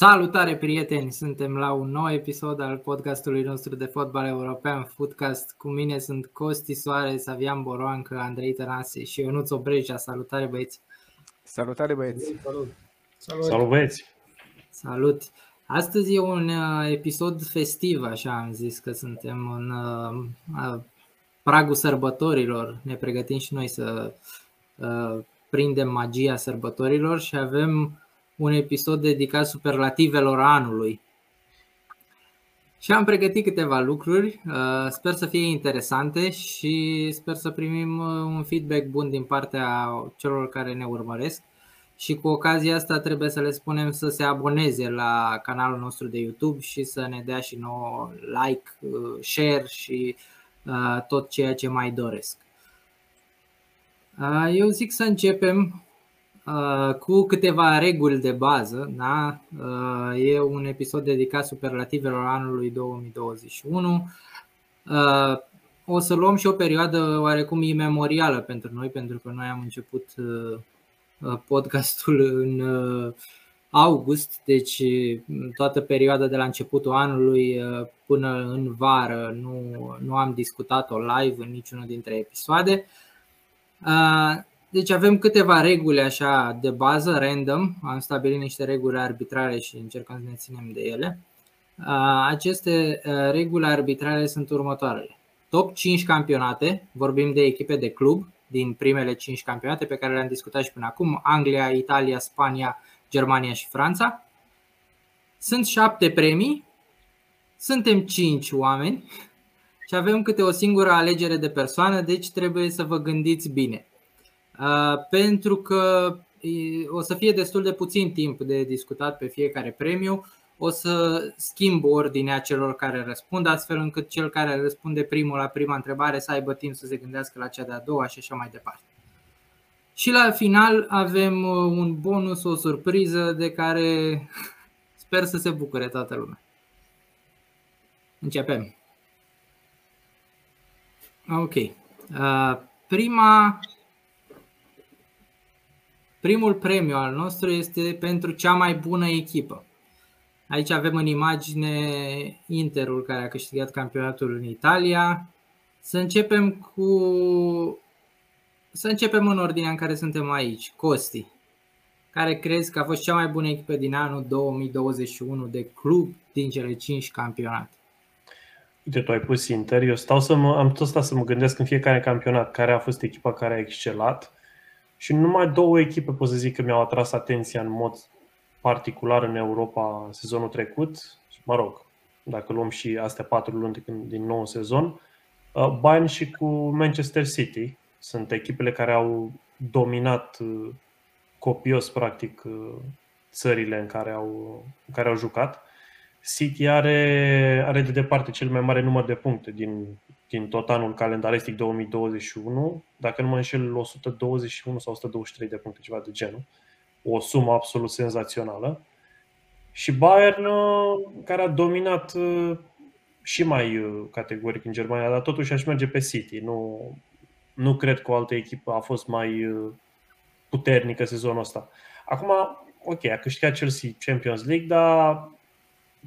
Salutare prieteni! Suntem la un nou episod al podcastului nostru de fotbal european Footcast. Cu mine sunt Costi Soares, Avian Boroancă, Andrei Tănase și Ionuț Obreja. Salutare băieți! Salutare băieți! Salut! Salut, Salut băieți! Salut! Astăzi e un uh, episod festiv, așa am zis că suntem în uh, pragul sărbătorilor. Ne pregătim și noi să uh, prindem magia sărbătorilor și avem un episod dedicat superlativelor anului. Și am pregătit câteva lucruri, uh, sper să fie interesante și sper să primim uh, un feedback bun din partea celor care ne urmăresc. Și cu ocazia asta trebuie să le spunem să se aboneze la canalul nostru de YouTube și să ne dea și nouă like, uh, share și tot ceea ce mai doresc. Eu zic să începem Uh, cu câteva reguli de bază. Da? Uh, e un episod dedicat superlativelor anului 2021. Uh, o să luăm și o perioadă oarecum imemorială pentru noi, pentru că noi am început podcastul în august, deci toată perioada de la începutul anului până în vară nu, nu am discutat-o live în niciunul dintre episoade. Deci avem câteva reguli așa de bază, random, am stabilit niște reguli arbitrare și încercăm să ne ținem de ele. Aceste reguli arbitrare sunt următoarele. Top 5 campionate, vorbim de echipe de club din primele 5 campionate pe care le-am discutat și până acum, Anglia, Italia, Spania, Germania și Franța. Sunt 7 premii, suntem 5 oameni și avem câte o singură alegere de persoană, deci trebuie să vă gândiți bine. Uh, pentru că o să fie destul de puțin timp de discutat pe fiecare premiu. O să schimb ordinea celor care răspund, astfel încât cel care răspunde primul la prima întrebare să aibă timp să se gândească la cea de-a doua și așa mai departe. Și la final avem uh, un bonus, o surpriză de care sper să se bucure toată lumea. Începem. Ok. Uh, prima Primul premiu al nostru este pentru cea mai bună echipă. Aici avem în imagine Interul care a câștigat campionatul în Italia. Să începem cu să începem în ordinea în care suntem aici. Costi, care crezi că a fost cea mai bună echipă din anul 2021 de club din cele 5 campionate? Uite, tu ai pus Inter, eu stau să mă, am tot stat să mă gândesc în fiecare campionat care a fost echipa care a excelat și numai două echipe pot să zic că mi-au atras atenția în mod particular în Europa sezonul trecut. Mă rog, dacă luăm și astea patru luni din nou sezon, uh, Bayern și cu Manchester City sunt echipele care au dominat uh, copios, practic, uh, țările în care au, în care au jucat. City are, are de departe cel mai mare număr de puncte din din tot anul calendaristic 2021, dacă nu mă înșel, 121 sau 123 de puncte, ceva de genul. O sumă absolut senzațională. Și Bayern, uh, care a dominat uh, și mai uh, categoric în Germania, dar totuși aș merge pe City. Nu, nu cred că o altă echipă a fost mai puternică sezonul ăsta. Acum, ok, a câștigat Chelsea Champions League, dar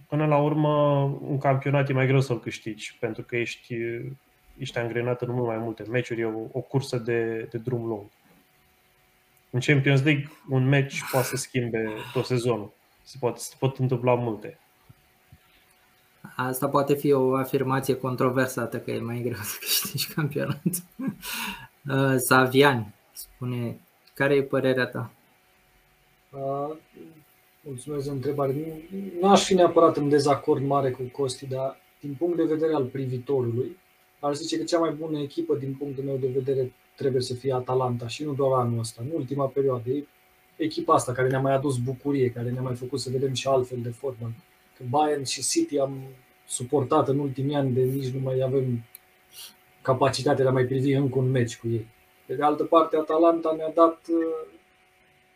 până la urmă un campionat e mai greu să-l câștigi, pentru că ești, ești angrenat în mult mai multe meciuri, e o, o cursă de, de drum lung. În Champions League, un meci poate să schimbe tot sezonul. Se pot, se pot întâmpla multe. Asta poate fi o afirmație controversată că e mai greu să câștigi campionat. Savian spune, care e părerea ta? Uh, Mulțumesc de întrebare. Nu aș fi neapărat în dezacord mare cu Costi, dar din punct de vedere al privitorului, aș zice că cea mai bună echipă din punctul meu de vedere trebuie să fie Atalanta și nu doar anul ăsta, în ultima perioadă. E echipa asta care ne-a mai adus bucurie, care ne-a mai făcut să vedem și altfel de fotbal. Că Bayern și City am suportat în ultimii ani de nici nu mai avem capacitatea de a mai privi încă un meci cu ei. Pe de altă parte, Atalanta ne-a dat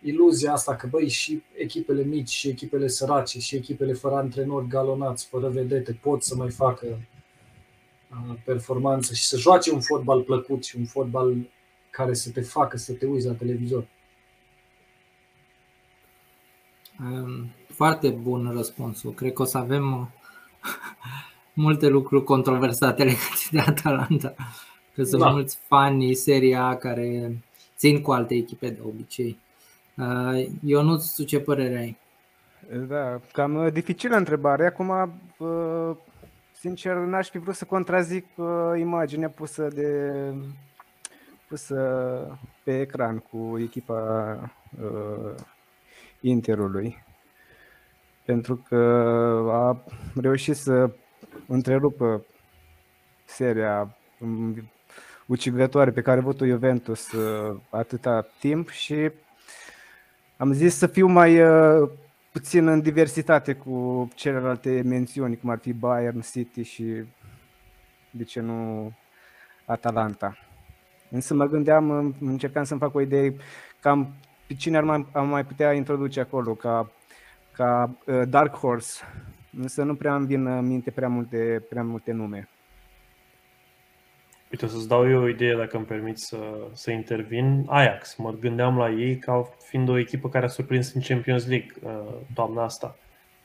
iluzia asta că băi și echipele mici și echipele sărace și echipele fără antrenori galonați, fără vedete, pot să mai facă performanță și să joace un fotbal plăcut și un fotbal care să te facă să te uiți la televizor. Foarte bun răspunsul. Cred că o să avem uh, multe lucruri controversate legate de Atalanta. Că sunt da. mulți fani seria care țin cu alte echipe de obicei. Uh, Eu nu știu ce părere ai? Da, cam uh, dificilă întrebare. Acum, sincer, n-aș fi vrut să contrazic imaginea pusă de pusă pe ecran cu echipa Interului pentru că a reușit să întrerupă seria ucigătoare pe care a avut-o Juventus uh, atâta timp și am zis să fiu mai uh, puțin în diversitate cu celelalte mențiuni, cum ar fi Bayern, City și de ce nu Atalanta. Însă mă gândeam, încercam să-mi fac o idee cam pe cine ar mai, am mai putea introduce acolo ca ca uh, Dark Horse, însă nu prea îmi vin în minte prea multe, prea multe nume. Uite, să-ți dau eu o idee, dacă îmi permit să, să intervin. Ajax, mă gândeam la ei ca fiind o echipă care a surprins în Champions League uh, toamna asta.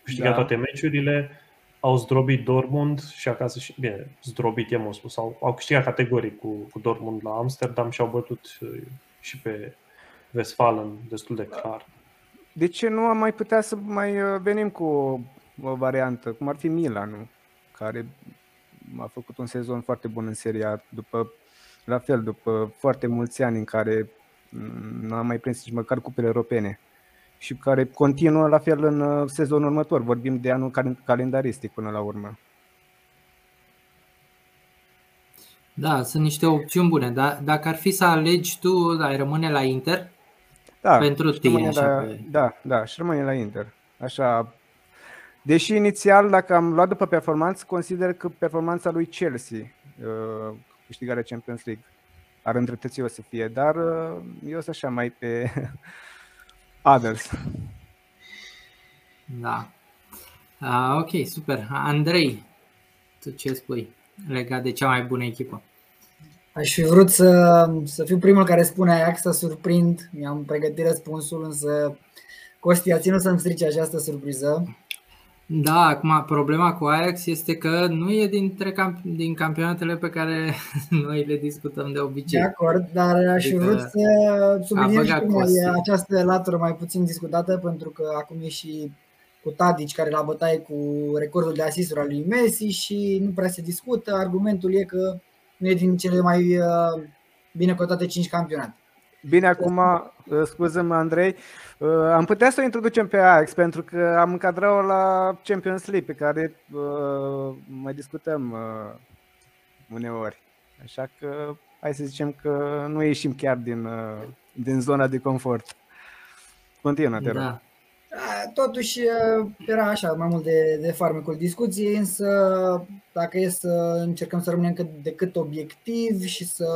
Câștigat da. toate meciurile, au zdrobit Dortmund și acasă și, bine, zdrobit e mult spus, au, au câștigat categorii cu, cu Dortmund la Amsterdam și au bătut uh, și pe Westfalen destul de clar de ce nu am mai putea să mai uh, venim cu o, o variantă, cum ar fi Milan, care a făcut un sezon foarte bun în seria după, la fel, după foarte mulți ani în care mm, nu am mai prins nici măcar cupele europene și care continuă la fel în uh, sezonul următor. Vorbim de anul calendaristic până la urmă. Da, sunt niște opțiuni bune. Dar dacă ar fi să alegi tu, ai rămâne la Inter? Da, pentru tine. Așa la, pe... Da, da, și rămâne la Inter. Așa, Deși inițial, dacă am luat după performanță, consider că performanța lui Chelsea, uh, câștigarea Champions League, ar îndreptăți o să fie, dar uh, eu sunt așa mai pe others. Da. Uh, ok, super. Andrei, tu ce spui legat de cea mai bună echipă? Aș fi vrut să, să fiu primul care spune Ajax să surprind. Mi-am pregătit răspunsul, însă Costi a ținut să-mi strice această surpriză. Da, acum problema cu Ajax este că nu e dintre camp- din campionatele pe care noi le discutăm de obicei. De acord, dar aș fi adică vrut să subliniez și mai această latură mai puțin discutată, pentru că acum e și cu Tadic care la bătaie cu recordul de asisturi al lui Messi și nu prea se discută. Argumentul e că nu e din cele mai uh, bine cotate 5 campionate. Bine, acum, uh, scuză-mă, Andrei, uh, am putea să o introducem pe Ajax pentru că am încadrat-o la Champions League pe care mai discutăm uneori. Așa că hai să zicem că nu ieșim chiar din, din zona de confort. Continuă, te rog. Da. Totuși era așa mai mult de, de farmecul discuției, însă dacă e să încercăm să rămânem cât de cât obiectiv și să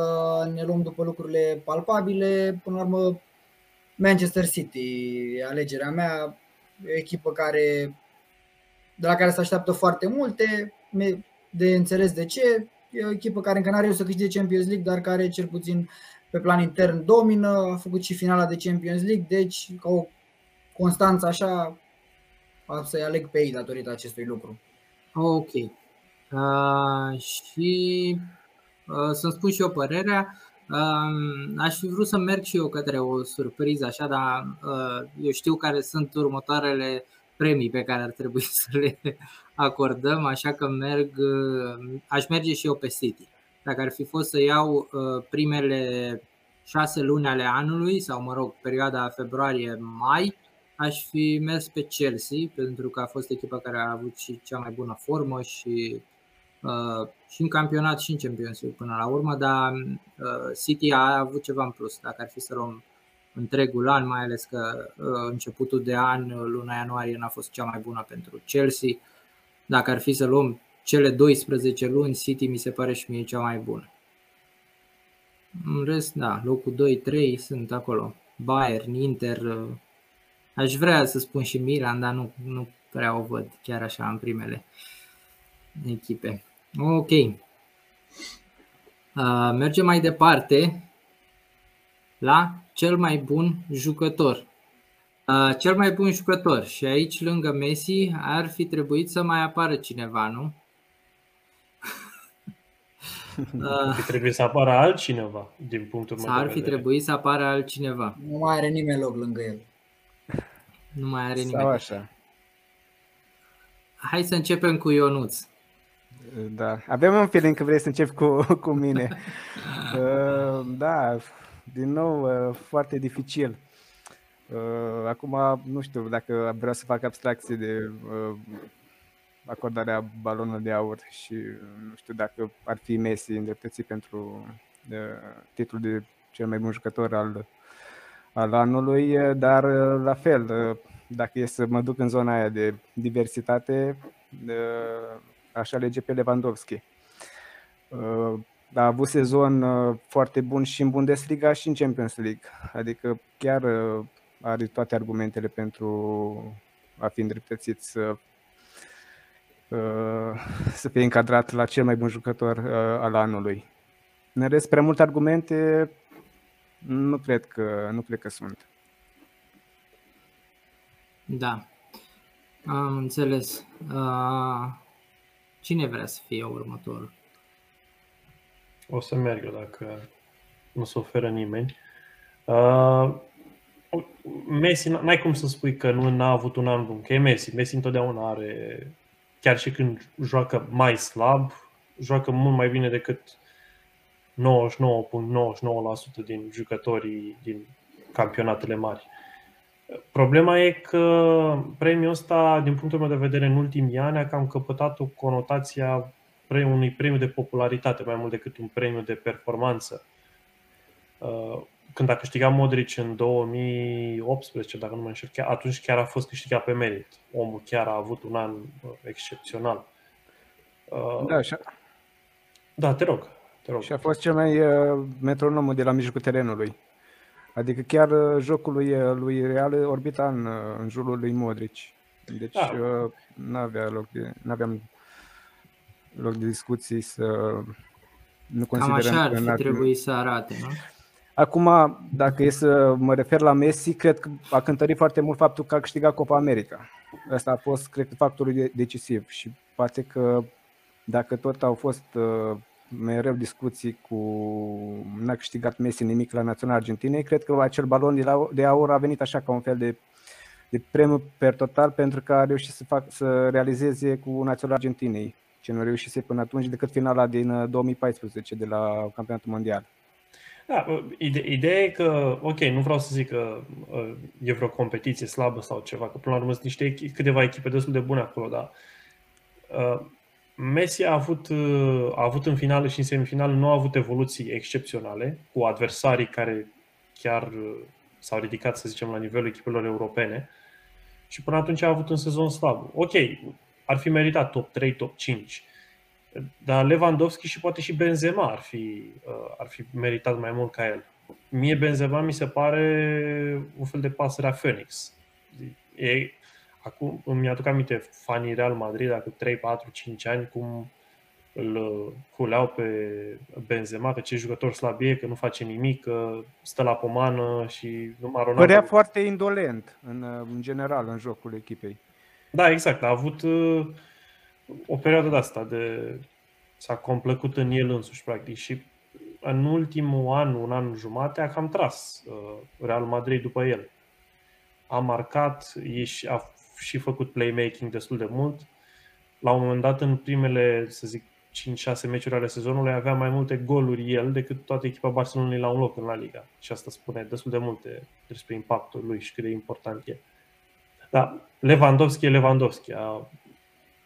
ne luăm după lucrurile palpabile, până la urmă Manchester City, alegerea mea, o echipă care, de la care se așteaptă foarte multe, de înțeles de ce, e o echipă care încă n-are să câștige Champions League, dar care cel puțin pe plan intern domină, a făcut și finala de Champions League, deci ca o Constanța așa, să-i aleg pe ei datorită acestui lucru. Ok. Uh, și uh, să-mi spun și eu părerea. Uh, aș fi vrut să merg și eu către o surpriză, așa, dar uh, eu știu care sunt următoarele premii pe care ar trebui să le acordăm, așa că merg, uh, aș merge și eu pe City. Dacă ar fi fost să iau uh, primele șase luni ale anului, sau mă rog, perioada februarie-mai, aș fi mers pe Chelsea pentru că a fost echipa care a avut și cea mai bună formă și uh, și în campionat și în Champions League până la urmă, dar uh, City a avut ceva în plus. Dacă ar fi să luăm întregul an, mai ales că uh, începutul de an, luna ianuarie, n-a fost cea mai bună pentru Chelsea. Dacă ar fi să luăm cele 12 luni, City mi se pare și mie cea mai bună. În rest, da, locul 2-3 sunt acolo. Bayern, Inter, uh, Aș vrea să spun și Milan, dar nu, nu prea o văd chiar așa în primele echipe. Ok. Uh, mergem mai departe la cel mai bun jucător. Uh, cel mai bun jucător și aici lângă Messi ar fi trebuit să mai apară cineva, nu? Ar fi trebuit să apară altcineva, din punctul meu Sau de ar fi vedere. trebuit să apară altcineva. Nu mai are nimeni loc lângă el. Nu mai are Sau nimeni. așa. Hai să începem cu Ionuț. Da. Avem un feeling că vrei să începi cu, cu mine. Uh, Da, din nou, uh, foarte dificil. Uh, Acum, nu știu dacă vreau să fac abstracție de uh, acordarea balonului de aur și uh, nu știu dacă ar fi Messi îndreptățit pentru uh, titlul de cel mai bun jucător al, al anului, uh, dar uh, la fel, uh, dacă e să mă duc în zona aia de diversitate, uh, aș alege pe Lewandowski. Uh, A avut sezon uh, foarte bun și în Bundesliga și în Champions League. Adică chiar uh, are toate argumentele pentru a fi îndreptățit să, uh, să fie încadrat la cel mai bun jucător uh, al anului. În rest, prea multe argumente nu cred că, nu cred că sunt. Da. Am înțeles. Uh, Cine vrea să fie următorul? O să merg eu dacă nu se oferă nimeni. Uh, Messi, n-ai cum să spui că nu a avut un an bun, că e Messi. Messi întotdeauna are, chiar și când joacă mai slab, joacă mult mai bine decât 99,99% din jucătorii din campionatele mari. Problema e că premiul ăsta, din punctul meu de vedere, în ultimii ani a cam căpătat o conotație a unui premiu de popularitate mai mult decât un premiu de performanță. Când a câștigat Modric în 2018, dacă nu mă înșel, atunci chiar a fost câștigat pe merit. Omul chiar a avut un an excepțional. Da, așa. Da, te rog. Te rog. Și a fost cel mai metronomul de la mijlocul terenului. Adică chiar jocul lui, lui Real orbita în, în jurul lui Modric. Deci da. nu avea loc de, n-aveam loc de discuții să nu considerăm Cam așa ar fi trebuit să arate, nu? Acum, dacă e să mă refer la Messi, cred că a cântărit foarte mult faptul că a câștigat Copa America. Ăsta a fost, cred că, factorul decisiv și poate că dacă tot au fost uh, mereu discuții cu n-a câștigat Messi nimic la Național Argentinei, cred că acel balon de aur a venit așa ca un fel de, de premiu per total pentru că a reușit să, fac, să realizeze cu Național Argentinei ce nu reușise până atunci decât finala din 2014 de la Campionatul Mondial. Da, ideea e că, ok, nu vreau să zic că e vreo competiție slabă sau ceva, că până la urmă sunt niște câteva echipe destul de bune acolo, dar Messi a avut, a avut în finală și în semifinală nu a avut evoluții excepționale cu adversarii care chiar s-au ridicat, să zicem, la nivelul echipelor europene și până atunci a avut un sezon slab. Ok, ar fi meritat top 3, top 5, dar Lewandowski și poate și Benzema ar fi, ar fi meritat mai mult ca el. Mie Benzema mi se pare un fel de pasărea Phoenix. E, acum îmi aduc aminte fanii Real Madrid, dacă 3, 4, 5 ani, cum îl culeau pe Benzema, că ce jucător slab e, că nu face nimic, că stă la pomană și numai Ronaldo... Părea foarte indolent, în, în general, în jocul echipei. Da, exact. A avut uh, o perioadă de asta, de s-a complăcut în el însuși, practic. Și în ultimul an, un an jumate, a cam tras uh, Real Madrid după el. A marcat, și a și făcut playmaking destul de mult. La un moment dat, în primele, să zic, 5-6 meciuri ale sezonului, avea mai multe goluri el decât toată echipa Barcelonei la un loc în La Liga. Și asta spune destul de multe despre impactul lui și cât de important e. Da, Lewandowski e Lewandowski. A,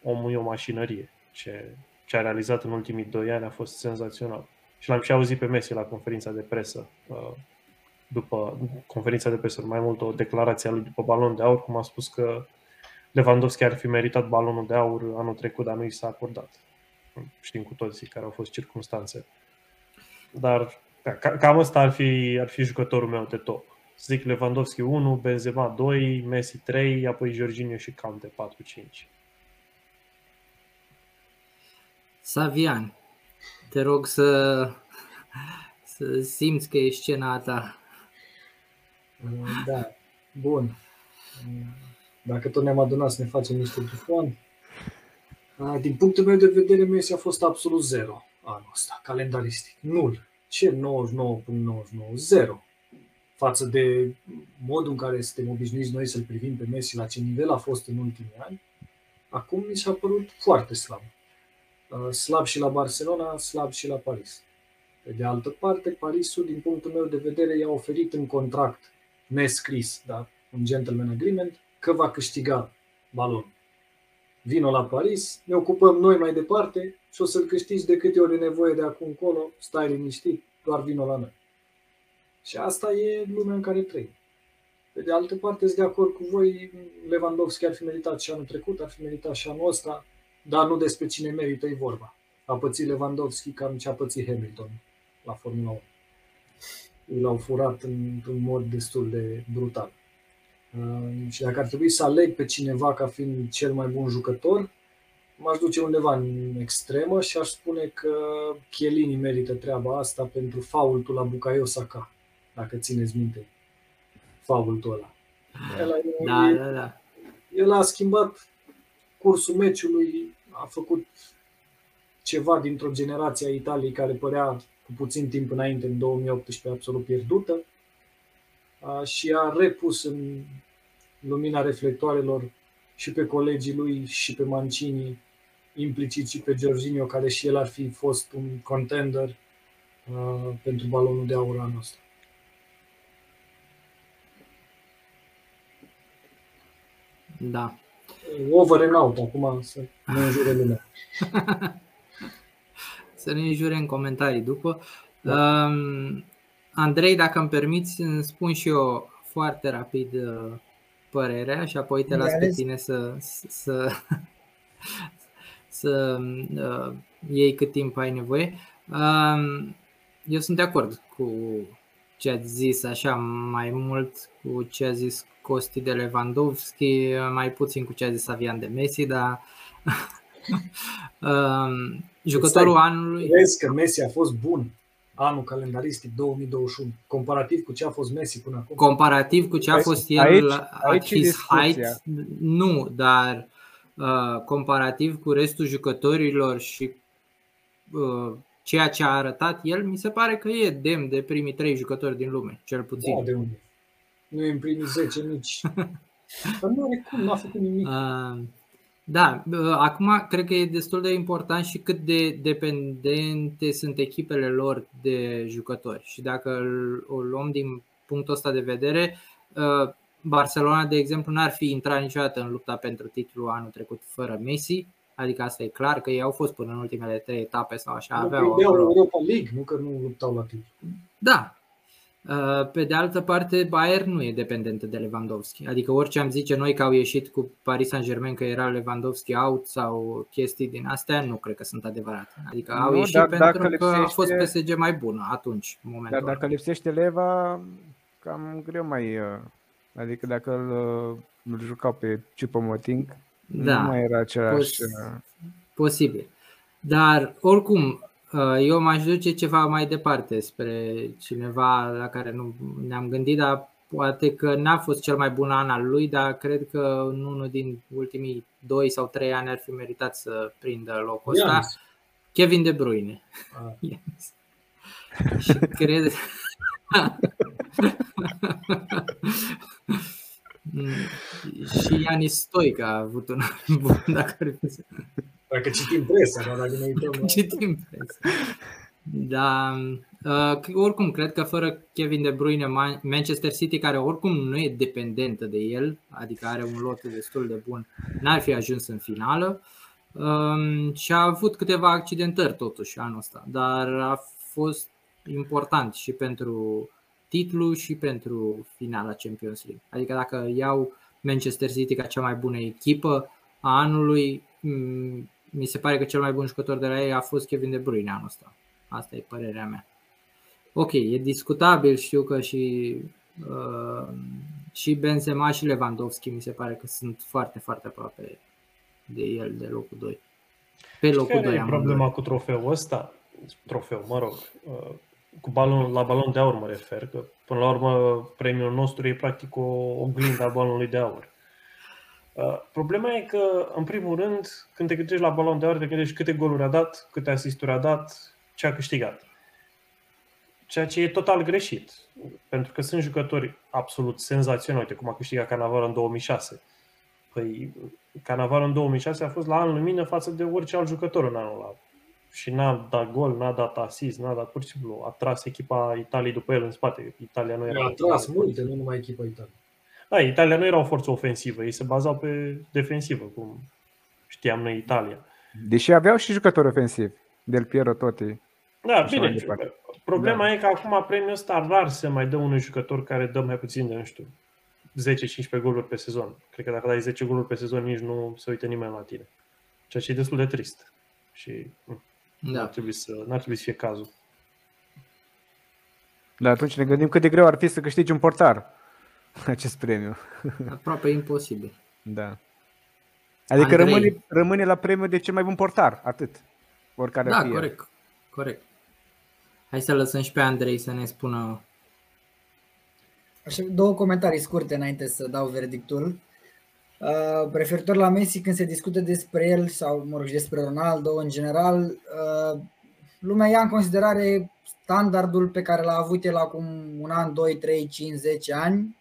omul e o mașinărie. Ce, ce a realizat în ultimii doi ani a fost senzațional. Și l-am și auzit pe Messi la conferința de presă, după conferința de presă, mai mult o declarație a lui după balon de aur, cum a spus că Lewandowski ar fi meritat balonul de aur anul trecut, dar nu i s-a acordat. Știm cu toții care au fost circunstanțe. Dar da, cam ăsta ar fi, ar fi jucătorul meu de top. Zic Lewandowski 1, Benzema 2, Messi 3, apoi Jorginho și Kante 4-5. Savian, te rog să, să simți că e scena ta. Da, bun. Dacă tot ne-am adunat să ne facem niște bufoni. Din punctul meu de vedere, Messi a fost absolut zero anul ăsta, calendaristic. Nul. Ce 99.99? Zero. Față de modul în care suntem obișnuiți noi să-l privim pe Messi, la ce nivel a fost în ultimii ani, acum mi s-a părut foarte slab. Slab și la Barcelona, slab și la Paris. Pe de altă parte, Parisul, din punctul meu de vedere, i-a oferit în contract nescris, da, un gentleman agreement, că va câștiga balonul. Vino la Paris, ne ocupăm noi mai departe și o să-l câștigi de câte ori e nevoie de acum încolo, stai liniștit, doar vino la noi. Și asta e lumea în care trăim. Pe de altă parte, sunt de acord cu voi, Lewandowski ar fi meritat și anul trecut, ar fi meritat și anul ăsta, dar nu despre cine merită e vorba. A pățit Lewandowski cam ce a pățit Hamilton la Formula 1. L-au furat într-un mod destul de brutal. Uh, și dacă ar trebui să aleg pe cineva ca fiind cel mai bun jucător, m-aș duce undeva în extremă și aș spune că Chiellini merită treaba asta pentru faultul la Bukayo Saka, dacă țineți minte faultul ăla. da, da, da. El a schimbat cursul meciului, a făcut ceva dintr-o generație a Italiei care părea cu puțin timp înainte, în 2018, absolut pierdută și a repus în lumina reflectoarelor și pe colegii lui și pe Mancini, implicit și pe Jorginho, care și el ar fi fost un contender uh, pentru balonul de aur anul ăsta. Da. Over and out, acum să ne înjure lumea. să ne înjure în comentarii după. Da. Um, Andrei, dacă îmi permiți, îmi spun și eu foarte rapid uh, părerea și apoi te las pe tine să, să, să uh, iei cât timp ai nevoie. Uh, eu sunt de acord cu ce ați zis așa mai mult cu ce a zis Costi de Lewandowski, mai puțin cu ce a zis Avian de Messi, dar uh, jucătorul Stai, anului... Vezi că Messi a fost bun anul calendaristic 2021, comparativ cu ce a fost Messi până acum? Comparativ cu ce a fost el aici, aici his height, nu, dar uh, comparativ cu restul jucătorilor și uh, ceea ce a arătat el, mi se pare că e demn de primii trei jucători din lume, cel puțin. Da, de unde? Nu e în primii 10 nici. Dar nu are cum, nu a făcut nimic. Uh, da, acum cred că e destul de important și cât de dependente sunt echipele lor de jucători. Și dacă o luăm din punctul ăsta de vedere, ă, Barcelona, de exemplu, n-ar fi intrat niciodată în lupta pentru titlul anul trecut fără Messi, adică asta e clar că ei au fost până în ultimele trei etape sau așa. Nu aveau Europa League, nu că nu luptau la titlu. Da, Uh, pe de altă parte, Bayern nu e dependentă de Lewandowski. Adică orice am zice noi că au ieșit cu Paris Saint-Germain că era Lewandowski out sau chestii din astea, nu cred că sunt adevărate. Adică au nu, ieșit dar, pentru că lipsește... a fost PSG mai bună atunci, în momentul Dar dacă lipsește Leva, cam greu mai... Uh, adică dacă îl, uh, îl jucau pe Chupomoting, da, nu mai era același... Pos- posibil. Dar oricum, Uh, eu m-aș duce ceva mai departe spre cineva la care nu ne-am gândit, dar poate că n-a fost cel mai bun an al lui, dar cred că în unul din ultimii 2 sau 3 ani ar fi meritat să prindă locul ăsta. Yes. Kevin De Bruyne. Ah. Yes. Și cred... și Ianis Stoica a avut un an bun, dacă ar fi să... Dacă citim presa, dar dacă ne uităm... citim presa. Da, uh, oricum, cred că fără Kevin De Bruyne, Manchester City, care oricum nu e dependentă de el, adică are un lot destul de bun, n-ar fi ajuns în finală um, și a avut câteva accidentări totuși anul ăsta, dar a fost important și pentru titlu și pentru finala Champions League. Adică dacă iau Manchester City ca cea mai bună echipă a anului, mi se pare că cel mai bun jucător de la ei a fost Kevin De Bruyne anul ăsta. Asta e părerea mea. Ok, e discutabil, știu că și, uh, și Benzema și Lewandowski mi se pare că sunt foarte, foarte aproape de el, de locul 2. Pe locul 2 e problema cu trofeul ăsta? Trofeu, mă rog. Uh, cu balon, la balon de aur mă refer, că până la urmă premiul nostru e practic o oglindă a balonului de aur. Uh, problema e că, în primul rând, când te gândești la balon de aur, te gândești câte goluri a dat, câte asisturi a dat, ce a câștigat. Ceea ce e total greșit. Pentru că sunt jucători absolut senzaționali, uite cum a câștigat Canavar în 2006. Păi, Canavar în 2006 a fost la anul lumină față de orice alt jucător în anul ăla. Și n-a dat gol, n-a dat asist, n-a dat pur și simplu. A tras echipa Italiei după el în spate. Italia nu era... A tras multe, nu numai echipa Italiei. Da, Italia nu era o forță ofensivă, ei se bazau pe defensivă, cum știam noi Italia. Deși aveau și jucători ofensivi. Del Piero Totti. Da, bine. Problema da. e că acum premiul ăsta rar se mai dă unui jucător care dă mai puțin de, nu știu, 10-15 goluri pe sezon. Cred că dacă dai 10 goluri pe sezon, nici nu se uită nimeni la tine. Ceea ce e destul de trist. Și da. n-ar, trebui să, n-ar trebui să fie cazul. Da, atunci ne gândim cât de greu ar fi să câștigi un portar acest premiu. Aproape imposibil. Da. Adică rămâne, rămâne la premiu de cel mai bun portar, atât. Oricare da, fie. corect. Corect. Hai să lăsăm și pe Andrei să ne spună Așa, două comentarii scurte înainte să dau verdictul. Uh, referitor la Messi, când se discută despre el sau, mă rog, despre Ronaldo în general, uh, lumea ia în considerare standardul pe care l-a avut el acum un an, 2, 3, 5, 10 ani.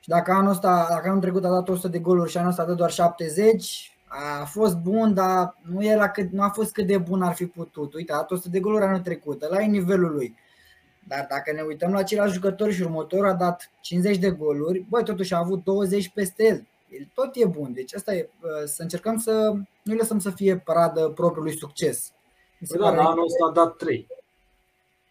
Și dacă anul ăsta, dacă anul trecut a dat 100 de goluri și anul ăsta a dat doar 70, a fost bun, dar nu, e la cât, nu a fost cât de bun ar fi putut. Uite, a dat 100 de goluri anul trecut, la nivelul lui. Dar dacă ne uităm la ceilalți jucători și următorul a dat 50 de goluri, băi, totuși a avut 20 peste el. El tot e bun. Deci asta e, uh, să încercăm să nu lăsăm să fie paradă propriului succes. Păi da, anul ăsta a dat 3.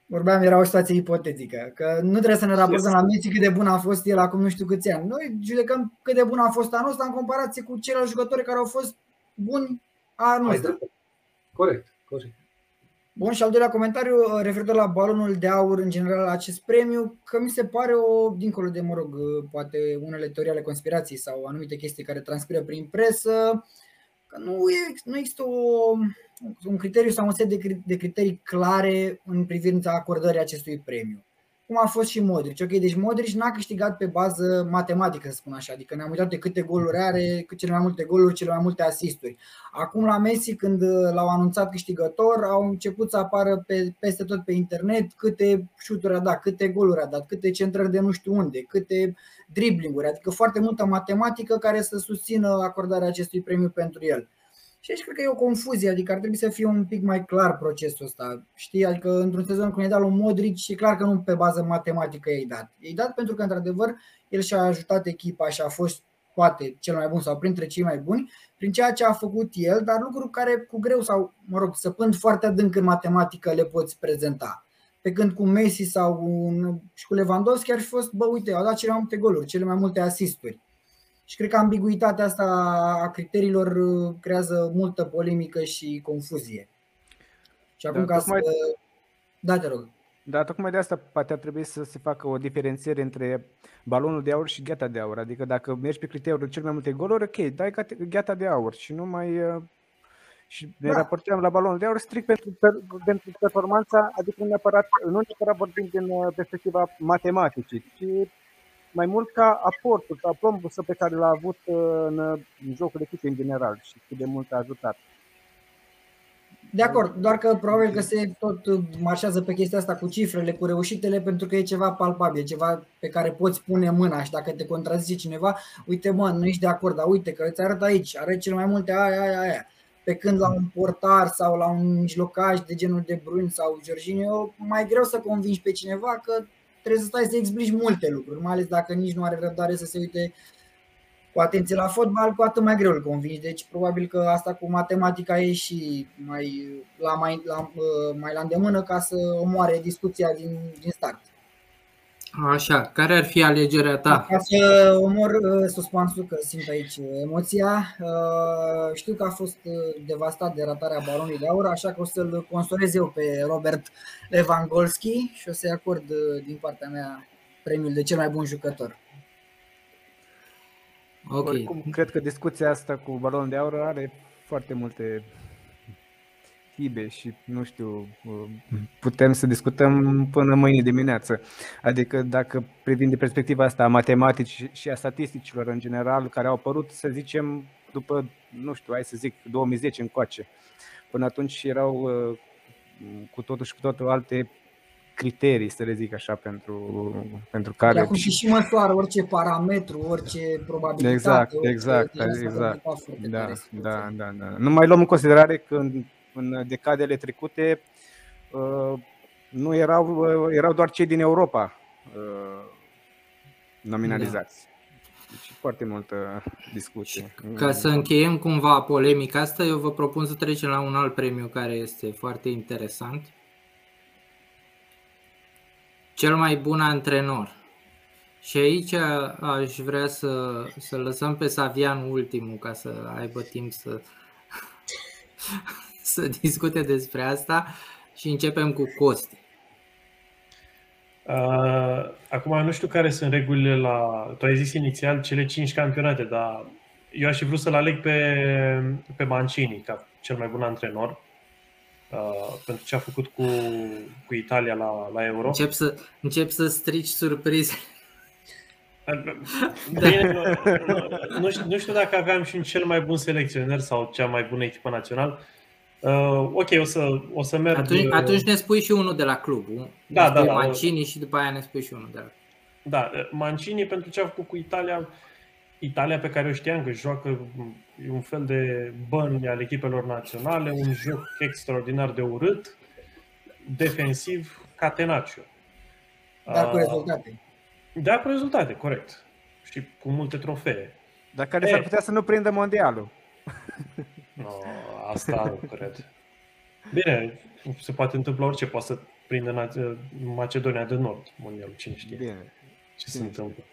Vorbeam, era o situație ipotetică, că nu trebuie să ne raportăm la Messi cât de bun a fost el acum nu știu câți ani. Noi judecăm cât de bun a fost anul ăsta în comparație cu ceilalți jucători care au fost buni anul ăsta. Corect, corect. Bun, și al doilea comentariu uh, referitor la balonul de aur în general acest premiu, că mi se pare o, dincolo de, mă rog, uh, poate unele teorii ale conspirației sau anumite chestii care transpiră prin presă, că nu, e, nu există o, un criteriu sau un set de, de criterii clare în privința acordării acestui premiu cum a fost și Modric. Ok, deci Modric n-a câștigat pe bază matematică, să spun așa, adică ne-am uitat de câte goluri are, cât cele mai multe goluri, cele mai multe asisturi. Acum la Messi, când l-au anunțat câștigător, au început să apară pe, peste tot pe internet câte șuturi a dat, câte goluri a dat, câte centrări de nu știu unde, câte driblinguri, adică foarte multă matematică care să susțină acordarea acestui premiu pentru el. Și aici cred că e o confuzie, adică ar trebui să fie un pic mai clar procesul ăsta. Știi, adică într-un sezon când e dat lui Modric, e clar că nu pe bază matematică i dat. E dat pentru că, într-adevăr, el și-a ajutat echipa și a fost poate cel mai bun sau printre cei mai buni, prin ceea ce a făcut el, dar lucruri care cu greu sau, mă rog, săpând foarte adânc în matematică le poți prezenta. Pe când cu Messi sau și cu Lewandowski ar fi fost, bă, uite, au dat cele mai multe goluri, cele mai multe asisturi. Și cred că ambiguitatea asta a criteriilor uh, creează multă polemică și confuzie. Și acum da, ca tocmai... să... Da, te rog. Da, tocmai de asta poate ar trebui să se facă o diferențiere între balonul de aur și gheata de aur. Adică dacă mergi pe criteriul cel mai multe goluri, ok, dai gheata de aur și nu mai... Uh, și ne da. raportăm la balonul de aur strict pentru, pentru performanța, adică nu neapărat, nu neapărat vorbim din uh, perspectiva matematicii, ci mai mult ca aportul, ca plombusul pe care l-a avut uh, în jocul echipei în general și cât de mult a ajutat. De acord, doar că probabil că se tot marșează pe chestia asta cu cifrele, cu reușitele, pentru că e ceva palpabil, ceva pe care poți pune mâna și dacă te contrazice cineva, uite mă, nu ești de acord, dar uite că îți arăt aici, are cel mai multe aia, aia, aia. Pe când la un portar sau la un mijlocaj de genul de Brun sau Jorginho, mai greu să convingi pe cineva că trebuie să stai să explici multe lucruri, mai ales dacă nici nu are răbdare să se uite cu atenție la fotbal, cu atât mai greu îl convingi. Deci probabil că asta cu matematica e și mai la, mai, la, uh, mai la îndemână ca să omoare discuția din, din start. Așa, care ar fi alegerea ta? Ca să omor uh, suspansul, că simt aici emoția. Uh, știu că a fost devastat de ratarea baronului de aur, așa că o să-l consolez eu pe Robert Lewandowski și o să-i acord din partea mea premiul de cel mai bun jucător. Ok. Oricum, cred că discuția asta cu balonul de aur are foarte multe Tibe și nu știu, uh, putem să discutăm până mâine dimineață. Adică dacă privim de perspectiva asta a matematicii și a statisticilor în general, care au apărut, să zicem, după, nu știu, hai să zic, 2010 încoace. Până atunci erau uh, cu totul și cu totul alte criterii, să le zic așa, pentru, pentru care... Acum și și măsoară orice parametru, orice probabilitate. Exact, orice exact, din asta exact. foarte Da, tare. da, da, da. Nu mai luăm în considerare că în, în decadele trecute uh, nu erau, uh, erau doar cei din Europa uh, nominalizați. Deci foarte multă discuție. Ca să încheiem cumva polemica asta, eu vă propun să trecem la un alt premiu care este foarte interesant. Cel mai bun antrenor. Și aici aș vrea să, să lăsăm pe Savian ultimul ca să aibă timp să, să discute despre asta și începem cu Costi. Uh, acum nu știu care sunt regulile la... Tu ai zis inițial cele 5 campionate, dar eu aș fi vrut să-l aleg pe, pe Mancini ca cel mai bun antrenor uh, pentru ce a făcut cu, cu Italia la, la Euro. Încep să, încep să strici surprize. Bine, nu, nu, nu, știu, nu știu dacă aveam și un cel mai bun selecționer sau cea mai bună echipă națională. Uh, ok, o să, o să merg... Atunci, atunci ne spui și unul de la club. nu? Da, ne spui da, da. Mancini și după aia ne spui și unul de la Da, Mancini pentru ce a făcut cu Italia, Italia pe care o știam că joacă e un fel de bani al echipelor naționale, un joc extraordinar de urât, defensiv, catenaccio. Dar cu Uh, rezultate. Da, cu rezultate, corect. Și cu multe trofee. Dar care s-ar E. putea să nu prindă mondialul. No, asta nu cred. Bine, se poate întâmpla orice, poate să prindă Na- Macedonia de Nord, mondialul, cine știe Bine. ce se întâmplă.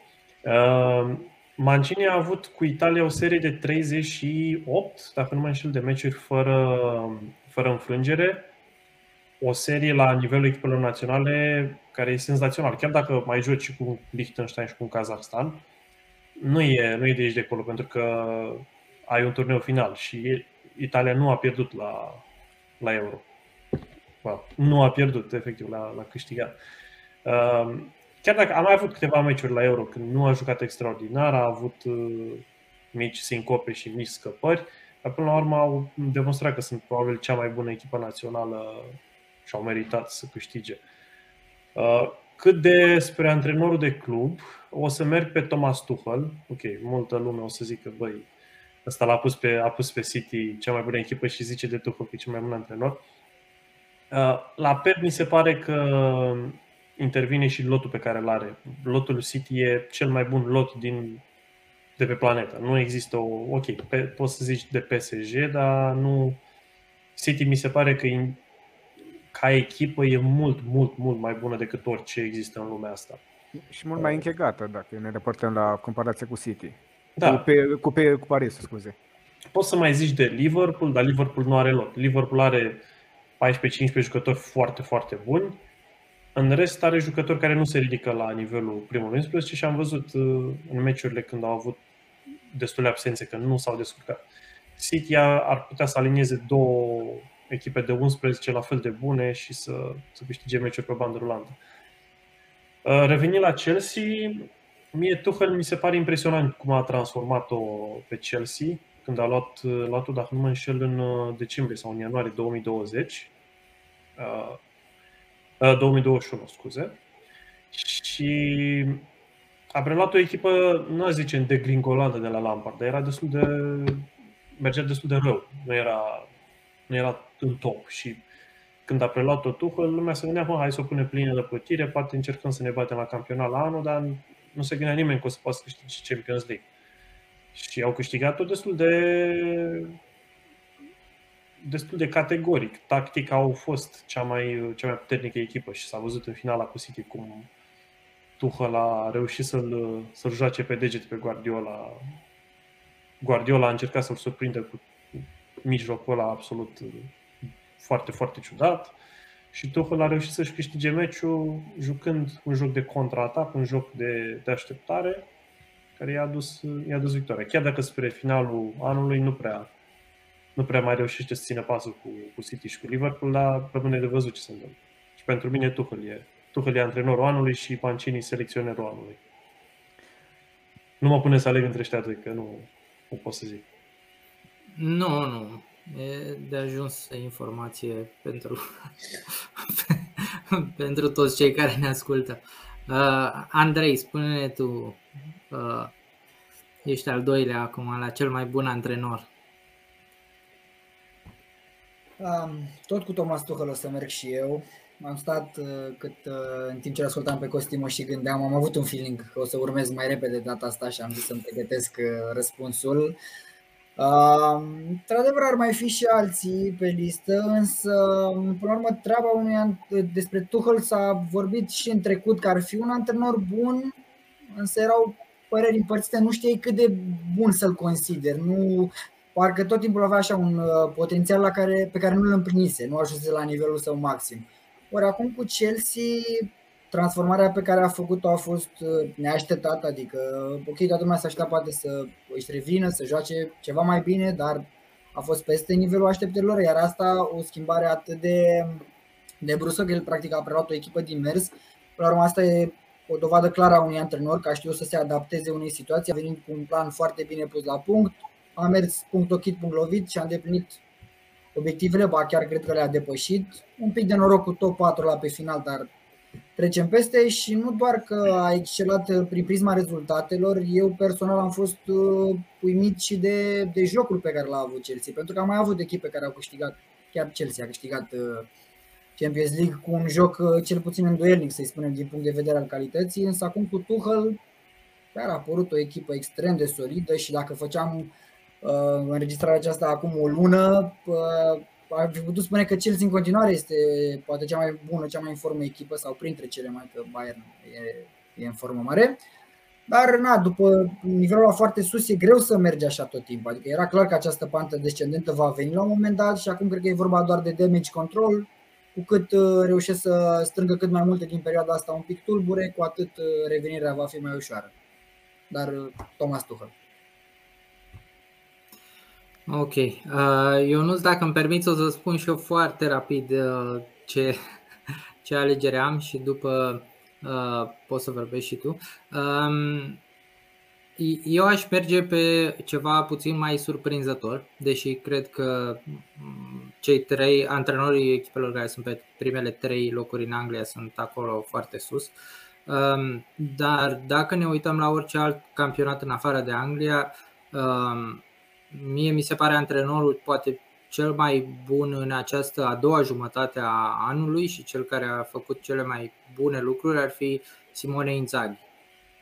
Uh, Mancini a avut cu Italia o serie de 38, dacă nu mă înșel, de meciuri fără, fără înfrângere. O serie la nivelul echipelor naționale care e senzațional. Chiar dacă mai joci și cu Liechtenstein și cu Kazakhstan, nu e, nu e de aici de acolo, pentru că ai un turneu final și Italia nu a pierdut la, la Euro. Well, nu a pierdut, efectiv, la, la câștigat. Uh, chiar dacă am mai avut câteva meciuri la Euro când nu a jucat extraordinar, a avut uh, mici sincope și mici scăpări, dar până la urmă au demonstrat că sunt probabil cea mai bună echipă națională și au meritat să câștige. Uh, cât despre antrenorul de club, o să merg pe Thomas Tuchel. Ok, multă lume o să zică, băi, ăsta l-a pus pe, a pus pe City cea mai bună echipă și zice de Tuchel că e cel mai bun antrenor. Uh, La Pep mi se pare că intervine și lotul pe care îl are. Lotul City e cel mai bun lot din, de pe planetă. Nu există o... Ok, pe, poți să zici de PSG, dar nu... City mi se pare că e, ca echipă e mult, mult, mult mai bună decât orice există în lumea asta. Și mult mai închegată, dacă ne raportăm la comparație cu City. Da, Cu, pe, cu, pe, cu Paris, scuze. poți să mai zici de Liverpool, dar Liverpool nu are lot. Liverpool are 14-15 jucători foarte, foarte buni. În rest are jucători care nu se ridică la nivelul primului 11 și am văzut uh, în meciurile când au avut destule absențe, că nu s-au descurcat. City a- ar putea să alinieze două echipe de 11 la fel de bune și să, să câștige meciuri pe bandă rulantă. Uh, Revenind la Chelsea, mie Tuchel mi se pare impresionant cum a transformat-o pe Chelsea când a luat, luat-o, dacă nu mă înșel, în uh, decembrie sau în ianuarie 2020. Uh, uh, 2021, scuze. Și a preluat o echipă, nu aș zice, de gringoladă de la Lampard, dar era destul de... mergea destul de rău. Nu era, nu era în top și când a preluat-o Tuchel, lumea se gândea, mă, hai să o punem plină de plătire, poate încercăm să ne batem la campionat la anul, dar nu se gândea nimeni că o să poată să câștige Champions League. Și au câștigat-o destul de destul de categoric. Tactic au fost cea mai, cea mai puternică echipă și s-a văzut în finala cu City cum Tuchel a reușit să-l, să-l joace pe deget pe Guardiola. Guardiola a încercat să-l surprindă cu mijlocul ăla absolut foarte, foarte ciudat și Tuchel a reușit să-și câștige meciul jucând un joc de contraatac, un joc de, de așteptare care i-a dus, i-a dus victoria. Chiar dacă spre finalul anului nu prea, nu prea mai reușește să țină pasul cu, cu City și cu Liverpool, dar rămâne de văzut ce se întâmplă. Și pentru mine Tuchel e, Tuchel e antrenorul anului și Pancini selecționerul anului. Nu mă pune să aleg între ăștia doi, că nu, nu pot să zic. Nu, nu. E de ajuns informație pentru, pentru toți cei care ne ascultă. Uh, Andrei, spune-ne tu, uh, ești al doilea acum la cel mai bun antrenor. Um, tot cu Thomas Tuchel o să merg și eu. Am stat uh, cât uh, în timp ce ascultam pe Costimo și gândeam, am avut un feeling că o să urmez mai repede data asta și am zis să-mi pregătesc uh, răspunsul. Uh, într-adevăr ar mai fi și alții pe listă, însă până la urmă treaba unui an- despre Tuchel s-a vorbit și în trecut că ar fi un antrenor bun, însă erau păreri împărțite, nu știai cât de bun să-l consider, nu parcă tot timpul avea așa un uh, potențial la care, pe care nu îl împlinise, nu ajunse la nivelul său maxim. Ori acum cu Chelsea, transformarea pe care a făcut-o a fost uh, neașteptată, adică ok, toată lumea se aștepta poate să își revină, să joace ceva mai bine, dar a fost peste nivelul așteptărilor, iar asta o schimbare atât de, de bruscă că el practic a preluat o echipă din mers. Până la urmă asta e o dovadă clară a unui antrenor că a știut să se adapteze unei situații, a venit cu un plan foarte bine pus la punct, a mers punct ochit, punct lovit și a îndeplinit obiectivele, ba chiar cred că le-a depășit. Un pic de noroc cu top 4 la pe final, dar trecem peste și nu doar că a excelat prin prisma rezultatelor, eu personal am fost uh, uimit și de, de jocul pe care l-a avut Chelsea, pentru că am mai avut echipe care au câștigat, chiar Chelsea a câștigat uh, Champions League cu un joc uh, cel puțin îndoielnic, să-i spunem, din punct de vedere al calității, însă acum cu Tuchel chiar a apărut o echipă extrem de solidă și dacă făceam uh, înregistrarea aceasta acum o lună, uh, ar fi putut spune că Chelsea în continuare este poate cea mai bună, cea mai în formă echipă sau printre cele mai, că Bayern e, e în formă mare. Dar na, după nivelul la foarte sus e greu să mergi așa tot timpul. Adică era clar că această pantă descendentă va veni la un moment dat și acum cred că e vorba doar de damage control. Cu cât uh, reușesc să strângă cât mai multe din perioada asta un pic tulbure, cu atât uh, revenirea va fi mai ușoară. Dar uh, Thomas Tuchel. Ok. Eu nu dacă îmi permiți o să spun și eu foarte rapid ce, ce alegere am și după poți să vorbești și tu. Um, eu aș merge pe ceva puțin mai surprinzător, deși cred că mm, cei trei antrenorii echipelor care sunt pe primele trei locuri în Anglia sunt acolo foarte sus. Um, dar dacă ne uităm la orice alt campionat în afară de Anglia, um, mie mi se pare antrenorul poate cel mai bun în această a doua jumătate a anului și cel care a făcut cele mai bune lucruri ar fi Simone Inzaghi.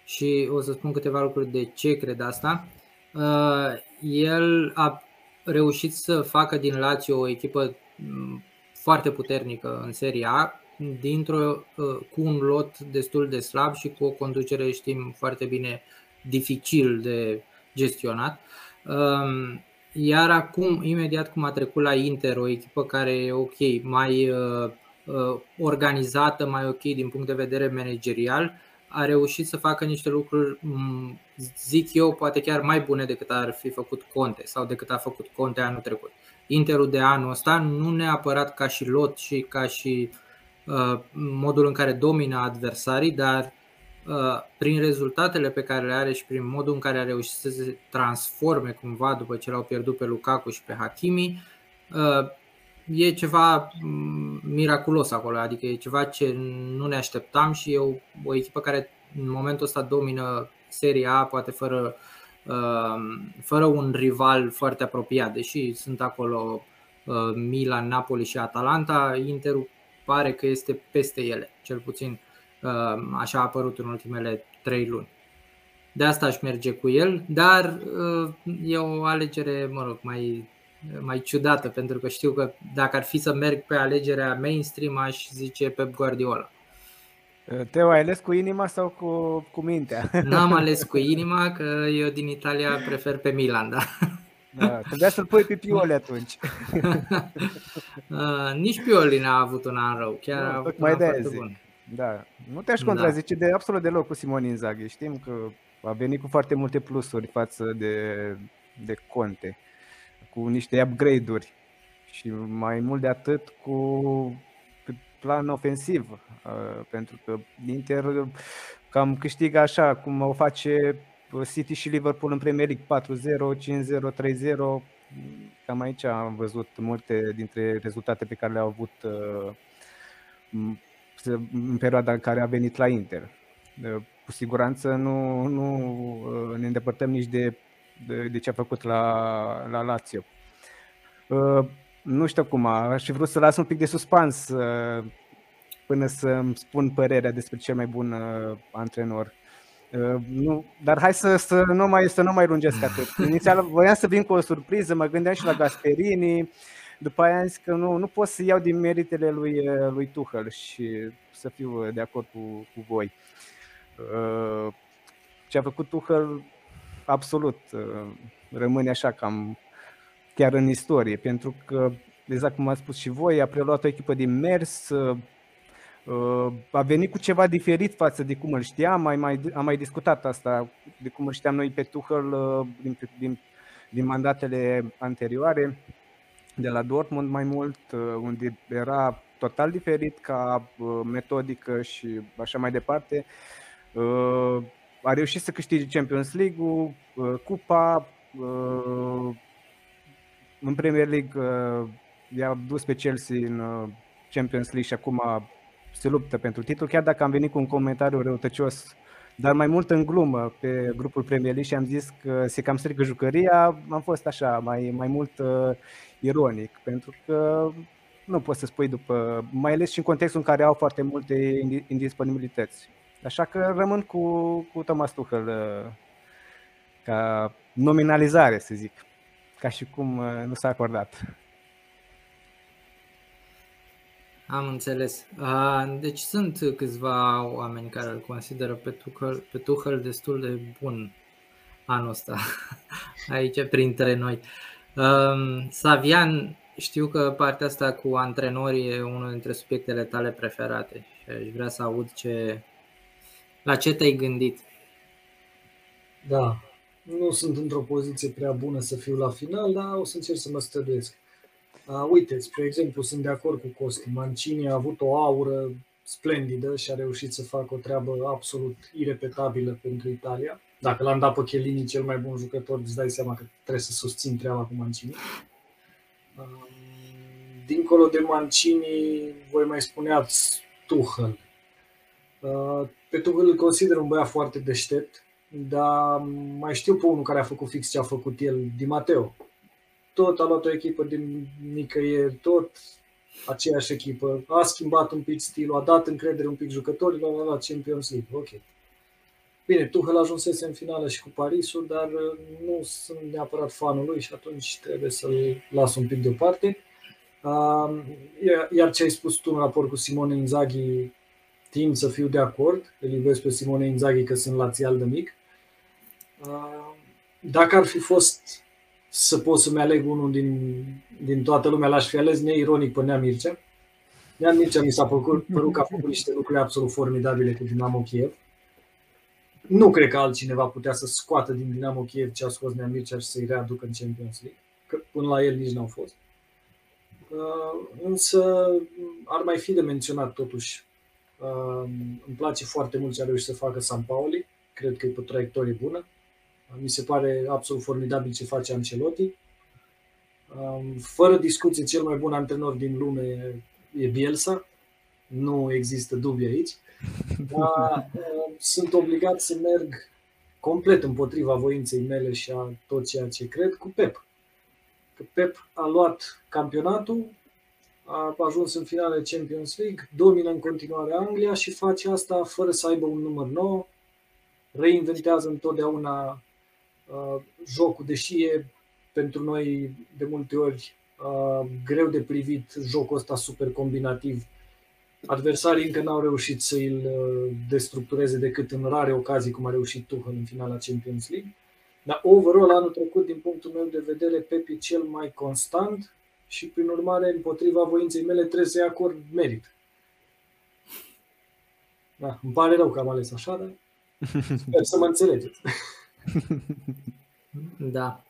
Și o să spun câteva lucruri de ce cred asta. Uh, el a reușit să facă din Lazio o echipă mm, foarte puternică în Serie A, dintr-o, uh, cu un lot destul de slab și cu o conducere, știm foarte bine, dificil de gestionat. Um, iar acum, imediat cum a trecut la Inter, o echipă care e ok, mai uh, uh, organizată, mai ok din punct de vedere managerial, a reușit să facă niște lucruri, mm, zic eu, poate chiar mai bune decât ar fi făcut Conte sau decât a făcut Conte anul trecut. Interul de anul ăsta nu neapărat ca și lot și ca și uh, modul în care domină adversarii, dar Uh, prin rezultatele pe care le are și prin modul în care a reușit să se transforme cumva după ce l-au pierdut pe Lukaku și pe Hakimi, uh, e ceva mm, miraculos acolo, adică e ceva ce nu ne așteptam și e o, o echipă care în momentul ăsta domină Seria A, poate fără, uh, fără un rival foarte apropiat, deși sunt acolo Milan, Napoli și Atalanta, Interul pare că este peste ele, cel puțin. Ehm, așa a apărut în ultimele trei luni. De asta aș merge cu el, dar ehm, e o alegere, mă rog, mai, mai ciudată, pentru că știu că dacă ar fi să merg pe alegerea mainstream, aș zice Pep Guardiola. Teo, ai ales cu inima sau cu, cu mintea? N-am ales cu inima, că eu din Italia prefer pe Milan, da. Da, trebuia să-l pui pe Pioli atunci. uh, nici Pioli n-a avut un an rău, chiar no, a avut mai un an foarte bun. Da, nu te-aș da. contrazice da. de absolut deloc cu Simon Inzaghi. Știm că a venit cu foarte multe plusuri față de, de Conte. cu niște upgrade-uri și mai mult de atât cu plan ofensiv, uh, pentru că Inter cam câștigă așa cum o face City și Liverpool în Premier League 4-0, 5-0, 3-0. Cam aici am văzut multe dintre rezultate pe care le-au avut uh, în perioada în care a venit la Inter. Uh, cu siguranță nu, nu ne îndepărtăm nici de, de, de ce a făcut la, la Lazio. Nu știu cum, aș fi vrut să las un pic de suspans până să-mi spun părerea despre cel mai bun antrenor. Uh, nu, dar hai să, să, nu mai, să nu mai lungesc atât. Inițial voiam să vin cu o surpriză, mă gândeam și la Gasperini, după aia am zis că nu, nu pot să iau din meritele lui, uh, lui Tuchel și să fiu de acord cu, cu voi. Uh, ce a făcut Tuchel, absolut, rămâne așa cam chiar în istorie, pentru că, exact cum ați spus și voi, a preluat o echipă din mers, Uh, a venit cu ceva diferit față de cum îl știam, mai, mai, am mai discutat asta, de cum îl știam noi pe Tuchel uh, din, din, din mandatele anterioare, de la Dortmund mai mult, uh, unde era total diferit ca metodică și așa mai departe. A reușit să câștige Champions League-ul, Cupa, în Premier League i-a dus pe Chelsea în Champions League și acum se luptă pentru titlu, chiar dacă am venit cu un comentariu răutăcios, dar mai mult în glumă pe grupul Premier League și am zis că se cam strică jucăria, am fost așa, mai, mai mult uh, ironic, pentru că nu poți să spui după, mai ales și în contextul în care au foarte multe indisponibilități. Așa că rămân cu, cu Thomas Tuchel uh, ca nominalizare, să zic, ca și cum uh, nu s-a acordat. Am înțeles. Deci sunt câțiva oameni care îl consideră pe Tuchel, pe Tuchel destul de bun anul ăsta aici printre noi. Savian, știu că partea asta cu antrenorii e unul dintre subiectele tale preferate și aș vrea să aud ce, la ce te-ai gândit. Da, nu sunt într-o poziție prea bună să fiu la final, dar o să încerc să mă străduiesc. Uh, uite, spre exemplu, sunt de acord cu Costi. Mancini a avut o aură splendidă și a reușit să facă o treabă absolut irepetabilă pentru Italia. Dacă l-am dat pe Chiellini cel mai bun jucător, îți dai seama că trebuie să susțin treaba cu Mancini. Uh, dincolo de Mancini, voi mai spuneați Tuchel. Uh, pe Tuchel îl consider un băiat foarte deștept, dar mai știu pe unul care a făcut fix ce a făcut el, Di Matteo tot a luat o echipă din nicăieri, tot aceeași echipă, a schimbat un pic stilul, a dat încredere un pic jucătorilor, a luat Champions League, ok. Bine, Tuchel ajunsese în finală și cu Parisul, dar uh, nu sunt neapărat fanul lui și atunci trebuie să-l las un pic deoparte. Um, iar ce ai spus tu în raport cu Simone Inzaghi, timp să fiu de acord, îl iubesc pe Simone Inzaghi că sunt lațial de mic. Um, dacă ar fi fost să pot să-mi aleg unul din, din toată lumea, l-aș fi ales neironic pe Nea Mircea. Nea Mircea mi s-a părut, părut că a făcut niște lucruri absolut formidabile cu Dinamo Kiev. Nu cred că altcineva putea să scoată din Dinamo Kiev ce a scos Nea Mircea și să-i readucă în Champions League, că până la el nici n-au fost. Uh, însă ar mai fi de menționat totuși. Uh, îmi place foarte mult ce a reușit să facă San Pauli. Cred că e pe o traiectorie bună mi se pare absolut formidabil ce face Ancelotti. Fără discuție, cel mai bun antrenor din lume e Bielsa. Nu există dubii aici. Dar sunt obligat să merg complet împotriva voinței mele și a tot ceea ce cred cu Pep. Că Pep a luat campionatul, a ajuns în finale Champions League, domină în continuare Anglia și face asta fără să aibă un număr nou, reinventează întotdeauna Uh, jocul, deși e pentru noi de multe ori uh, greu de privit jocul ăsta super combinativ, adversarii încă n-au reușit să îl uh, destructureze decât în rare ocazii, cum a reușit Tuchel în finala Champions League. Dar overall, anul trecut, din punctul meu de vedere, Pep e cel mai constant și, prin urmare, împotriva voinței mele, trebuie să-i acord merit. Da, îmi pare rău că am ales așa, dar sper să mă înțelegeți. Da.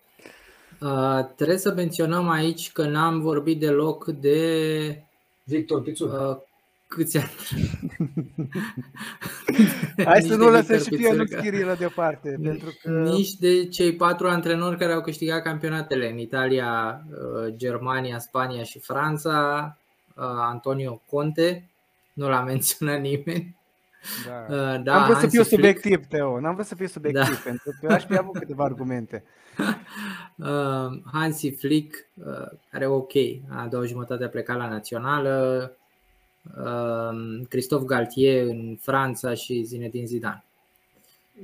Uh, trebuie să menționăm aici că n-am vorbit deloc de Victor Pițur. uh, câți ani. Hai Nici să de nu lăsăm Victor și Pionuț Pițurcă. Chirilă deoparte, pentru că Nici de cei patru antrenori care au câștigat campionatele în Italia, uh, Germania, Spania și Franța, uh, Antonio Conte, nu l-a menționat nimeni. Da. Uh, Da, N-am vrut să Hansi fiu Flick. subiectiv, Teo, n-am vrut să fiu subiectiv, Da. pentru că aș fi avut câteva argumente. Uh, Hansi Flick, uh, care ok, a doua jumătate a plecat la națională, uh, Christophe Galtier în Franța și Zinedine Zidane.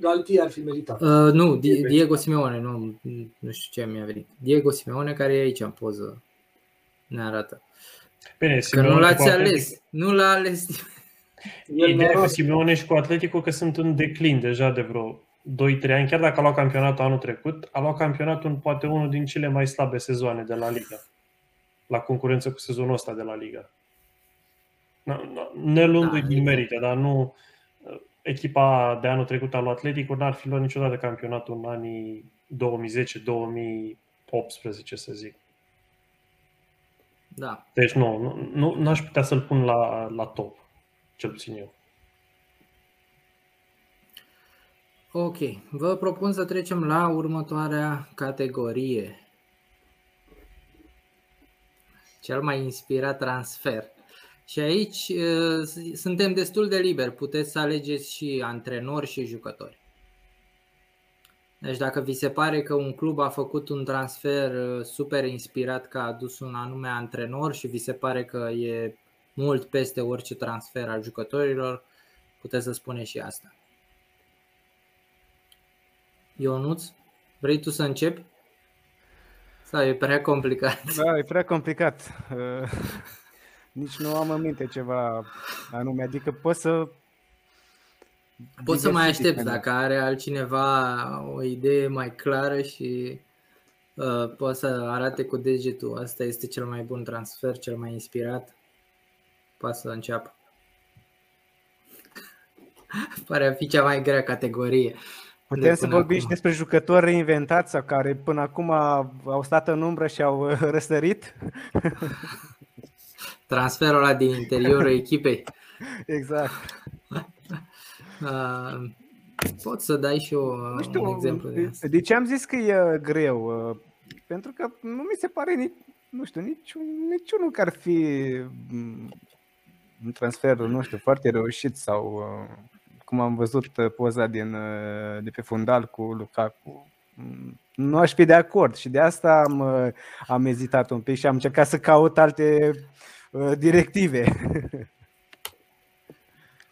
Galtier ar fi meritat. Uh, nu, Di- Diego. Diego Simeone, nu, nu știu ce mi-a venit. Diego Simeone care e aici în poză, ne arată. Bine, Că Simeone nu cu l-ați Atletico- ales, nu l-a ales El Ideea cu noroc, Simeone și cu Atletico că sunt în declin deja de vreo 2-3 ani, chiar dacă a luat campionatul anul trecut, a luat campionatul în poate unul din cele mai slabe sezoane de la Liga. La concurență cu sezonul ăsta de la Liga. Na- na- Ne luându-i Da, din e- merite, dar nu... Echipa de anul trecut al lui Atletico n-ar fi luat niciodată campionatul în anii 2010-2018, să zic. Da. Deci nu, nu, nu n-aș putea să-l pun la, la top, cel puțin eu. Ok, vă propun să trecem la următoarea categorie. Cel mai inspirat transfer. Și aici uh, s- suntem destul de liberi, puteți să alegeți și antrenori și jucători. Deci dacă vi se pare că un club a făcut un transfer uh, super inspirat că a adus un anume antrenor și vi se pare că e mult peste orice transfer al jucătorilor, puteți să spuneți și asta. Ionuț, vrei tu să începi? Sau e prea complicat? Da, e prea complicat. Uh, Nici nu am în minte ceva anume, adică pot să... Poți să mai diversific aștepți mai mult. dacă are altcineva o idee mai clară și uh, poate să arate cu degetul. Asta este cel mai bun transfer, cel mai inspirat. Poate să înceapă. Pare a fi cea mai grea categorie. Putem de să până vorbim și acum. despre jucători reinventați sau care până acum au stat în umbră și au uh, răsărit. Transferul ăla din interiorul echipei. Exact. Uh, poți să dai și eu Nu știu, un exemplu de asta. de ce am zis că e greu? Uh, Pentru că nu mi se pare nici, nu știu, niciun, niciunul care ar fi mm, un transfer, nu știu, foarte reușit sau uh, cum am văzut uh, poza din, uh, de pe fundal cu Lukaku. mm, Nu aș fi de acord și de asta am, uh, am ezitat un pic și am încercat să caut alte uh, directive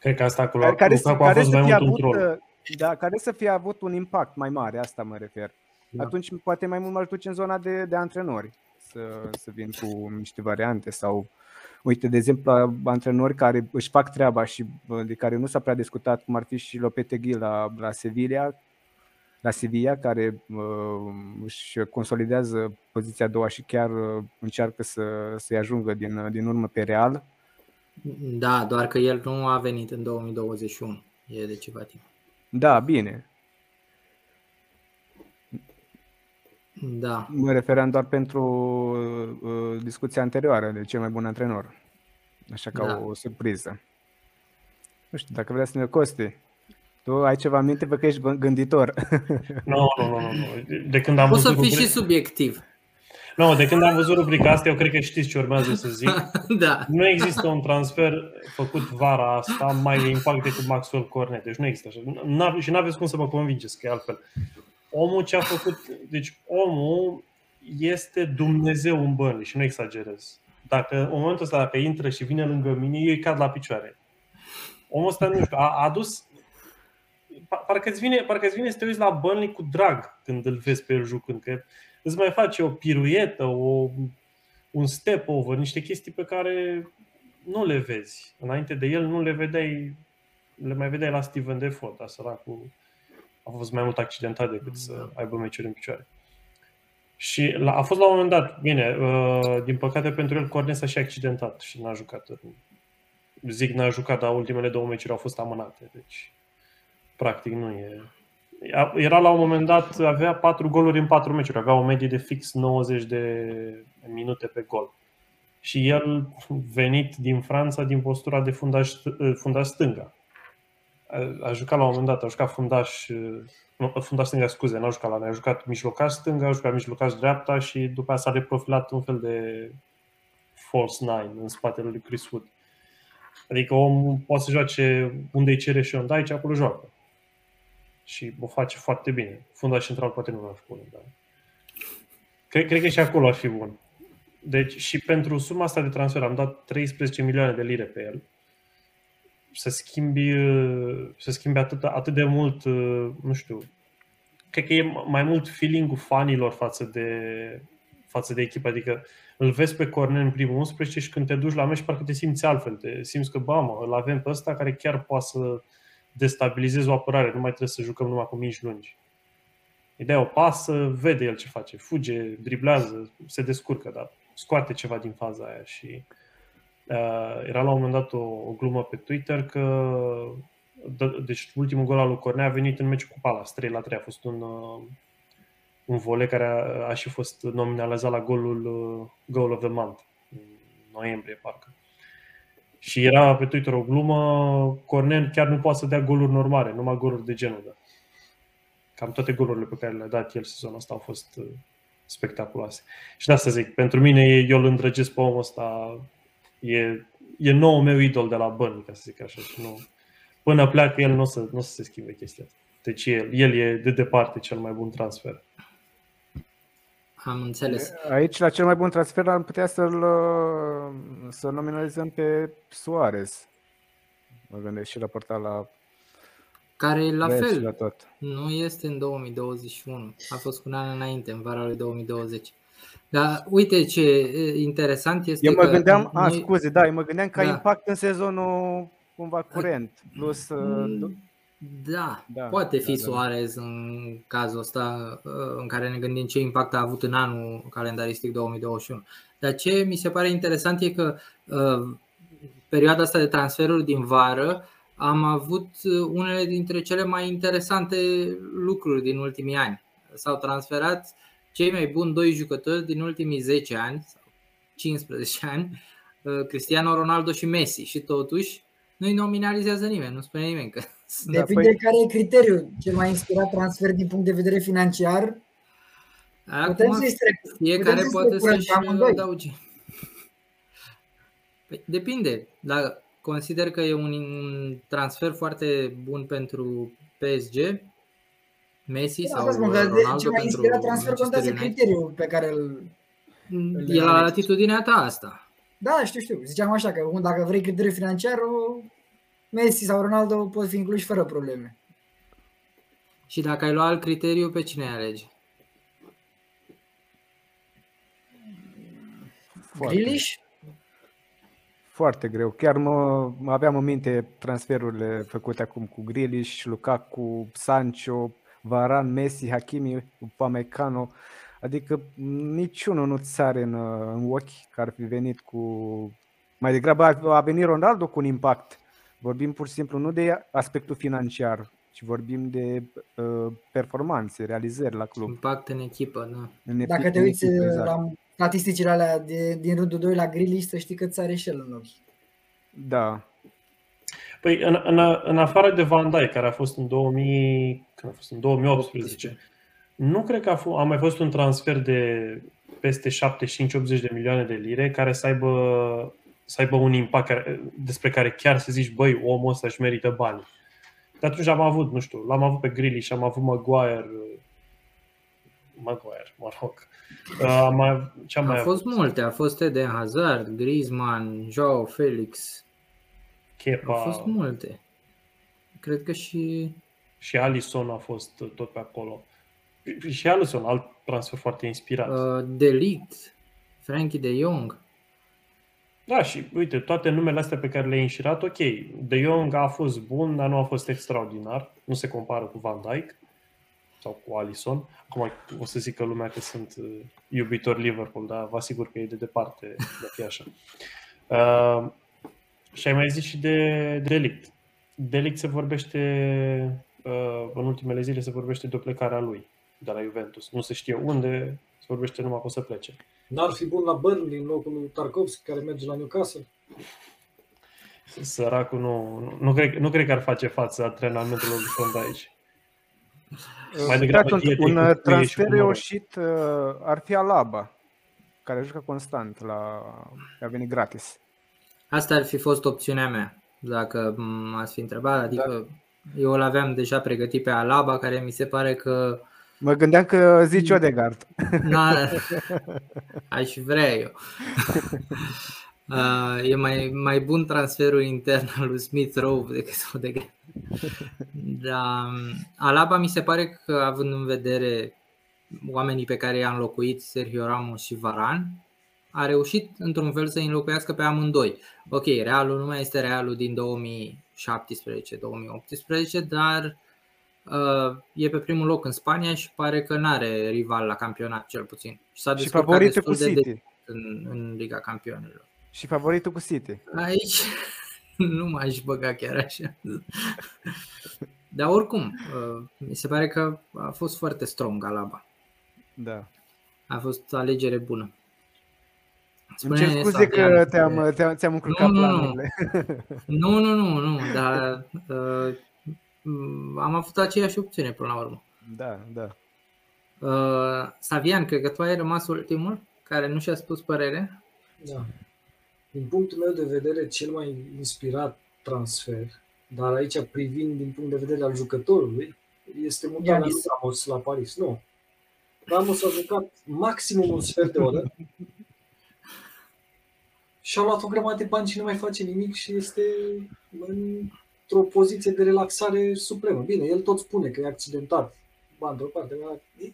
Cred că asta cu care, care, să, Lukaku a care, fost să mai fie mult un avut, troll. uh, da, care să fie avut un impact mai mare, asta mă refer. Da. Atunci poate mai mult m-aș duce în zona de, de antrenori să, să vin cu niște variante sau uite, de exemplu, antrenori care își fac treaba și bă, de care nu s-a prea discutat, cum ar fi și Lopetegui la, la Sevilla, la Sevilla, care uh, își consolidează poziția a doua și chiar uh, încearcă să, să-i ajungă din, din urmă pe Real. Da, doar că el nu a venit în 2021. E de ceva timp. Da, bine. Da. Mă refeream doar pentru uh, discuția anterioară de cel mai bun antrenor. Așa ca Da. o surpriză. Nu știu, dacă vrea să ne coste. Tu ai ceva în minte, vă că ești gâ- gânditor. Nu, nu, nu, nu, nu. De- De când am Poți să văzut fii rubri- și subiectiv. Nu, de când am văzut rubrica asta, eu cred că știți ce urmează să zic. da. Nu există un transfer făcut vara asta mai de impact decât Maxwell Cornet. Deci nu există așa. N-ave- și nu aveți cum să mă convingeți că e altfel. Omul ce a făcut... Deci omul este Dumnezeu în bănă și nu exagerez. Dacă în momentul ăsta, dacă intră și vine lângă mine, eu îi cad la picioare. Omul ăsta, nu știu, a a adus... pa- Parcă îți vine, parcă îți vine să te uiți la Burnley cu drag când îl vezi pe el jucând. Că îți mai face o piruietă, o, un step over, niște chestii pe care nu le vezi. Înainte de el nu le vedeai, le mai vedeai la Steven Defoe, dar săracul a fost mai mult accidentat decât să aibă meciuri în picioare. Și la, a fost la un moment dat, bine, uh, din păcate pentru el Cornet s-a și accidentat și n-a jucat. Zic n-a jucat, dar ultimele două meciuri au fost amânate, deci practic nu e. Era la un moment dat, avea 4 goluri în 4 meciuri, avea o medie de fix 90 de minute pe gol. Și el venit din Franța din postura de fundaș, fundaș stânga. A, a jucat la un moment dat, a jucat fundaș, nu, fundaș stânga, scuze, n-a jucat la noi, a jucat mijlocaș stânga, a jucat mijlocaș dreapta și după aceea s-a reprofilat un fel de false nine în spatele lui Chris Wood. Adică omul poate să joace unde îi cere și unde aici, acolo joacă. Și o face foarte bine. Fundaș central poate nu l-aș pune, dar... Cred, cred că și acolo ar fi bun. Deci și pentru suma asta de transfer am dat 13 milioane de lire pe el. Să schimbi, să schimbi atât, atât de mult, nu știu, cred că e mai mult feeling-ul fanilor față de, față de echipă. Adică îl vezi pe Cornel în primul 11 și când te duci la meci parcă te simți altfel. Te simți că, ba mă, îl avem pe ăsta care chiar poate să destabilizeze o apărare. Nu mai trebuie să jucăm numai cu mici lungi. Îi dai o pasă, vede el ce face. Fuge, driblează, se descurcă, dar scoate ceva din faza aia și uh, era la un moment dat o, o glumă pe Twitter că d- deci ultimul gol al lui Cornea a venit în meciul cu Palace, 3 la 3, a fost un, uh, un vole care a, a și fost nominalizat la golul uh, Goal of the Month în noiembrie, parcă. Și era pe Twitter o glumă, Cornel chiar nu poate să dea goluri normale, numai goluri de genul ăsta. Cam toate golurile pe care le-a dat el sezonul ăsta au fost uh, spectaculoase. Și de asta zic, pentru mine eu îl îndrăgesc pe omul ăsta, e, e nou meu idol de la Burnley, ca să zic așa. Și nu, până pleacă el nu o să, nu o să se schimbe chestia asta. Deci el, el e de departe cel mai bun transfer. Am înțeles. Aici, la cel mai bun transfer, am putea să-l să nominalizăm pe Suarez. Mă gândesc și la portal la care la fel la tot. nu este în 2021. A fost cu un an înainte, în vara lui 2020. Dar uite ce interesant este Eu mă că gândeam, a, noi- scuze, da, eu mă gândeam ca Da. impact în sezonul cumva curent. Plus, uh, Da, Da, poate fi da, da. Suarez în cazul ăsta uh, în care ne gândim ce impact a avut în anul calendaristic 2021. Dar ce mi se pare interesant e că uh, perioada asta de transferuri din vară am avut uh, unele dintre cele mai interesante lucruri din ultimii ani. S-au transferat cei mai buni doi jucători din ultimii 10 ani sau 15 ani, uh, Cristiano Ronaldo și Messi și totuși nu-i nominalizează nimeni, nu spune nimeni că sunt Depinde păi- care e criteriul. Cel mai inspirat transfer din punct de vedere financiar, putem Acum să-i strec. fiecare putem să-i poate strecurăm să-și pe amândoi. adauge. Păi, depinde, dar consider că e un, un transfer foarte bun pentru PSG, Messi sau Asta spun că de- Ronaldo cel mai pentru inspirat transfer Manchester contează United. criteriul pe care îl... E la latitudinea ta asta. Da, știu, știu. Ziceam așa că dacă vrei criteriul financiar, o- Messi sau Ronaldo pot fi incluși fără probleme. Și dacă ai luat alt criteriu, pe cine ai alege? Foarte. Grealish? Foarte greu. Chiar mă mă aveam în minte transferurile făcute acum cu Grealish, Lukaku, Sancho, Varane, Messi, Hakimi, Upamecano. Adică niciunul nu ți sare în, în ochi că ar fi venit cu... Mai degrabă a a venit Ronaldo cu un impact. Vorbim pur și simplu nu de aspectul financiar, ci vorbim de uh, performanțe, realizări la club. Impact în echipă, da. În epi- Dacă te în uiți echipă, exact. la statisticile alea de, din rândul 2 la Grealish, să știi că ți are și el în ochi. Da, Păi în, în, în afară de Van Dijk, care a fost în 2000, când a fost în 2018, nu cred că a, f- a mai fost un transfer de peste 75-80 de milioane de lire care să aibă, să aibă un impact care, despre care chiar să zici, băi, omul ăsta își merită bani. De atunci am avut, nu știu, l-am avut pe Grealish, am avut Maguire, Maguire, mă rog. Uh, Am mai, ce am mai Au fost avut? multe, a fost Eden Hazard, Griezmann, Joao Felix, Kepa au fost multe. Cred că și și Alisson a fost tot pe acolo. Și Alisson, alt transfer foarte inspirat. uh, Delict, Frankie de Jong. Da, și uite, toate numele astea pe care le-ai înșirat, ok, De Jong a fost bun, dar nu a fost extraordinar. Nu se compară cu Van Dijk sau cu Alisson. Acum o să zică lumea că sunt uh, iubitor Liverpool, dar vă asigur că e de departe de a fi așa. Uh, și ai mai zis și de Delict. Delict se vorbește uh, în ultimele zile se vorbește de o plecare a lui de la Juventus. Nu se știe unde, se vorbește numai că o să plece. N-ar fi bun la Burnley în locul lui Tarkovski care merge la Newcastle? Săracul nu, nu, nu, cred, nu cred că ar face față antrenamentelor lui Fonda aici. Mai degrabă atunci, un uh, transfer reușit uh, ar fi Alaba, care jucă constant, la, a venit gratis. Asta ar fi fost opțiunea mea, dacă m-ați fi întrebat. Adică da. eu îl aveam deja pregătit pe Alaba, care mi se pare că Mă gândeam că zici Odegaard. Da, aș vrea eu. Uh, e mai, mai bun transferul intern al lui Smith Rowe decât Odegaard. Da, Alaba mi se pare că având în vedere oamenii pe care i-a înlocuit Sergio Ramos și Varan, a reușit într-un fel să înlocuiască pe amândoi. Ok, Realul nu mai este Realul din 2017-2018, dar uh, e pe primul loc în Spania și pare că nu are rival la campionat cel puțin. Și s-a și favoritul cu City. De în, în Liga Campionilor. Și favoritul cu City. Aici nu m-aș băga chiar așa. Dar oricum, uh, mi se pare că a fost foarte strong Alaba. Da. A fost alegere bună. Spune Îmi cer scuze că te-am, te-am, ți-am încurcat nu, planurile. Nu, nu, nu, nu, dar uh, am avut aceeași opțiune până la urmă. Da, da. Uh, Savian, cred că tu ai rămas ultimul care nu și-a spus părere. Da. Din punctul meu de vedere, cel mai inspirat transfer, dar aici privind din punct de vedere al jucătorului, este mutarea lui Ramos la Paris. Nu. Ramos a jucat maximum un sfert de oră și a luat o grămadă de bani și nu mai face nimic și este într-o poziție de relaxare supremă. Bine, el tot spune că e accidentat. Ba, într-o parte, e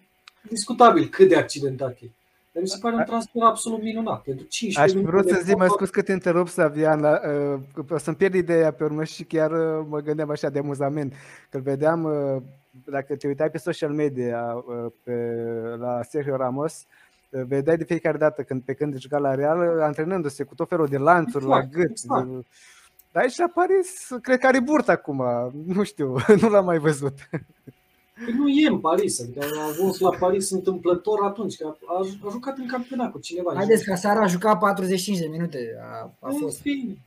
discutabil cât de accidentat e. Dar mi se pare un transfer absolut minunat. Pentru 15 Aș vrea să zic, mă scuz că te întrerup, Savian, la, uh, o să-mi pierd ideea pe urmă și chiar uh, mă gândeam așa de amuzament. Că vedeam, uh, dacă te uitai pe social media uh, pe, la Sergio Ramos, uh, vedeai de fiecare dată când, pe când juca la Real, antrenându-se cu tot felul de lanțuri exact, la gât. Exact. Dar aici la Paris, cred că are burtă acum, nu știu, nu l-am mai văzut. Păi nu e în Paris, adică a ajuns la Paris întâmplător atunci, că a, a jucat în campionat cu cineva. Haideți că seara a jucat 45 de minute, a, a fost. Fine.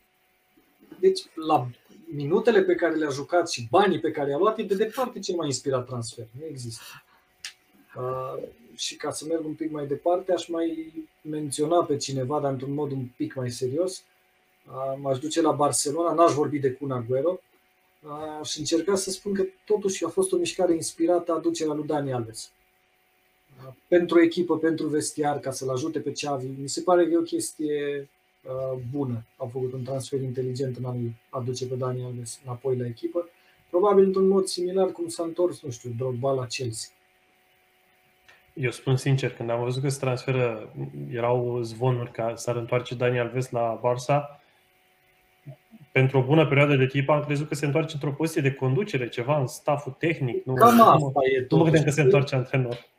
Deci, la minutele pe care le-a jucat și banii pe care i-a luat, e de departe cel mai inspirat transfer. Nu există. Uh, și ca să merg un pic mai departe, aș mai menționa pe cineva, dar într-un mod un pic mai serios. Uh, m-aș duce la Barcelona, n-aș vorbi de Kun Agüero, și încerca să spun că totuși a fost o mișcare inspirată aducerea lui Dani Alves. Pentru echipă, pentru vestiar, ca să-l ajute pe Xavi. Mi se pare că e o chestie bună. Au făcut un transfer inteligent în a-l aduce pe Dani Alves înapoi la echipă. Probabil într-un mod similar cum s-a întors, nu știu, Drogba la Chelsea. Eu spun sincer, când am văzut că se transferă, erau zvonuri că s-ar întoarce Dani Alves la Barça, pentru o bună perioadă de timp am crezut că se întoarce într-o poziție de conducere, ceva în staful tehnic. Nu, Cam asta e Nu mă gândeam că se întoarce antrenor.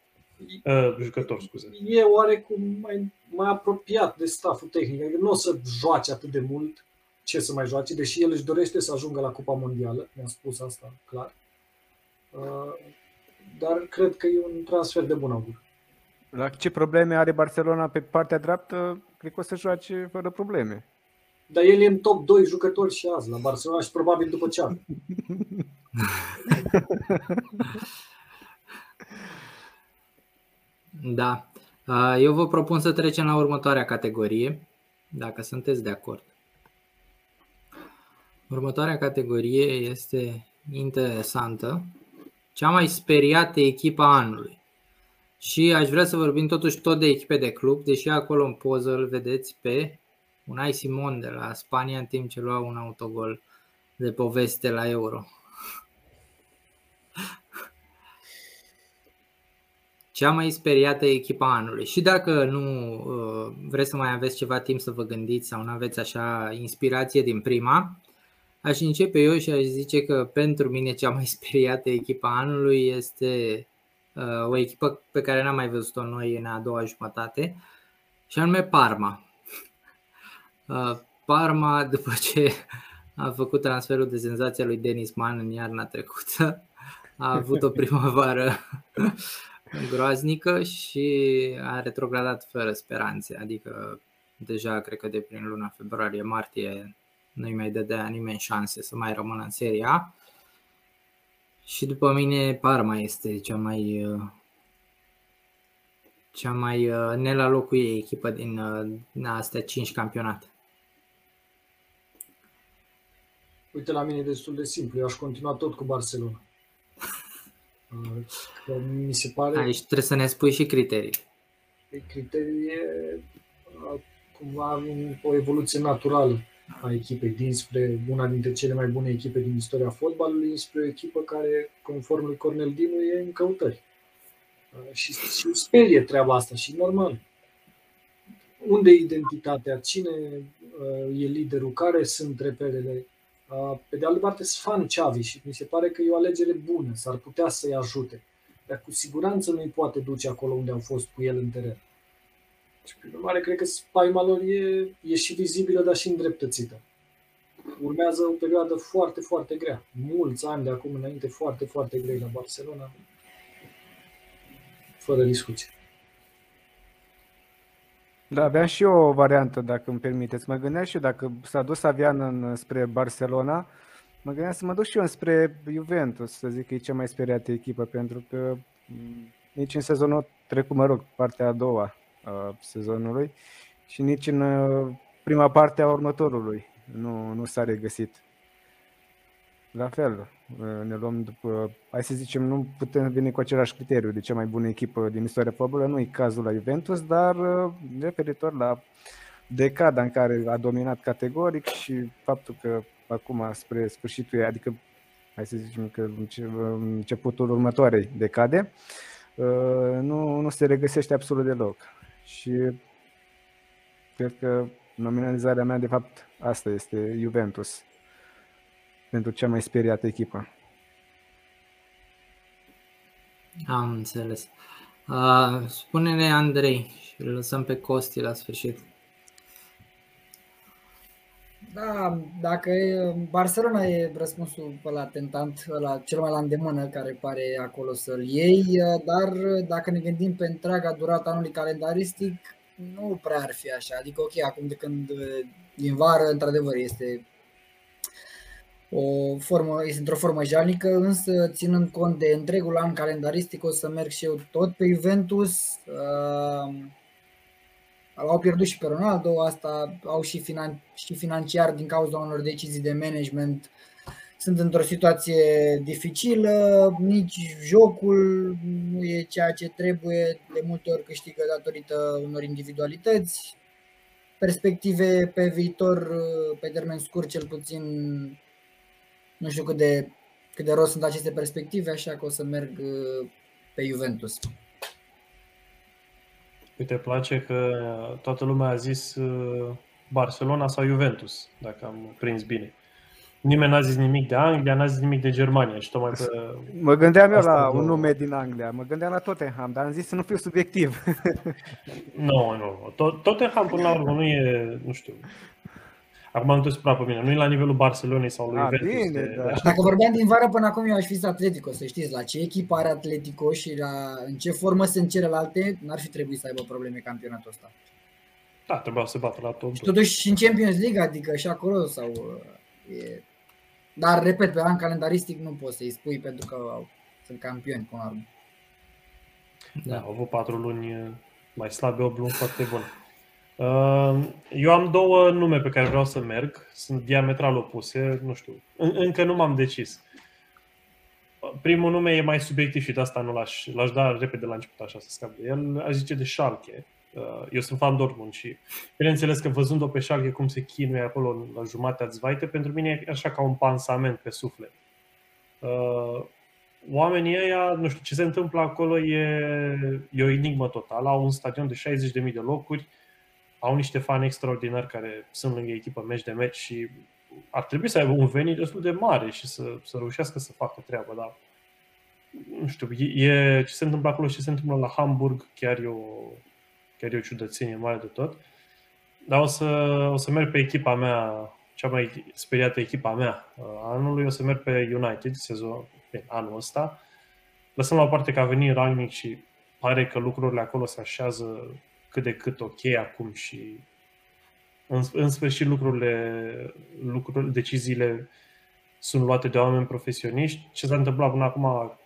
Uh, jucător, scuze. E oarecum mai, mai apropiat de staful tehnic. Adică nu o să joace atât de mult ce să mai joace, deși el își dorește să ajungă la Cupa Mondială, mi-a spus asta clar. Uh, dar cred că e un transfer de bun augur. La ce probleme are Barcelona pe partea dreaptă, cred că o să joace fără probleme. Dar el e în top 2 jucători și azi la Barcelona și probabil după ce Da. Eu vă propun să trecem la următoarea categorie, dacă sunteți de acord. Următoarea categorie este interesantă. Cea mai speriată echipa anului. Și aș vrea să vorbim totuși tot de echipe de club, deși acolo în poză îl vedeți pe Unai Simon de la Spania în timp ce lua un autogol de poveste la Euro. Cea mai speriată echipa anului. Și dacă nu uh, vreți să mai aveți ceva timp să vă gândiți sau nu aveți așa inspirație din prima, aș începe eu și aș zice că pentru mine cea mai speriată echipa anului este uh, o echipă pe care n-am mai văzut-o noi în a doua jumătate, și anume Parma. Uh, Parma, după ce a făcut transferul de senzația lui Denis Mann în iarna trecută, a avut o primăvară groaznică și a retrogradat fără speranțe. Adică deja cred că de prin luna februarie-martie nu-i mai dădea nimeni șanse să mai rămână în seria. Și după mine Parma este cea mai cea mai ne la locul ei echipă din, din astea 5 campionate. Uite, la mine e destul de simplu. Eu aș continua tot cu Barcelona. Că mi se pare... Aici trebuie să ne spui și criterii. Criterii e cumva o evoluție naturală a echipei dinspre una dintre cele mai bune echipe din istoria fotbalului spre o echipă care, conform lui Cornel Dinu, e în căutări. Și, și sperie treaba asta și normal. Unde e identitatea? Cine e liderul? Care sunt reperele? Pe de altă parte, sunt fan Xavi și mi se pare că e o alegere bună, s-ar putea să-i ajute. Dar cu siguranță nu-i poate duce acolo unde au fost cu el în teren. Și prin urmare, cred că spaima lor e, e și vizibilă, dar și îndreptățită. Urmează o perioadă foarte, foarte grea. Mulți ani de acum înainte, foarte, foarte grei la Barcelona. Fără discuție. Da, aveam și eu o variantă, dacă îmi permiteți. Mă gândeam și eu, dacă s-a dus Avian în, spre Barcelona, mă gândeam să mă duc și eu spre Juventus, să zic că e cea mai speriată echipă, pentru că nici în sezonul trecut, mă rog, partea a doua a sezonului și nici în prima parte a următorului nu, nu s-a regăsit. La fel, ne luăm după, hai să zicem, nu putem veni cu același criteriu de cea mai bună echipă din istoria fotbalului, nu e cazul la Juventus, dar referitor la decada în care a dominat categoric și faptul că acum spre sfârșitul ei, adică hai să zicem că începutul următoarei decade, nu, nu se regăsește absolut deloc. Și cred că nominalizarea mea, de fapt, asta este Juventus pentru cea mai speriată echipă. Am înțeles. Uh, spune-ne, Andrei, și îl lăsăm pe Costi la sfârșit. Da, dacă e, Barcelona e răspunsul la tentant, la cel mai la îndemână care pare acolo să-l iei, dar dacă ne gândim pe întreaga durată anului calendaristic, nu prea ar fi așa. Adică, ok, acum de când din vară, într-adevăr, este o formă, este într-o formă jalnică, însă ținând cont de întregul an calendaristic, o să merg și eu tot pe Juventus. Uh, L-au pierdut și pe Ronaldo, asta au și, finan- și financiar din cauza unor decizii de management. Sunt într-o situație dificilă, nici jocul nu e ceea ce trebuie, de multe ori câștigă datorită unor individualități. Perspective pe viitor, pe termen scurt cel puțin, nu știu cât de, cât de rost sunt aceste perspective, așa că o să merg pe Juventus. Uite, place că toată lumea a zis uh, Barcelona sau Juventus, dacă am prins bine. Nimeni n-a zis nimic de Anglia, n-a zis nimic de Germania și tocmai pe... Mă gândeam eu la un nume din Anglia, mă gândeam la Tottenham, dar am zis să nu fiu subiectiv. Nu, nu, Tottenham până la urmă nu e, nu știu, Acum am dus pe mine. Nu e la nivelul Barcelonei sau lui Juventus. Bine, de, da. Dacă vorbeam din vară până acum, eu aș fi Atletico, să știți. La ce echipă are Atletico și la, în ce formă sunt celelalte, n-ar fi trebuit să aibă probleme campionatul ăsta. Da, trebuia să bată la top. Și totuși și în Champions League, adică și acolo sau... E... Dar, repet, pe an calendaristic nu poți să-i spui pentru că sunt campioni până la urmă. Da, au avut patru luni mai slabe, 8 luni foarte bune. Ehm, eu am două nume pe care vreau să merg, sunt diametral opuse, nu știu, încă nu m-am decis. Primul nume e mai subiectiv și de asta nu l-aș, l-aș da repede la început așa să scap de el. Aș zice de Schalke. Ehm, eu sunt fan Dortmund și bineînțeles că văzând-o pe Schalke cum se chinuie acolo la jumatea Zvaite, pentru mine e așa ca un pansament pe suflet. Ehm, oamenii ăia, nu știu ce se întâmplă acolo, e, e o enigmă totală. Au un stadion de 60.000 de locuri, au niște fani extraordinari care sunt lângă echipă meci de meci și ar trebui să aibă un venit destul de mare și să, să reușească să facă treaba, dar nu știu, e, ce se întâmplă acolo și ce se întâmplă la Hamburg, chiar e o, chiar e o ciudățenie mare de tot. Dar o să, o să merg pe echipa mea, cea mai speriată echipa mea anului, o să merg pe United sezon, pe anul ăsta. lăsăm la o parte că a venit Rangnick și pare că lucrurile acolo se așează cât de cât ok acum și în, în sfârșit lucrurile, lucrurile, deciziile sunt luate de oameni profesioniști. Ce s-a întâmplat până acum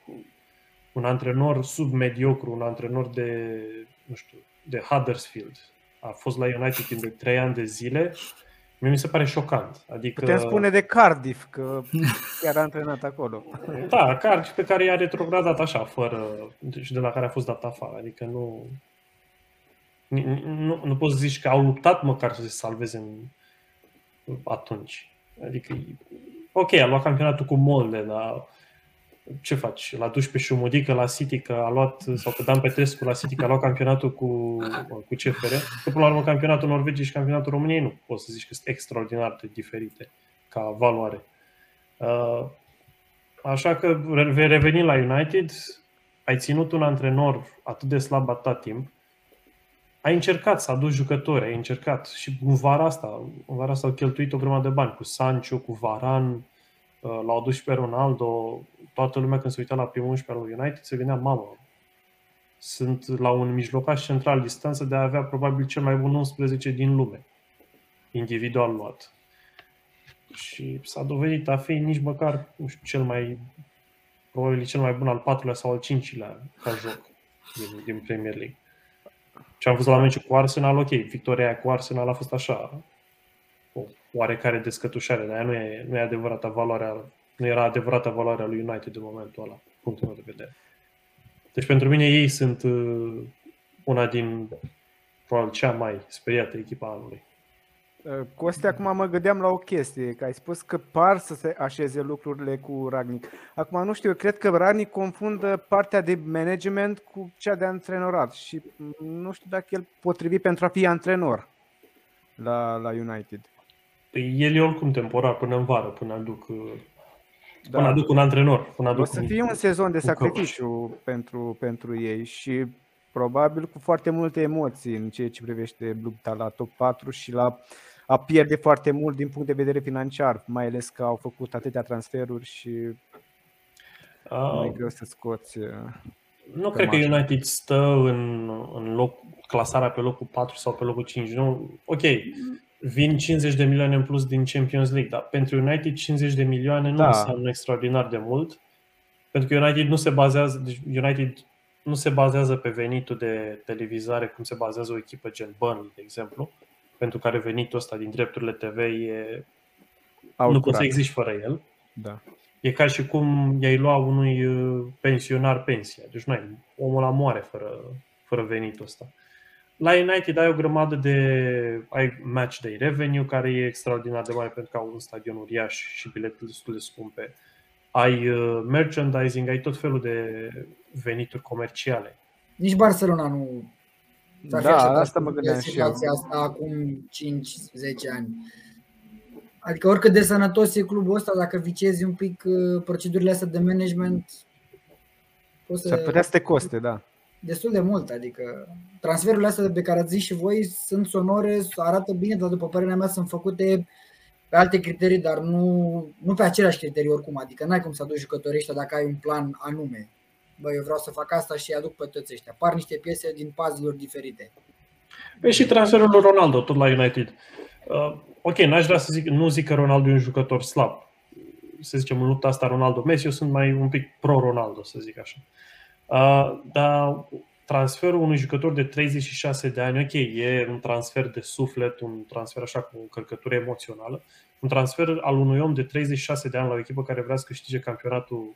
un antrenor submediocru, un antrenor de, nu știu, de Huddersfield, a fost la United timp de 3 ani de zile, Mie mi se pare șocant. Adică... Putem spune de Cardiff, că chiar a antrenat acolo. Da, Cardiff pe care i-a retrogradat așa, fără, și de la care a fost dat afară. Adică nu, nu, nu poți să zici că au luptat măcar să se salveze în, atunci. Adică, ok, a luat campionatul cu Molde, dar ce faci? L-a dus pe Șumudică la City, că a luat, sau pe Dan Petrescu la City, că a luat campionatul cu, cu CFR. Că până la urmă campionatul Norvegiei și campionatul României nu poți să zici că sunt extraordinar de diferite ca valoare. Uh, așa că reveni la United, ai ținut un antrenor atât de slab atât timp, ai încercat să aduci jucători, ai încercat și în vara asta, în vara asta au cheltuit o grămadă de bani cu Sancho, cu Varan, uh, l-au adus și pe Ronaldo, toată lumea când se uita la primul 11 al United se gândea, mamă, sunt la un mijlocaș central distanță de a avea probabil cel mai bun 11 din lume, individual luat. Și s-a dovedit a fi nici măcar, nu știu, cel mai, probabil cel mai bun al patrulea sau al cincilea ca joc din, din Premier League. Ce am văzut la meciul cu Arsenal, ok, victoria cu Arsenal a fost așa, o oarecare descătușare, dar nu e, nu e adevărata valoarea, nu era adevărata valoarea lui United în momentul ăla, punctul meu de vedere. Deci pentru mine ei sunt uh, una din probabil cea mai speriată echipa anului. Uh, Costi, acum mă gândeam la o chestie, că ai spus că par să se așeze lucrurile cu Ragnic. Acum nu știu, eu cred că Ragnic confundă partea de management cu cea de antrenorat și nu știu dacă el potrivit pentru a fi antrenor la, la United. Păi el e oricum temporar până în vară, până aduc, uh, da. până aduc un antrenor. Până aduc o să fie un sezon de sacrificiu pentru, pentru ei și probabil cu foarte multe emoții în ceea ce privește lupta la top 4 și la a pierde foarte mult din punct de vedere financiar, mai ales că au făcut atâtea transferuri și uh, mai greu să scoți. Uh, nu cred că United stă în, în loc, clasarea pe locul 4 sau pe locul 5. Nu? Ok, vin 50 de milioane în plus din Champions League, dar pentru United 50 de milioane nu da. înseamnă extraordinar de mult, pentru că United nu se bazează, deci United nu se bazează pe venitul de televizare cum se bazează o echipă gen Burnley, de exemplu, pentru care venitul ăsta din drepturile TV e... Au nu poți să existi fără el. Da. E ca și cum i-ai lua unui uh, pensionar pensia. Deci nu ai, omul la moare fără, fără venitul ăsta. La United ai o grămadă de ai match day revenue care e extraordinar de mare pentru că au un stadion uriaș și bilete destul de scumpe. Ai uh, merchandising, ai tot felul de venituri comerciale. Nici Barcelona nu da, asta mă gândeam și eu. asta acum 5-10 ani. Adică oricât de sănătos e clubul ăsta, dacă vicezi un pic uh, procedurile astea de management, poți să... S-ar putea să te coste, da. Destul de mult, adică transferurile astea pe care ați zis și voi sunt sonore, arată bine, dar după părerea mea sunt făcute pe alte criterii, dar nu, nu pe aceleași criterii oricum. Adică n-ai cum să aduci jucătorii ăștia dacă ai un plan anume bă, eu vreau să fac asta și aduc pe toți ăștia. Par niște piese din puzzle-uri diferite. Păi și transferul lui Ronaldo, tot la United. Uh, ok, n-aș vrea să zic, nu zic că Ronaldo e un jucător slab. Să zicem, în lupta asta Ronaldo-Messi, eu sunt mai un pic pro-Ronaldo, să zic așa. Uh, dar transferul unui jucător de 36 de ani, ok, e un transfer de suflet, un transfer așa cu încărcătură emoțională, un transfer al unui om de 36 de ani la o echipă care vrea să câștige campionatul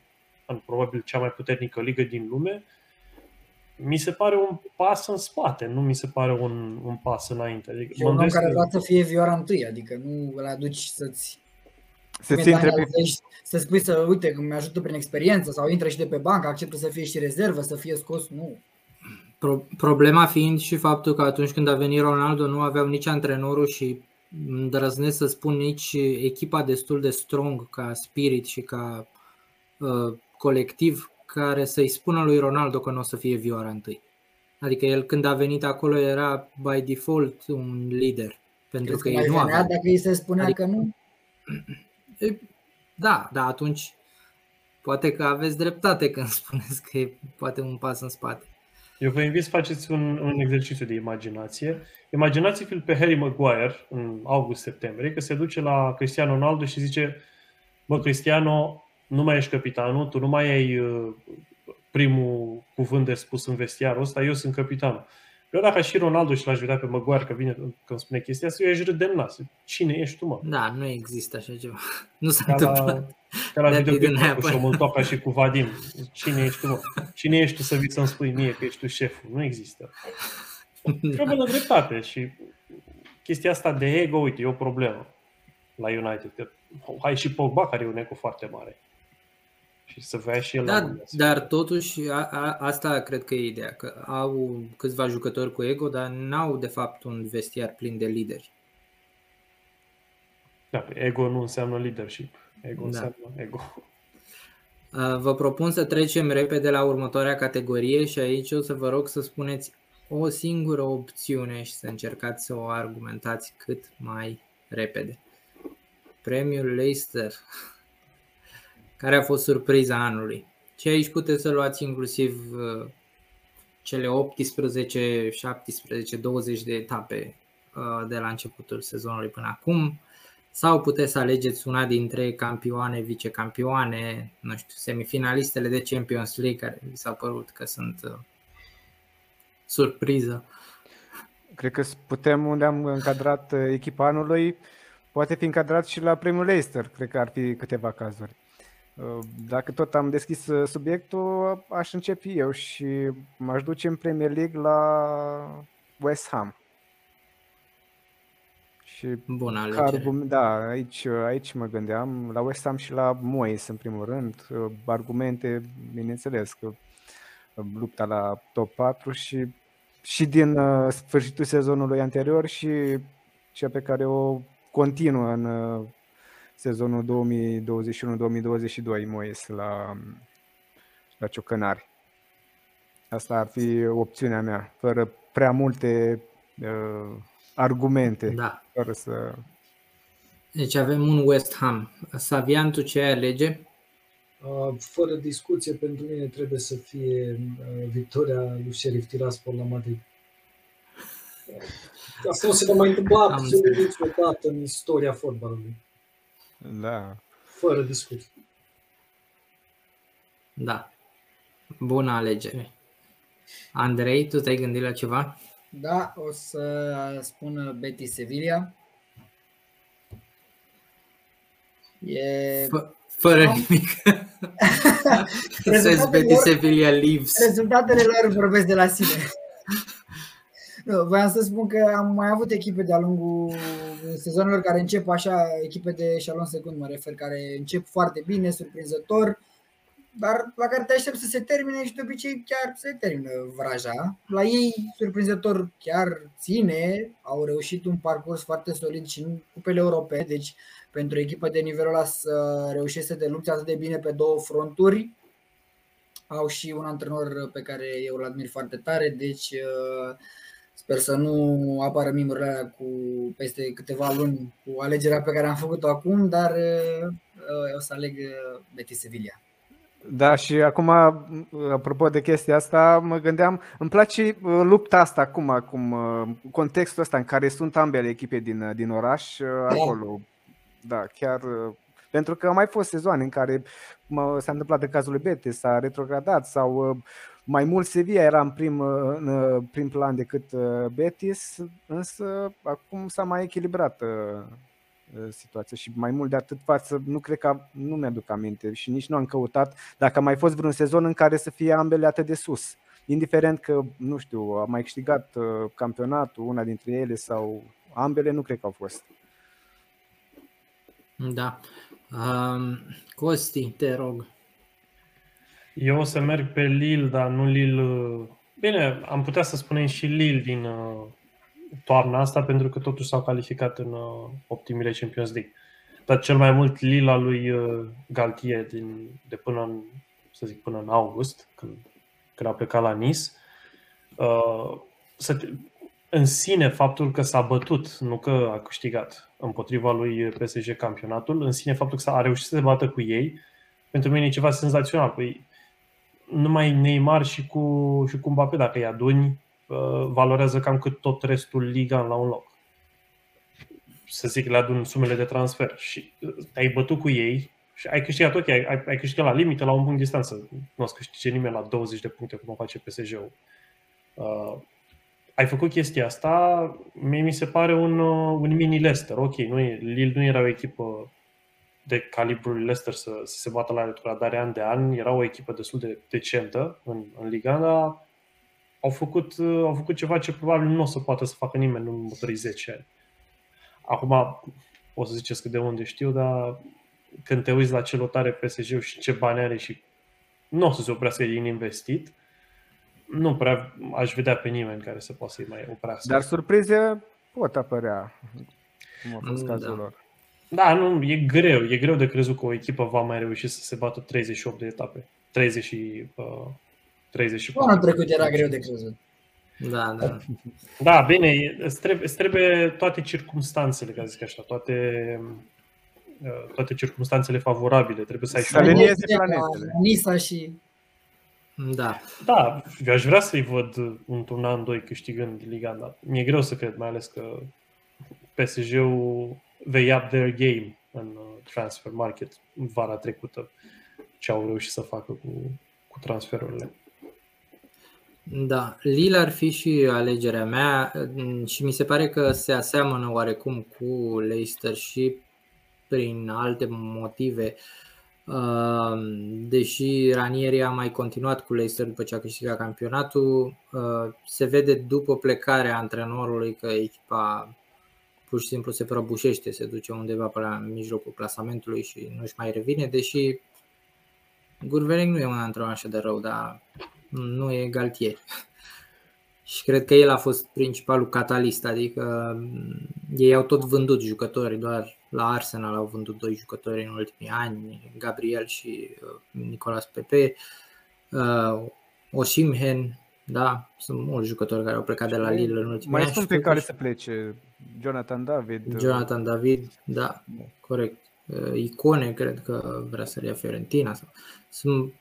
în probabil cea mai puternică ligă din lume, mi se pare un pas în spate, nu mi se pare un, un pas înainte. Adică e un om care vrea să fie vioara întâi, adică nu îl aduci să-ți să-ți intre pe... Să spui să, uite, că mi-ajută prin experiență sau intră și de pe bancă, acceptă să fie și rezervă, să fie scos, nu. Pro- problema fiind și faptul că atunci când a venit Ronaldo nu aveau nici antrenorul și îndrăznesc să spun nici echipa destul de strong ca spirit și ca uh, colectiv care să-i spună lui Ronaldo că nu o să fie vioara întâi. Adică el când a venit acolo era by default un lider. Pentru Crezi că, că ei nu avea. dacă îi se spunea adică, că nu? Da, da, atunci poate că aveți dreptate când spuneți că e poate un pas în spate. Eu vă invit să faceți un, un exercițiu de imaginație. Imaginați-vă pe Harry Maguire în august-septembrie, că se duce la Cristiano Ronaldo și zice Bă, Cristiano, nu mai ești capitanul, tu nu mai ai uh, primul cuvânt de spus în vestiarul ăsta, eu sunt capitanul. Eu dacă și Ronaldo și l-aș vedea pe Maguire că vine când spune chestia asta, eu aș râde în nas. Cine ești tu, mă? Da, nu există așa ceva. Nu s-a Ca la, întâmplat. ca la That videoclip didn't cu happen. Șomântoaca și cu Vadim. Cine ești tu, mă? Cine ești tu să vii să-mi spui mie că ești tu șeful? Nu există. Trebuie la dreptate și chestia asta de ego, uite, e o problemă la United. Că hai și Pogba care e un ego foarte mare. Și să vrea și el la un Da, moment dat. dar totuși a, a, asta cred că e ideea, că au câțiva jucători cu ego, dar n-au de fapt un vestiar plin de lideri. Da, ego nu înseamnă leadership. Ego Da. înseamnă ego. Uh, Vă propun să trecem repede la următoarea categorie și aici o să vă rog să spuneți o singură opțiune și să încercați să o argumentați cât mai repede. Premiul Leicester. Care a fost surpriza anului? Și aici puteți să luați inclusiv uh, cele 18, 17, 20 de etape uh, de la începutul sezonului până acum sau puteți să alegeți una dintre campioane, vicecampioane, nu știu, semifinalistele de Champions League care vi s-au părut că sunt uh, surpriză. Cred că putem, unde am încadrat uh, echipa anului, poate fi încadrat și la premiul Leicester. Cred că ar fi câteva cazuri. Uh, Dacă tot am deschis uh, subiectul, aș începe eu și m-aș duce în Premier League la West Ham. Și Bună ca alegere. argument, da, aici, aici mă gândeam, la West Ham și la Moyes în primul rând. Uh, Argumente, bineînțeles, că uh, lupta la top 4 și, și din uh, sfârșitul sezonului anterior și cea pe care o continuă în uh, sezonul 2021-2022 Moyes la, la Ciocănari. Asta ar fi opțiunea mea, fără prea multe uh, argumente, Da. fără să... Deci avem un West Ham. Savian, tu ce ai alege? Uh, Fără discuție, pentru mine trebuie să fie uh, victoria lui Sheriff Tiraspol la Madrid. Asta nu se va mai întâmpla Am absolut înțeles. niciodată în istoria fotbalului. Da. Fără discuție. Da. Bună alegere. Andrei, tu te-ai gândit la ceva? Da, o să spun Betis Sevilla. E Fă, fără nimic. Să Rezultatele Betis lor- Sevilla Leaves. Rezultatele lor vorbesc de la sine. Nu, voiam să spun că am mai avut echipe de-a lungul sezonelor care încep așa, echipe de șalon secund mă refer, care încep foarte bine, surprinzător, dar la care te aștept să se termine și de obicei chiar se termină vraja. La ei, surprinzător, chiar ține, au reușit un parcurs foarte solid și în cupele europene, deci pentru o echipă de nivelul ăla să reușește să te lupți atât de bine pe două fronturi, au și un antrenor pe care eu îl admir foarte tare, deci uh, sper să nu apară mimurile alea cu peste câteva luni cu alegerea pe care am făcut-o acum, dar uh, uh, o să aleg uh, Betis Sevilla. Da, și acum, apropo de chestia asta, mă gândeam, îmi place uh, lupta asta acum, acum uh, contextul ăsta în care sunt ambele echipe din, uh, din oraș, uh, acolo. Da, chiar uh, pentru că au mai fost sezoane în care mă, s-a întâmplat în cazul lui Betis, s-a retrogradat sau uh, mai mult Sevilla era în prim, uh, în uh, prim plan decât uh, Betis, însă acum s-a mai echilibrat uh, uh, situația și mai mult de atât față, nu cred că, nu mi-aduc aminte și nici nu am căutat dacă a mai fost vreun sezon în care să fie ambele atât de sus. Indiferent că, nu știu, a mai câștigat uh, campionatul, una dintre ele sau ambele, nu cred că au fost. Da. Um, Costi, te rog. Eu o să merg pe Lille, dar nu Lille... uh, Bine, am putea să spunem și Lille din uh, toamna asta, pentru că totuși s-au calificat în uh, optimile Champions League. Dar cel mai mult Lille al lui uh, Galtier din, de până în, să zic, până în august, când, când a plecat la Nice. Uh, să te, în sine, faptul că s-a bătut, nu că a câștigat împotriva lui PSG campionatul, în sine faptul că s-a a reușit să se bată cu ei, pentru mine e ceva senzațional. Păi, numai Neymar și cu, și cu Mbappé, dacă îi aduni, uh, valorează cam cât tot restul liga la un loc. Să zic, le adun sumele de transfer și uh, te-ai bătut cu ei și ai câștigat, ok, ai, ai câștigat la limită, la un punct distanță. Nu o să câștige nimeni la 20 de puncte, cum o face PSG-ul. Uh, ai făcut chestia asta, mie mi se pare un, uh, un mini Leicester. Ok, nu e, Lille nu era o echipă de calibrul Leicester să, să se bată la retrogradare an de an, era o echipă destul de decentă în, în Liga, dar au făcut, uh, au făcut ceva ce probabil nu o să poată să facă nimeni în următorii 10 ani. Acum, o să ziceți că de unde știu, dar când te uiți la ce lotare PSG și ce bani are și nu o să se oprească din investit, nu prea aș vedea pe nimeni care să poată să-i mai oprească. Dar surprize pot apărea, cum a fost Da. cazul lor. Da, nu, e greu. E greu de crezut că o echipă va mai reuși să se bată 38 de etape. 30 și, uh, 34. Anul trecut era greu de crezut. Da, da. Da, bine, e- îți trebuie, îți trebuie toate circumstanțele, ca să zic așa, toate, uh, toate circumstanțele favorabile. Trebuie să ai și Să alinieze Veneția, planetele. Nisa și da. Da, eu aș vrea să-i văd într-un an, doi câștigând Liga, dar mi-e greu să cred, mai ales că PSG-ul they up their game în uh, transfer market vara trecută, ce au reușit să facă cu, cu transferurile. Da, Lille ar fi și alegerea mea mm, și mi se pare că se aseamănă oarecum cu Leicester și prin alte motive. Uh, Deși Ranieri a mai continuat cu Leicester după ce a câștigat campionatul, uh, se vede după plecarea antrenorului că echipa pur și simplu se prăbușește, se duce undeva pe la mijlocul clasamentului și nu-și mai revine, deși Gurvering nu e un antrenor așa de rău, dar nu e Galtier. Și cred că el a fost principalul catalist, adică mm, ei au tot vândut jucători, doar la Arsenal au vândut doi jucători în ultimii ani, Gabriel și uh, Nicolas Pepe, uh, Osimhen, da, sunt mulți jucători care au plecat de la Lille în ultimii Mai ani. sunt și pe care totuși- să plece. Jonathan David. Jonathan David, da, corect. Uh, Icone, cred că vrea să ia Fiorentina. Sau... Sunt,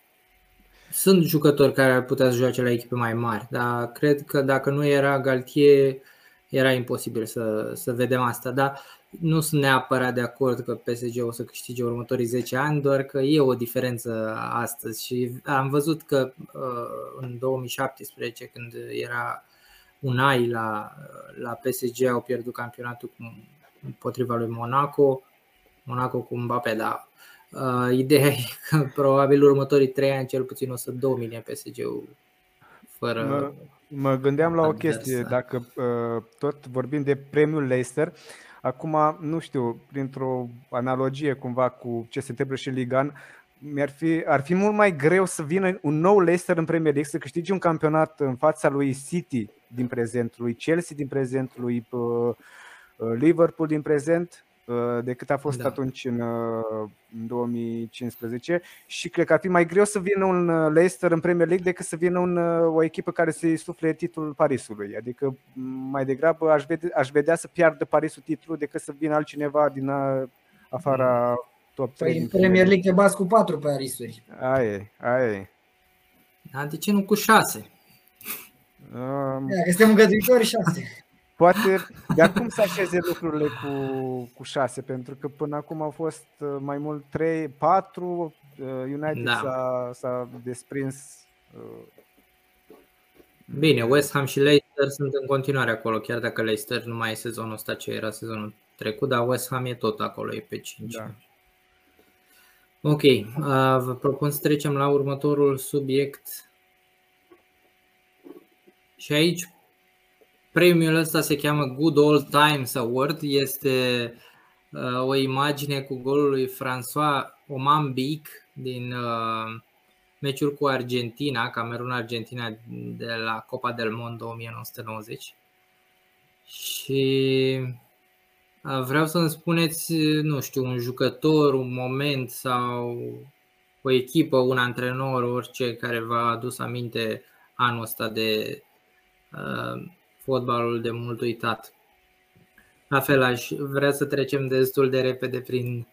sunt jucători care ar putea să joace la echipe mai mari, dar cred că dacă nu era Galtier, era imposibil să, să vedem asta. Dar nu sunt neapărat de acord că PSG o să câștige următorii 10 ani, doar că e o diferență astăzi și am văzut că uh, în 2017, când era Unai la, la PSG, au pierdut campionatul cu, împotriva lui Monaco, Monaco cu Mbappé, dar uh, ideea e că probabil următorii 3 ani cel puțin o să domine PSG-ul fără... Mă, mă gândeam la o adversar. chestie, dacă uh, tot vorbim de premiul Leicester, acum, nu știu, printr-o analogie cumva cu ce se întâmplă și în Ligan, mi-ar fi, ar fi mult mai greu să vină un nou Leicester în Premier League, să câștige un campionat în fața lui City din prezent, lui Chelsea din prezent, lui uh, uh, Liverpool din prezent, uh, decât a fost Da. da. atunci în, uh, în 2015 și cred că ar fi mai greu să vină un uh, Leicester în Premier League decât să vină un, uh, o echipă care să-i sufle titlul Parisului. Adică m, mai degrabă aș vedea, aș vedea să piardă Parisul titlul decât să vină altcineva din a, afara top 3. Păi în Premier League te bați cu patru Parisuri. Aia e, aia e. Dar de ce nu cu 6? Um, Dacă suntem îngăduitori, șase. Poate, dar cum să așeze lucrurile cu, cu 6? Pentru că până acum au fost uh, mai mult 3, 4, United Da. s-a, s-a desprins uh, Bine, West Ham și Leicester sunt în continuare acolo, chiar dacă Leicester nu mai e sezonul ăsta ce era sezonul trecut, dar West Ham e tot acolo, e pe 5. Da. Ok, uh, vă propun să trecem la următorul subiect. Și aici premiul ăsta se cheamă Good Old Times Award, este uh, o imagine cu golul lui François Omambic din uh, meciul cu Argentina, Camerun-Argentina de la Copa del Mondo 1990. Și uh, vreau să-mi spuneți, nu știu, un jucător, un moment sau o echipă, un antrenor, orice care v-a adus aminte anul ăsta de uh, fotbalul de mult uitat. La fel, aș vrea să trecem destul de repede prin,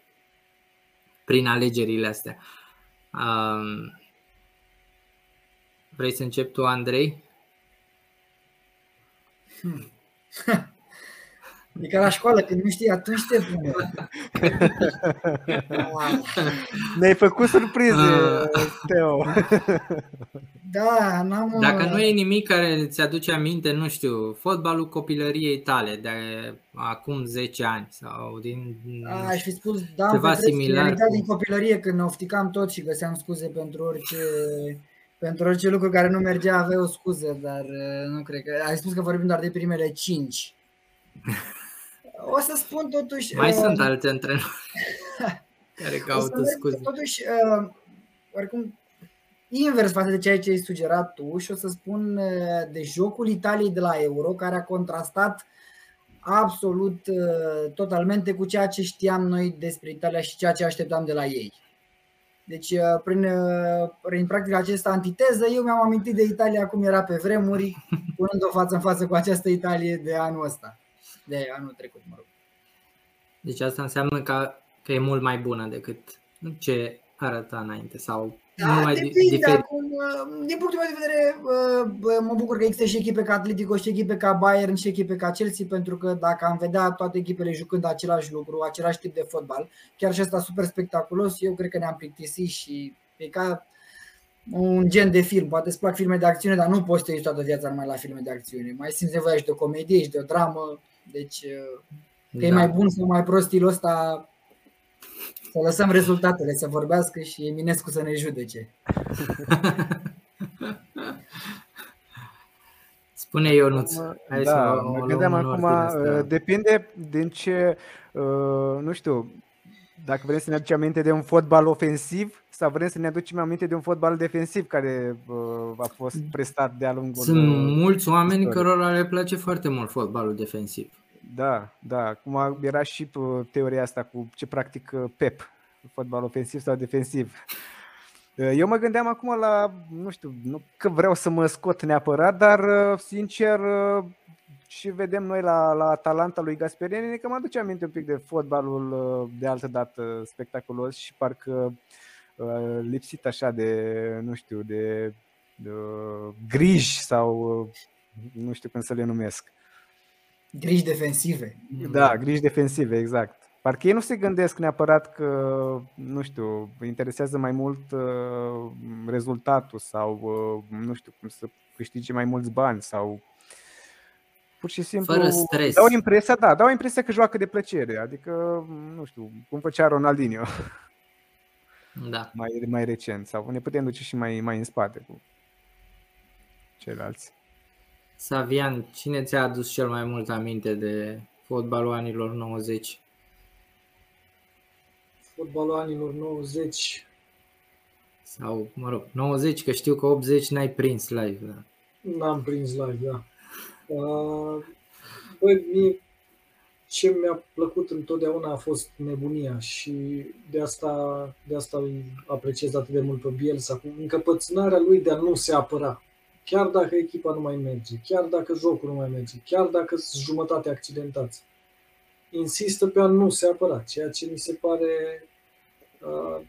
prin alegerile astea. Um, vrei să încep tu, Andrei? E ca la școală, când nu știi, atunci te pune. Ne-ai făcut surprize, Teo. Da, n-am... Dacă nu e nimic care îți aduce aminte, nu știu, fotbalul copilăriei tale de acum 10 ani sau din A, aș fi spus, da, ceva similar cu- din copilărie când ne ofticam tot și găseam scuze pentru orice pentru orice lucru care nu mergea avea o scuză, dar uh, nu cred că... Ai spus că vorbim doar de primele 5. O să spun totuși... Mai uh, sunt alte antrenori care o să caută merg scuze. Totuși, uh, oricum, invers față de ceea ce ai sugerat tu și o să spun uh, de jocul Italiei de la Euro, care a contrastat absolut uh, totalmente cu ceea ce știam noi despre Italia și ceea ce așteptam de la ei. Deci, uh, prin, uh, prin practic această antiteză, eu mi-am amintit de Italia cum era pe vremuri, punând-o față în față cu această Italie de anul ăsta, de anul trecut, mă rog. Deci asta înseamnă că, că e mult mai bună decât ce arăta înainte sau Da, mult mai di- depinde diferit. acum. uh, Din punctul meu de vedere, uh, bă, mă bucur că există și echipe ca Atletico, și echipe ca Bayern, și echipe ca Chelsea, pentru că dacă am vedea toate echipele jucând același lucru, același tip de fotbal, chiar și ăsta super spectaculos, eu cred că ne-am plictisit și e ca un gen de film. Poate îți plac filme de acțiune, dar nu poți să te uiți toată viața numai la filme de acțiune. Mai simți nevoia și de o comedie și de o dramă. Deci, uh, că e Da. mai bun sau mai prost stilul ăsta, să lăsăm rezultatele să vorbească și Eminescu să ne judece. Spune Ionuț. Mă- Hai să da, o- o mă luăm gândeam în acum, ordine asta. uh, depinde din ce, uh, nu știu, dacă vrem să ne aducem aminte de un fotbal ofensiv sau vrem să ne aducem aminte de un fotbal defensiv care uh, a fost prestat de-a lungul Sunt uh, mulți oameni istorie. cărora le place foarte mult fotbalul defensiv. Da, da, cum era și uh, teoria asta cu ce practică Pep, fotbal ofensiv sau defensiv. Uh, Eu mă gândeam acum la, nu știu, nu că vreau să mă scot neapărat, dar uh, sincer uh, și vedem noi la, la Atalanta lui Gasperini că mă aduce aminte un pic de fotbalul uh, de altă dată spectaculos și parcă uh, lipsit așa de, nu știu, de, de uh, griji sau uh, nu știu cum să le numesc. Griji defensive. Da, griji defensive, exact. Parcă ei nu se gândesc neapărat că, nu știu, îi interesează mai mult uh, rezultatul sau, uh, nu știu, cum să câștige mai mulți bani sau pur și simplu Fără stres. dau impresia, da, dau impresia că joacă de plăcere, adică, nu știu, cum făcea Ronaldinho Da. mai, mai recent sau ne putem duce și mai, mai în spate cu ceilalți. Savian, cine ți-a adus cel mai mult aminte de fotbalul anilor 90? Fotbalul anilor 90, Sau, mă rog, 90, că știu că 80 n-ai prins live. Da. n-am prins live, da. Uh, Băi, mie ce mi-a plăcut întotdeauna a fost nebunia și de asta, de asta îl apreciez atât de mult pe Bielsa, cu încăpățânarea lui de a nu se apăra. Chiar dacă echipa nu mai merge, chiar dacă jocul nu mai merge, chiar dacă sunt jumătate accidentați. Insistă pe a nu se apăra, ceea ce mi se pare uh,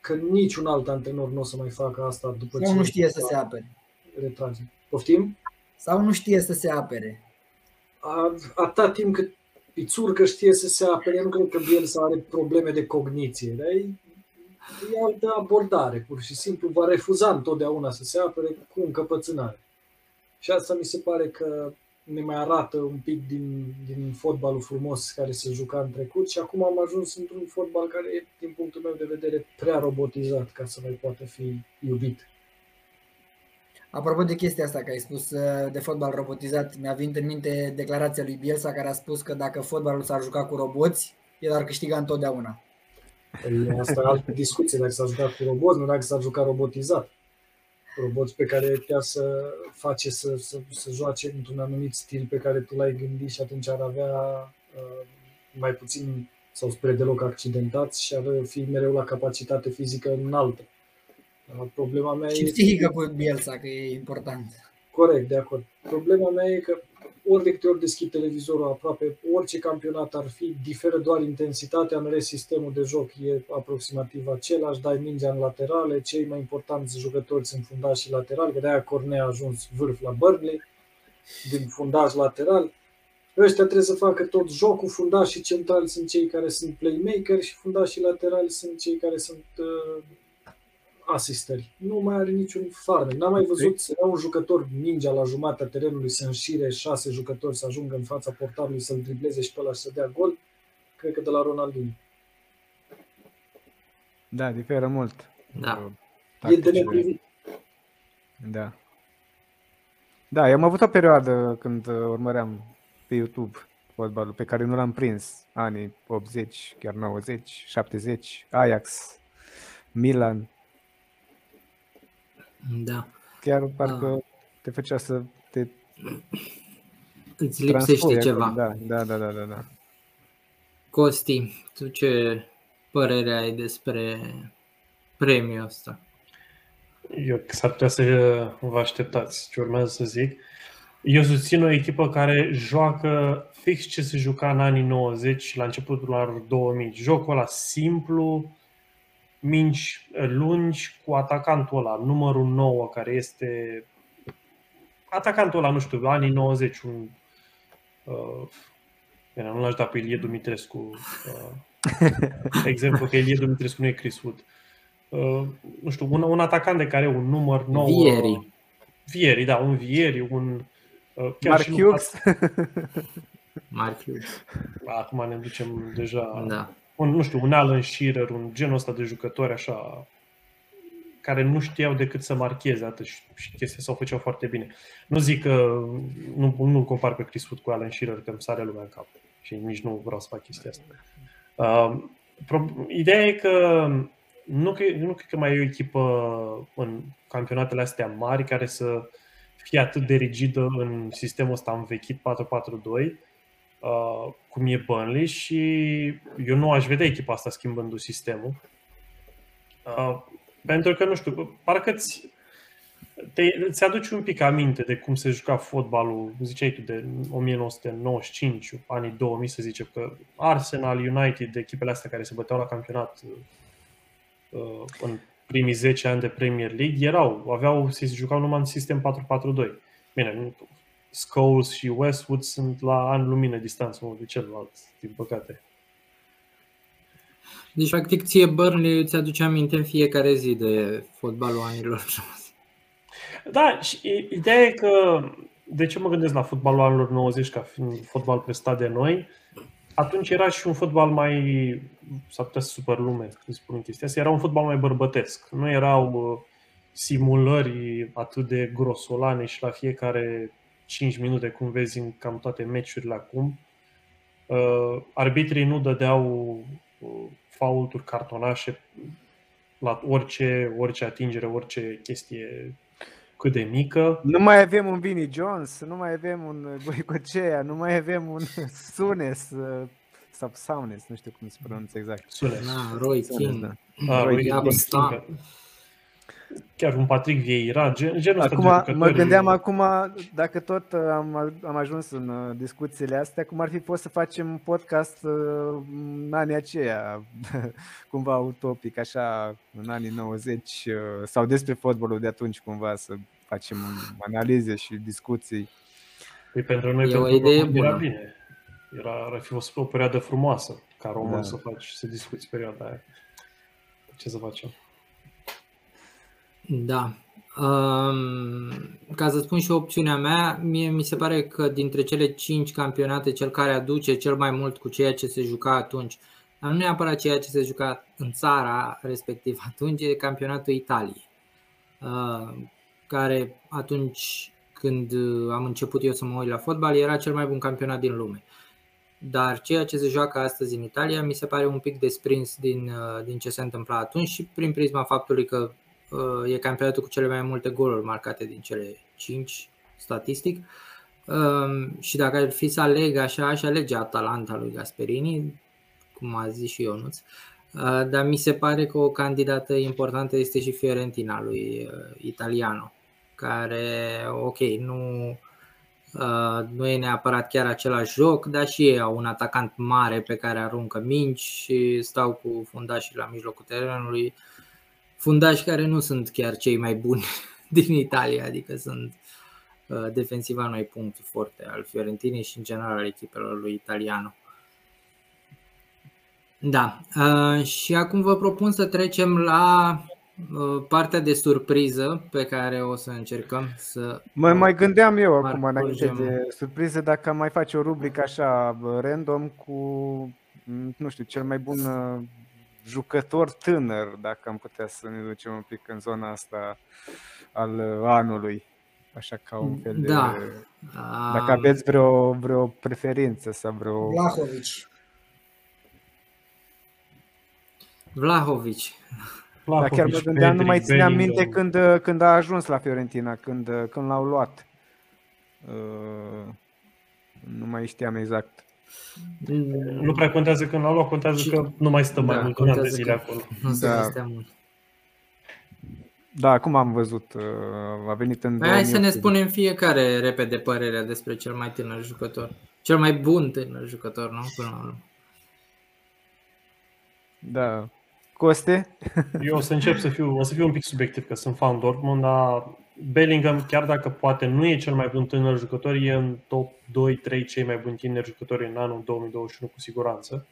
că niciun alt antrenor nu o să mai facă asta după Sau ce nu știe să se apere. retrage. Poftim? Sau nu știe să se apere. A- atâta timp cât Pițurcă știe să se apere, nu cred că Bielsa are probleme de cogniție, dar e, e altă abordare, pur și simplu va refuza întotdeauna să se apere cu încăpățânare. Și asta mi se pare că ne mai arată un pic din, din fotbalul frumos care se juca în trecut și acum am ajuns într-un fotbal care e, din punctul meu de vedere, prea robotizat ca să mai poată fi iubit. Apropo de chestia asta că ai spus uh, de fotbal robotizat, mi-a venit în minte declarația lui Bielsa care a spus că dacă fotbalul s-ar juca cu roboți, el ar câștiga întotdeauna. Păi asta e altă discuție, dacă s-a jucat cu roboți, nu dacă s-a jucat robotizat. Roboți pe care chiar să face să, să, să joace într-un anumit stil pe care tu l-ai gândit și atunci ar avea uh, mai puțin sau spre deloc accidentați și ar fi mereu la capacitate fizică înaltă. Uh, Problema mea Și e... psihică cu Bielsa, că e important. Corect, de acord. Problema mea e că ori de câte ori deschid televizorul, aproape orice campionat ar fi, diferă doar intensitatea, în rest sistemul de joc e aproximativ același, dai mingea în laterale, cei mai importanți jucători sunt fundași și laterali, că de-aia Cornea a ajuns vârf la Burnley, din fundaș lateral. Ăștia trebuie să facă tot jocul, fundașii centrali sunt cei care sunt playmaker și fundașii laterali sunt cei care sunt uh, asistări. Nu mai are niciun farmec. N-am mai văzut să ia un jucător ninja la jumatea terenului să înșire șase jucători să ajungă în fața portarului să-l dribleze și pe ăla să dea gol. Cred că de la Ronaldinho. Da, diferă mult. Da. E de neprivit. Da. Da, eu am avut o perioadă când urmăream pe YouTube fotbalul pe care nu l-am prins. Anii 80, chiar 90, 70, Ajax, Milan. Da. Chiar parcă te făcea să te Îți lipsește transpui ceva. acolo. Da, da, da, da, da, da. Costi, tu ce părere ai despre premiul ăsta? Eu s-ar putea să vă așteptați ce urmează să zic. Eu susțin o echipă care joacă fix ce se juca în anii 90 și la începutul anilor 2000. Jocul ăla simplu, minci lungi cu atacantul ăla, numărul 9, care este atacantul ăla, nu știu, anii 90, un uh, bine, nu l-aș da pe Ilie Dumitrescu uh, exemplu, că Ilie Dumitrescu nu e Chris Wood. Uh, nu știu, un, un atacant de care e un număr 9 Vieri. Vieri, da, un Vieri, un uh, chiar Mark și Hughes. Mark Hughes. Acum ne ducem deja Da. Un, nu știu, un Alan Shearer, un genul ăsta de jucători așa care nu știau decât să marcheze atât și, și chestia s-au făceau foarte bine. Nu zic că nu, nu compar pe Chris Wood cu Alan Shearer, că îmi sare lumea în cap și nici nu vreau să fac chestia asta. Uh, pro- ideea e că nu, cre- nu cred că mai e o echipă în campionatele astea mari care să fie atât de rigidă în sistemul ăsta învechit 4-4-2 uh, cum e Burnley și eu nu aș vedea echipa asta schimbându sistemul. Uh, pentru că, nu știu, parcă ți, te, ți aduci un pic aminte de cum se juca fotbalul, ziceai tu, de 1995, anii 2000, să zicem, că Arsenal, United, de echipele astea care se băteau la campionat uh, în primii 10 ani de Premier League, erau, aveau, se jucau numai în sistem 4-4-2. Bine, nu, Scholes și Westwood sunt la ani lumină distanță unul de celălalt, din păcate. Deci, practic, ție Burnley îți aduce aminte în fiecare zi de fotbalul anilor 90. Da, și i- ideea e că de ce mă gândesc la fotbalul anilor 90 ca fiind fotbal prestat de noi, atunci era și un fotbal mai, s-ar putea să supăr lume când spun chestia asta, era un fotbal mai bărbătesc. Nu erau uh, simulări atât de grosolane și la fiecare 5 minute, cum vezi în cam toate meciurile acum. Uh, arbitrii nu dădeau uh, faulturi, cartonașe la orice, orice atingere, orice chestie cât de mică. Nu mai avem un Vinnie Jones, nu mai avem un Goicocea, nu mai avem un Sunes uh, sau Saunes, nu știu cum se pronunță exact. Sunes. Da, Roy Sunes, King. da. Ah, Roy uite, King. King, Sta- Chiar un Patrick Vieira, gen, genul ăsta de Acum, jucători. mă gândeam acum, dacă tot uh, am, am ajuns în uh, discuțiile astea, cum ar fi fost să facem un podcast uh, în anii aceia, cumva utopic, așa, în anii 90, uh, sau despre fotbalul de atunci, cumva, să facem analize și discuții. Păi pentru noi, E o pentru idee români, era bună. bine. Era, ar fi fost o perioadă frumoasă ca român Da. să faci, să discuți perioada aia. Ce să facem? Da. Um, ca să spun și opțiunea mea, mie mi se pare că dintre cele cinci campionate, cel care aduce cel mai mult cu ceea ce se juca atunci, dar nu neapărat ceea ce se juca în țara respectiv atunci, e campionatul Italiei, uh, care atunci când uh, am început eu să mă uit la fotbal era cel mai bun campionat din lume. Dar ceea ce se joacă astăzi în Italia mi se pare un pic desprins din, uh, din ce se întâmpla atunci și prin prisma faptului că uh, e campionatul cu cele mai multe goluri marcate din cele 5 statistic. Um, și dacă ar fi să aleg așa, aș alege Atalanta lui Gasperini, cum a zis și Ionuț. Uh, dar mi se pare că o candidată importantă este și Fiorentina lui uh, Italiano, care, ok, nu Uh, nu e neapărat chiar același joc, dar și ei au un atacant mare pe care aruncă minci și stau cu fundașii la mijlocul terenului. Fundași care nu sunt chiar cei mai buni din Italia, adică sunt uh, defensiva noi punctul forte al Fiorentinei și în general al echipelor lui Italiano. Da, uh, și acum vă propun să trecem la Uh, partea de surpriză pe care o să încercăm să. Mă mai gândeam eu acum, înainte de surpriză, dacă am mai face o rubrică așa random cu, mm, nu știu, cel mai bun uh, jucător tânăr, dacă am putea să ne ducem un pic în zona asta al uh, anului. Așa ca un fel de... Da. Dacă aveți vreo, vreo preferință sau vreo... Vlahovic. Vlahovic. Dar chiar mă gândeam, nu mai țineam minte când, uh, când a ajuns la Fiorentina, când, uh, când l-au luat. Uh, nu mai știam exact. Nu prea contează când l-au luat, contează că nu mai stă mai da, mult un de zile acolo. Nu da. mult. Da, acum am văzut, a venit în păi Hai să ne spunem fiecare repede părerea despre cel mai tânăr jucător. Cel mai bun tânăr jucător, nu? Până la urmă. Da, Coste? Eu o să încep să fiu, o să fiu un pic subiectiv, că sunt fan Dortmund, dar Bellingham, chiar dacă poate nu e cel mai bun tânăr jucător, e în top 2-3 cei mai buni tineri jucători în anul 2021 cu siguranță.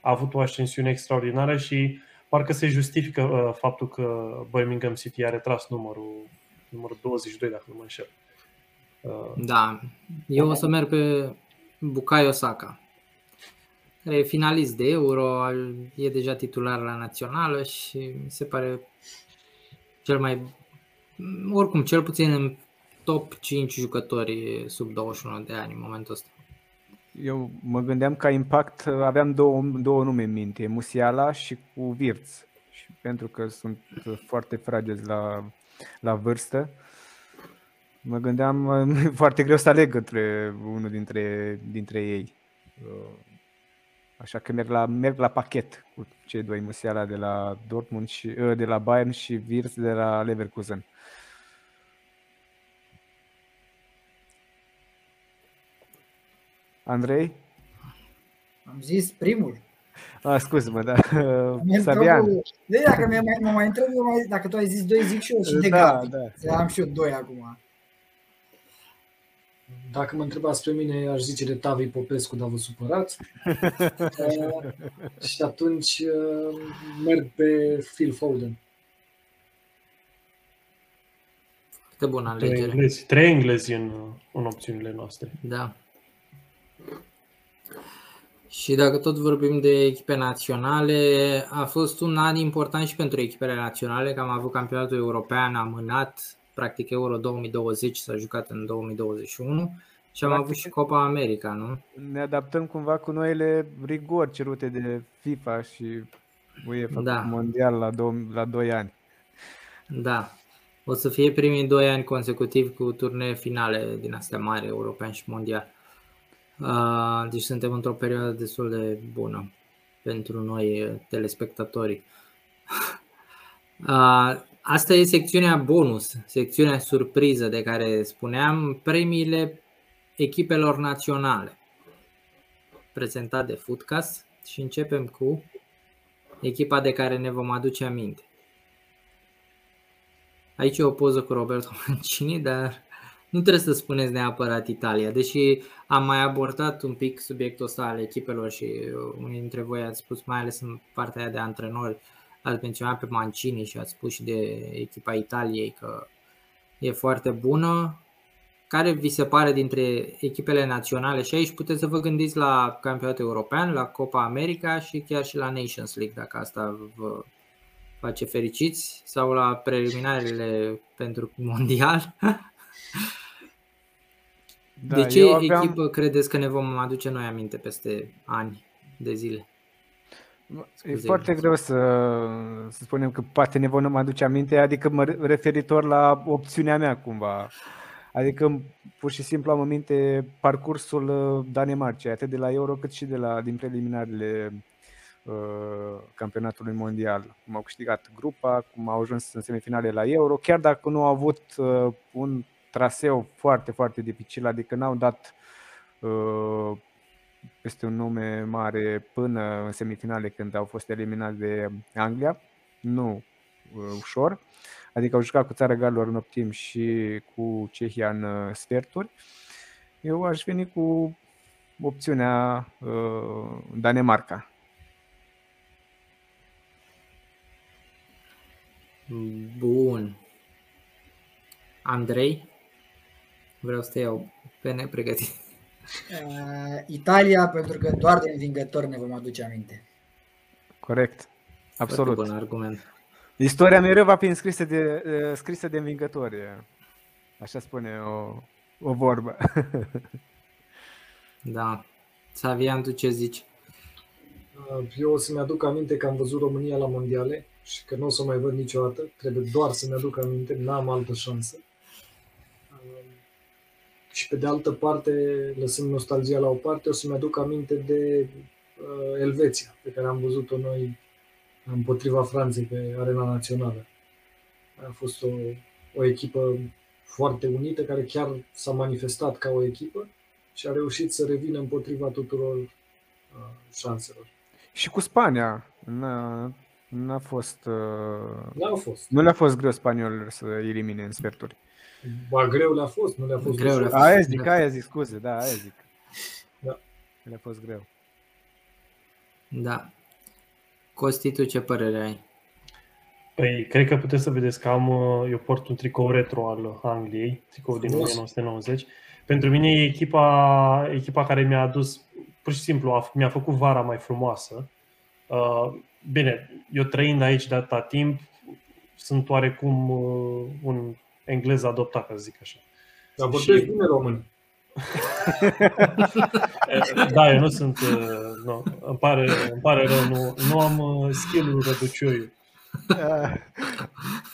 A avut o ascensiune extraordinară și parcă se justifică uh, faptul că Birmingham City a retras numărul, numărul 22, dacă nu mă înșel. Uh, da, eu o să merg pe Bukayo Saka care e finalist de Euro, e deja titular la națională și mi se pare cel mai, oricum, cel puțin în top 5 jucători sub 21 de ani în momentul ăsta. Eu mă gândeam ca impact, aveam două, două nume în minte, Musiala și cu Virț. Și pentru că sunt foarte fragezi la, la vârstă, mă gândeam foarte greu să aleg între unul dintre, dintre ei. Așa că merg la, merg la pachet cu cei doi, Musiala de la Dortmund și ă, de la Bayern și Wirtz de la Leverkusen. Andrei? Am zis primul. Ah, scuze-mă, da. Sabian. De dacă mă mai, mă mai întreb, eu mai, dacă tu ai zis doi, zic și eu și de da, Gabi. Da. Am și eu doi acum. Dacă mă întrebați pe mine, aș zice de Tavi Popescu, dar vă supărați. uh, și atunci uh, merg pe Phil Foden. Foarte bună alegere. Trei englezi, trei englezi în, în opțiunile noastre. Da. Și dacă tot vorbim de echipe naționale, a fost un an important și pentru echipele naționale, că am avut campionatul european amânat practic Euro 2020 s-a jucat în 2021 și am practic, avut și Copa America, nu? Ne adaptăm cumva cu noile rigori cerute de FIFA și UEFA da. mondial la, dou- la 2 ani. Da. O să fie primii 2 ani consecutiv cu turnee finale din astea mari, european și mondial. Uh, deci suntem într-o perioadă destul de bună pentru noi telespectatorii. Uh, Asta e secțiunea bonus, secțiunea surpriză de care spuneam, premiile echipelor naționale. Prezentat de Footcast și începem cu echipa de care ne vom aduce aminte. Aici e o poză cu Roberto Mancini, dar nu trebuie să spuneți neapărat Italia, deși am mai abordat un pic subiectul ăsta al echipelor și unii dintre voi ați spus, mai ales în partea de antrenori, ați menționat pe Mancini și ați spus și de echipa Italiei că e foarte bună. Care vi se pare dintre echipele naționale? Și aici puteți să vă gândiți la campionatul european, la Copa America și chiar și la Nations League, dacă asta vă face fericiți, sau la preliminarele pentru mondial. Da, de ce aveam... echipă credeți că ne vom aduce noi aminte peste ani de zile? E foarte greu să, să spunem că poate ne vom aduce aminte, adică mă referitor la opțiunea mea cumva. Adică pur și simplu am în minte parcursul uh, Danemarcei, atât de la Euro cât și de la, din preliminarele uh, campionatului mondial. Cum au câștigat grupa, cum au ajuns în semifinale la Euro, chiar dacă nu au avut uh, un traseu foarte, foarte dificil, adică n-au dat uh, peste un nume mare până în semifinale când au fost eliminați de Anglia. Nu uh, ușor. Adică au jucat cu țara Galilor în optim și cu Cehia în uh, sferturi. Eu aș veni cu opțiunea uh, Danemarca. Bun. Andrei? Vreau să te iau pe nepregătit. Uh, Italia, pentru că doar de învingător ne vom aduce aminte. Corect. Absolut. Foarte bun argument. Istoria mereu va fi înscrisă de, uh, scrisă de învingători. Așa spune o, o vorbă. da. Savian, tu ce zici? Uh, eu o să-mi aduc aminte că am văzut România la mondiale și că nu o să o mai văd niciodată. Trebuie doar să-mi aduc aminte, n-am altă șansă. Uh, și pe de altă parte, lăsând nostalgia la o parte, o să-mi aduc aminte de uh, Elveția, pe care am văzut-o noi împotriva Franței pe arena națională. A fost o, o echipă foarte unită, care chiar s-a manifestat ca o echipă și a reușit să revină împotriva tuturor uh, șanselor. Și cu Spania n-a, n-a fost... Uh, n-a fost. Nu le-a fost greu spaniolilor să elimine în sferturi. Ba, greu le-a fost, nu le-a fost greu. Le-a fost. Aia zic, aia zic, scuze, da, aia zic. Da. Le-a fost greu. Da. Costi, tu ce părere ai? Păi, cred că puteți să vedeți că am, uh, eu port un tricou retro al Angliei, tricou din 1990. Pentru mine e echipa, echipa care mi-a adus, pur și simplu, a, mi-a făcut vara mai frumoasă. Uh, bine, eu trăind aici de atâta timp, sunt oarecum uh, un englez adoptat, ca să zic așa. Dar vorbești și... bine român. da, eu nu sunt, uh, nu, îmi pare, îmi pare rău, nu, nu am uh, skill-ul răducioiu.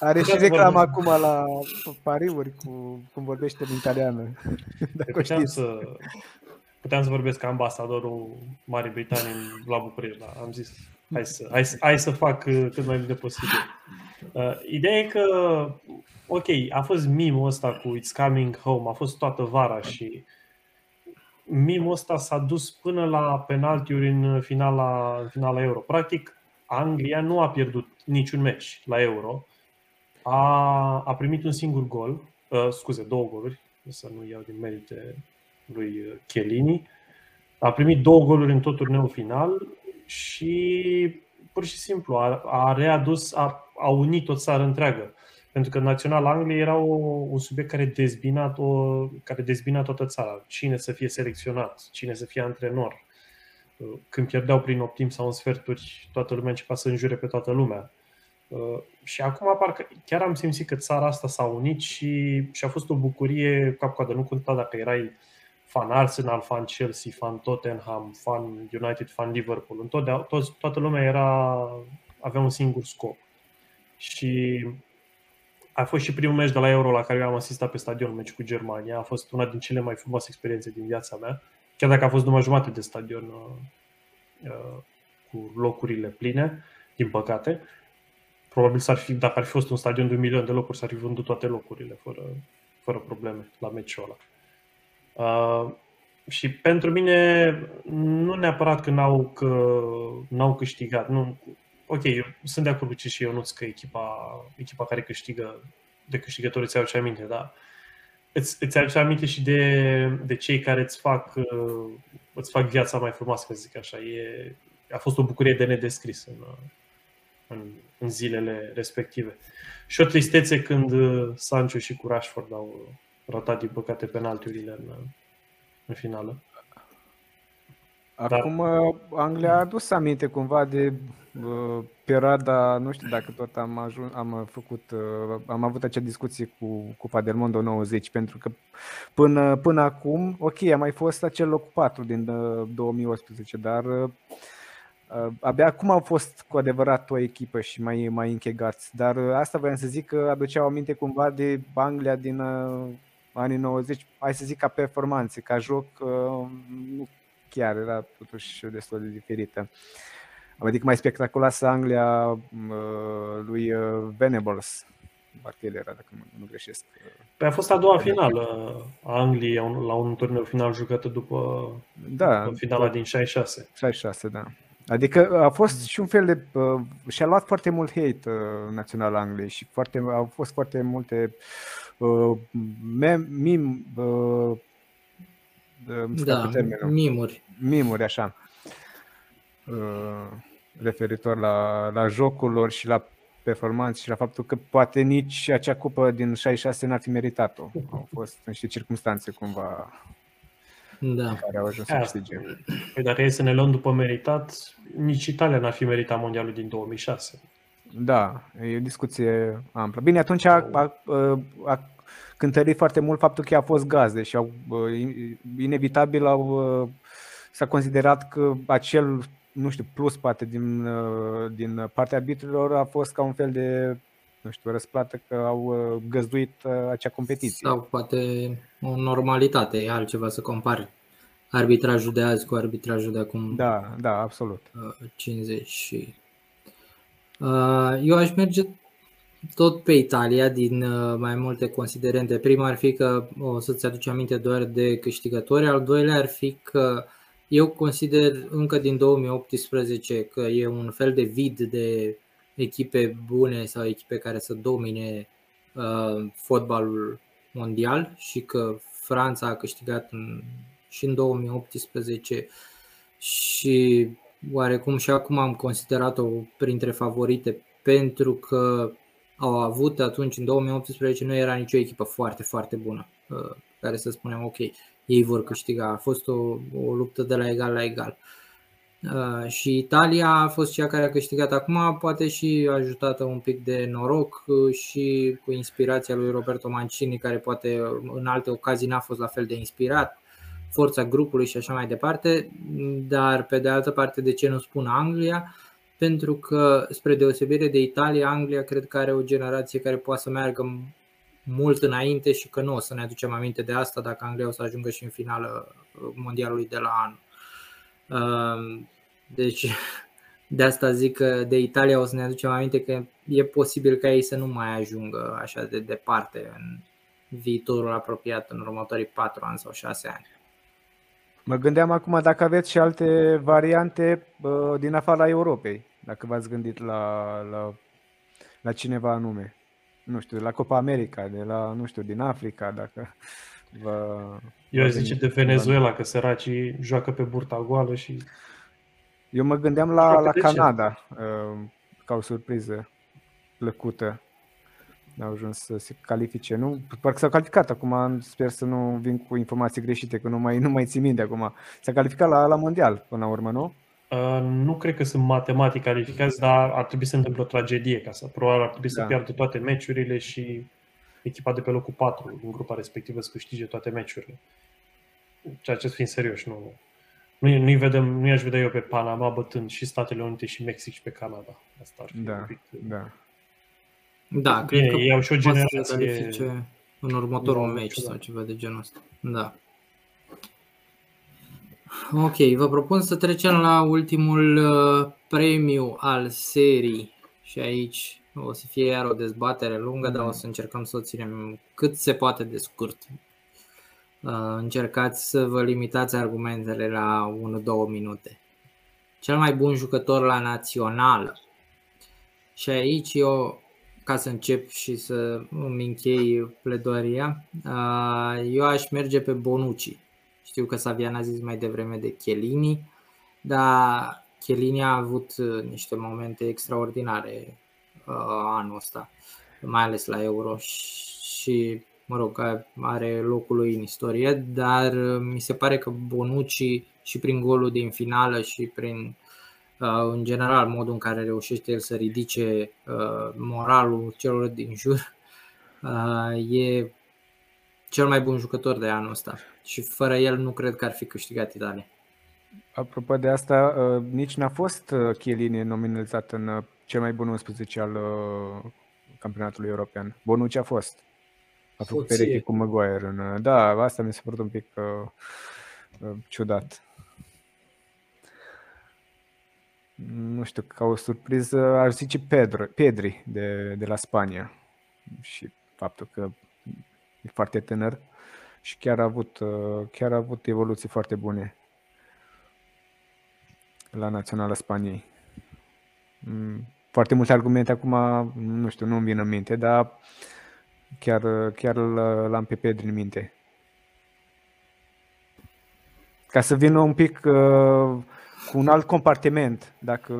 Are și reclamă acum la pariuri cu cum vorbește în italiană. Dacă puteam, să, puteam să vorbesc ca ambasadorul Marii Britanii la București, dar am zis hai să, hai, hai să fac uh, cât mai bine posibil. Uh, ideea e că, ok, a fost mimul ăsta cu It's Coming Home, a fost toată vara și mimul ăsta s-a dus până la penaltiuri în finala, în finala Euro. Practic, Anglia nu a pierdut niciun meci la Euro. A, a primit un singur gol, uh, scuze, două goluri, să nu iau din merite lui Chiellini. A primit două goluri în tot turneul final și pur și simplu a, a readus, a, a unit o țară întreagă. Pentru că Național Anglia era o, un subiect care dezbina, o, care dezbina toată țara. Cine să fie selecționat, cine să fie antrenor, când pierdeau prin optim sau în sferturi, toată lumea începea să înjure pe toată lumea. Uh, și acum parcă chiar am simțit că țara asta s-a unit și, și a fost o bucurie cap-coadă. Nu conta dacă erai fan Arsenal, fan Chelsea, fan Tottenham, fan United, fan Liverpool. Întotdeauna, to- toată lumea era, avea un singur scop. Și a fost și primul meci de la Euro la care eu am asistat pe stadion, meci cu Germania. A fost una din cele mai frumoase experiențe din viața mea chiar dacă a fost numai jumate de stadion uh, uh, cu locurile pline, din păcate. Probabil s-ar fi, dacă ar fi fost un stadion de un milion de locuri, s-ar fi vândut toate locurile fără, fără probleme la meciul ăla. Uh, și pentru mine, nu neapărat că n-au, că n-au câștigat. Nu, ok, eu sunt de acord cu ce și eu nu că echipa, echipa care câștigă de câștigători îți iau aminte, dar uh, îți, îți aduce aminte și de, de cei care îți fac, uh, îți fac viața mai frumoasă, să zic așa. E, a fost o bucurie de nedescris în, în, în zilele respective. Și o tristețe când uh, Sancho și cu Rashford au ratat, din păcate, penaltiurile în, în finală. Acum Dar... Anglia a adus aminte cumva de uh, perioada, nu știu dacă tot am, ajuns, am făcut, uh, am avut acea discuție cu Cupa del Mondo 90, pentru că până, până acum, ok, a mai fost acel loc 4 din uh, 2018, dar uh, abia acum au fost cu adevărat o echipă și mai, mai închegați. Dar uh, asta vreau să zic că aduceau aminte cumva de Anglia din uh, anii 90, hai să zic ca performanțe, ca joc, uh, nu chiar era totuși destul de diferită. Adică mai spectaculoasă Anglia lui Venables, parcă el era, dacă nu greșesc. Păi a fost a doua finală a Angliei la un turneu final jucată după, da, după finala din 66. 66, da. Adică a fost și un fel de... Uh, și-a luat foarte mult hate uh, național Angliei și foarte, au fost foarte multe uh, mem, mim, uh, da, mimuri. Mimuri, așa. Uh, referitor la, la jocul lor și la performanță și la faptul că poate nici acea cupă din 66 n-ar fi meritat-o. Au fost niște circunstanțe cumva da. care au ajuns să câștige. Păi dacă e să ne luăm după meritat, nici Italia n-ar fi meritat mondialul din 2006. Da, e o discuție amplă. Bine, atunci a, a, a cântărit foarte mult faptul că a fost gazde și au, inevitabil au, s-a considerat că acel nu știu, plus poate din, uh, din partea arbitrilor a fost ca un fel de, nu știu, răsplată că au uh, găzduit uh, acea competiție. Sau poate o normalitate, e altceva să compari arbitrajul de azi cu arbitrajul de acum Da, da, absolut. 50 și... Eu aș merge tot pe Italia din mai multe considerente. Prima ar fi că o să-ți aduci aminte doar de câștigători, al doilea ar fi că eu consider încă din 2018 că e un fel de vid de echipe bune sau echipe care să domine uh, fotbalul mondial și că Franța a câștigat în, și în 2018 și oarecum și acum am considerat-o printre favorite pentru că au avut atunci în 2018 nu era nicio echipă foarte, foarte bună uh, care să spunem ok, ei vor câștiga. A fost o, o luptă de la egal la egal. Uh, și Italia a fost cea care a câștigat acum, poate și ajutată un pic de noroc uh, și cu inspirația lui Roberto Mancini, care poate în alte ocazii n-a fost la fel de inspirat, forța grupului și așa mai departe, dar pe de altă parte de ce nu spun Anglia? Pentru că, spre deosebire de Italia, Anglia cred că are o generație care poate să meargă mult înainte și că nu o să ne aducem aminte de asta dacă Anglia o să ajungă și în finală uh, mondialului de la anul. Um, deci de asta zic că de Italia o să ne aducem aminte că e posibil ca ei să nu mai ajungă așa de departe în viitorul apropiat în următorii 4 ani sau 6 ani. Mă gândeam acum dacă aveți și alte variante uh, din afara Europei, dacă v-ați gândit la, la, la cineva anume. Nu știu, de la Copa America, de la, nu știu, din Africa, dacă vă... Eu aș zice de Venezuela, că săracii joacă pe burta goală și... Eu mă gândeam la, la Canada, uh, ca o surpriză plăcută. Au ajuns să se califice, nu? Parcă s-au calificat acum, sper să nu vin cu informații greșite, că nu mai, nu mai țin minte acum. S-a calificat la, la mondial până la urmă, nu? Uh, nu cred că sunt matematic calificați, dar ar trebui să întâmple o tragedie ca să probabil ar trebui da. să piardă toate meciurile și echipa de pe locul 4 din grupa respectivă să câștige toate meciurile. Ceea ce fiind serios, nu, nu, nu-i vedem, nu i-aș vedea eu pe Panama bătând și Statele Unite și Mexic și pe Canada. Asta ar fi da, un pic... Da, da Bine, cred că ei au și o generație... în următorul meci sau ceva de genul ăsta. Da. Ok, vă propun să trecem la ultimul uh, premiu al serii și aici o să fie iar o dezbatere lungă, dar o să încercăm să o ținem cât se poate de scurt. Uh, încercați să vă limitați argumentele la 1-2 minute. Cel mai bun jucător la națională. Și aici eu, ca să încep și să îmi închei pledoaria, uh, eu aș merge pe Bonucci. Știu că Savian a zis mai devreme de Chiellini, dar Chiellini a avut uh, niște momente extraordinare uh, anul ăsta, mai ales la Euro și, mă rog, are locul lui în istorie, dar uh, mi se pare că Bonucci și prin golul din finală și prin în general modul în care reușește el să ridice moralul celor din jur e cel mai bun jucător de anul ăsta și fără el nu cred că ar fi câștigat Italia. Apropo de asta, uh, nici n-a fost uh, Chiellini nominalizat în uh, cel mai bun 11 al campionatului european. Bonucci a fost. A făcut pereche cu Maguire. În, da, asta mi s-a părut un pic uh, ciudat. Nu știu, ca o surpriză, aș zice Pedro, Pedri de, de la Spania. și faptul că e foarte tânăr și chiar a avut, uh, chiar a avut evoluții foarte bune la Naționala Spaniei. Mm, foarte multe argumente acum, nu știu, nu-mi vin în minte, dar chiar, chiar l-am pe Pedri în minte. Ca să vină un pic uh, cu un alt compartiment, dacă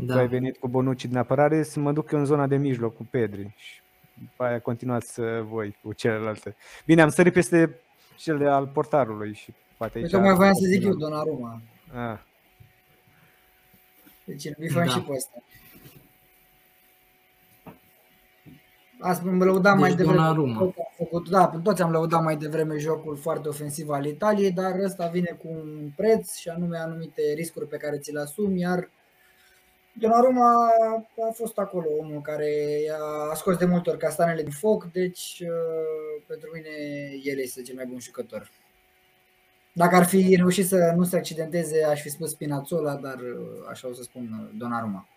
da. tu ai venit cu Bonucci din apărare, să mă duc eu în zona de mijloc cu Pedri și după aia continuați voi cu celelalte. Bine, am sărit peste cele al portarului și poate aici... Păi mai voiam să zic eu, Donnarumma. Ah. Deci îl bifăm da. și pe ăsta. Azi mă lăudam deci mai devreme. Toți am făcut, da, toți am lăudat mai devreme jocul foarte ofensiv al Italiei, dar ăsta vine cu un preț și anume anumite riscuri pe care ți le asumi, iar Donnarumma a fost acolo omul care a scos de multe ori castanele din foc, deci uh, pentru mine el este cel mai bun jucător. Dacă ar fi reușit să nu se accidenteze, aș fi spus Spinazzola, dar uh, așa o să spun uh, Donnarumma.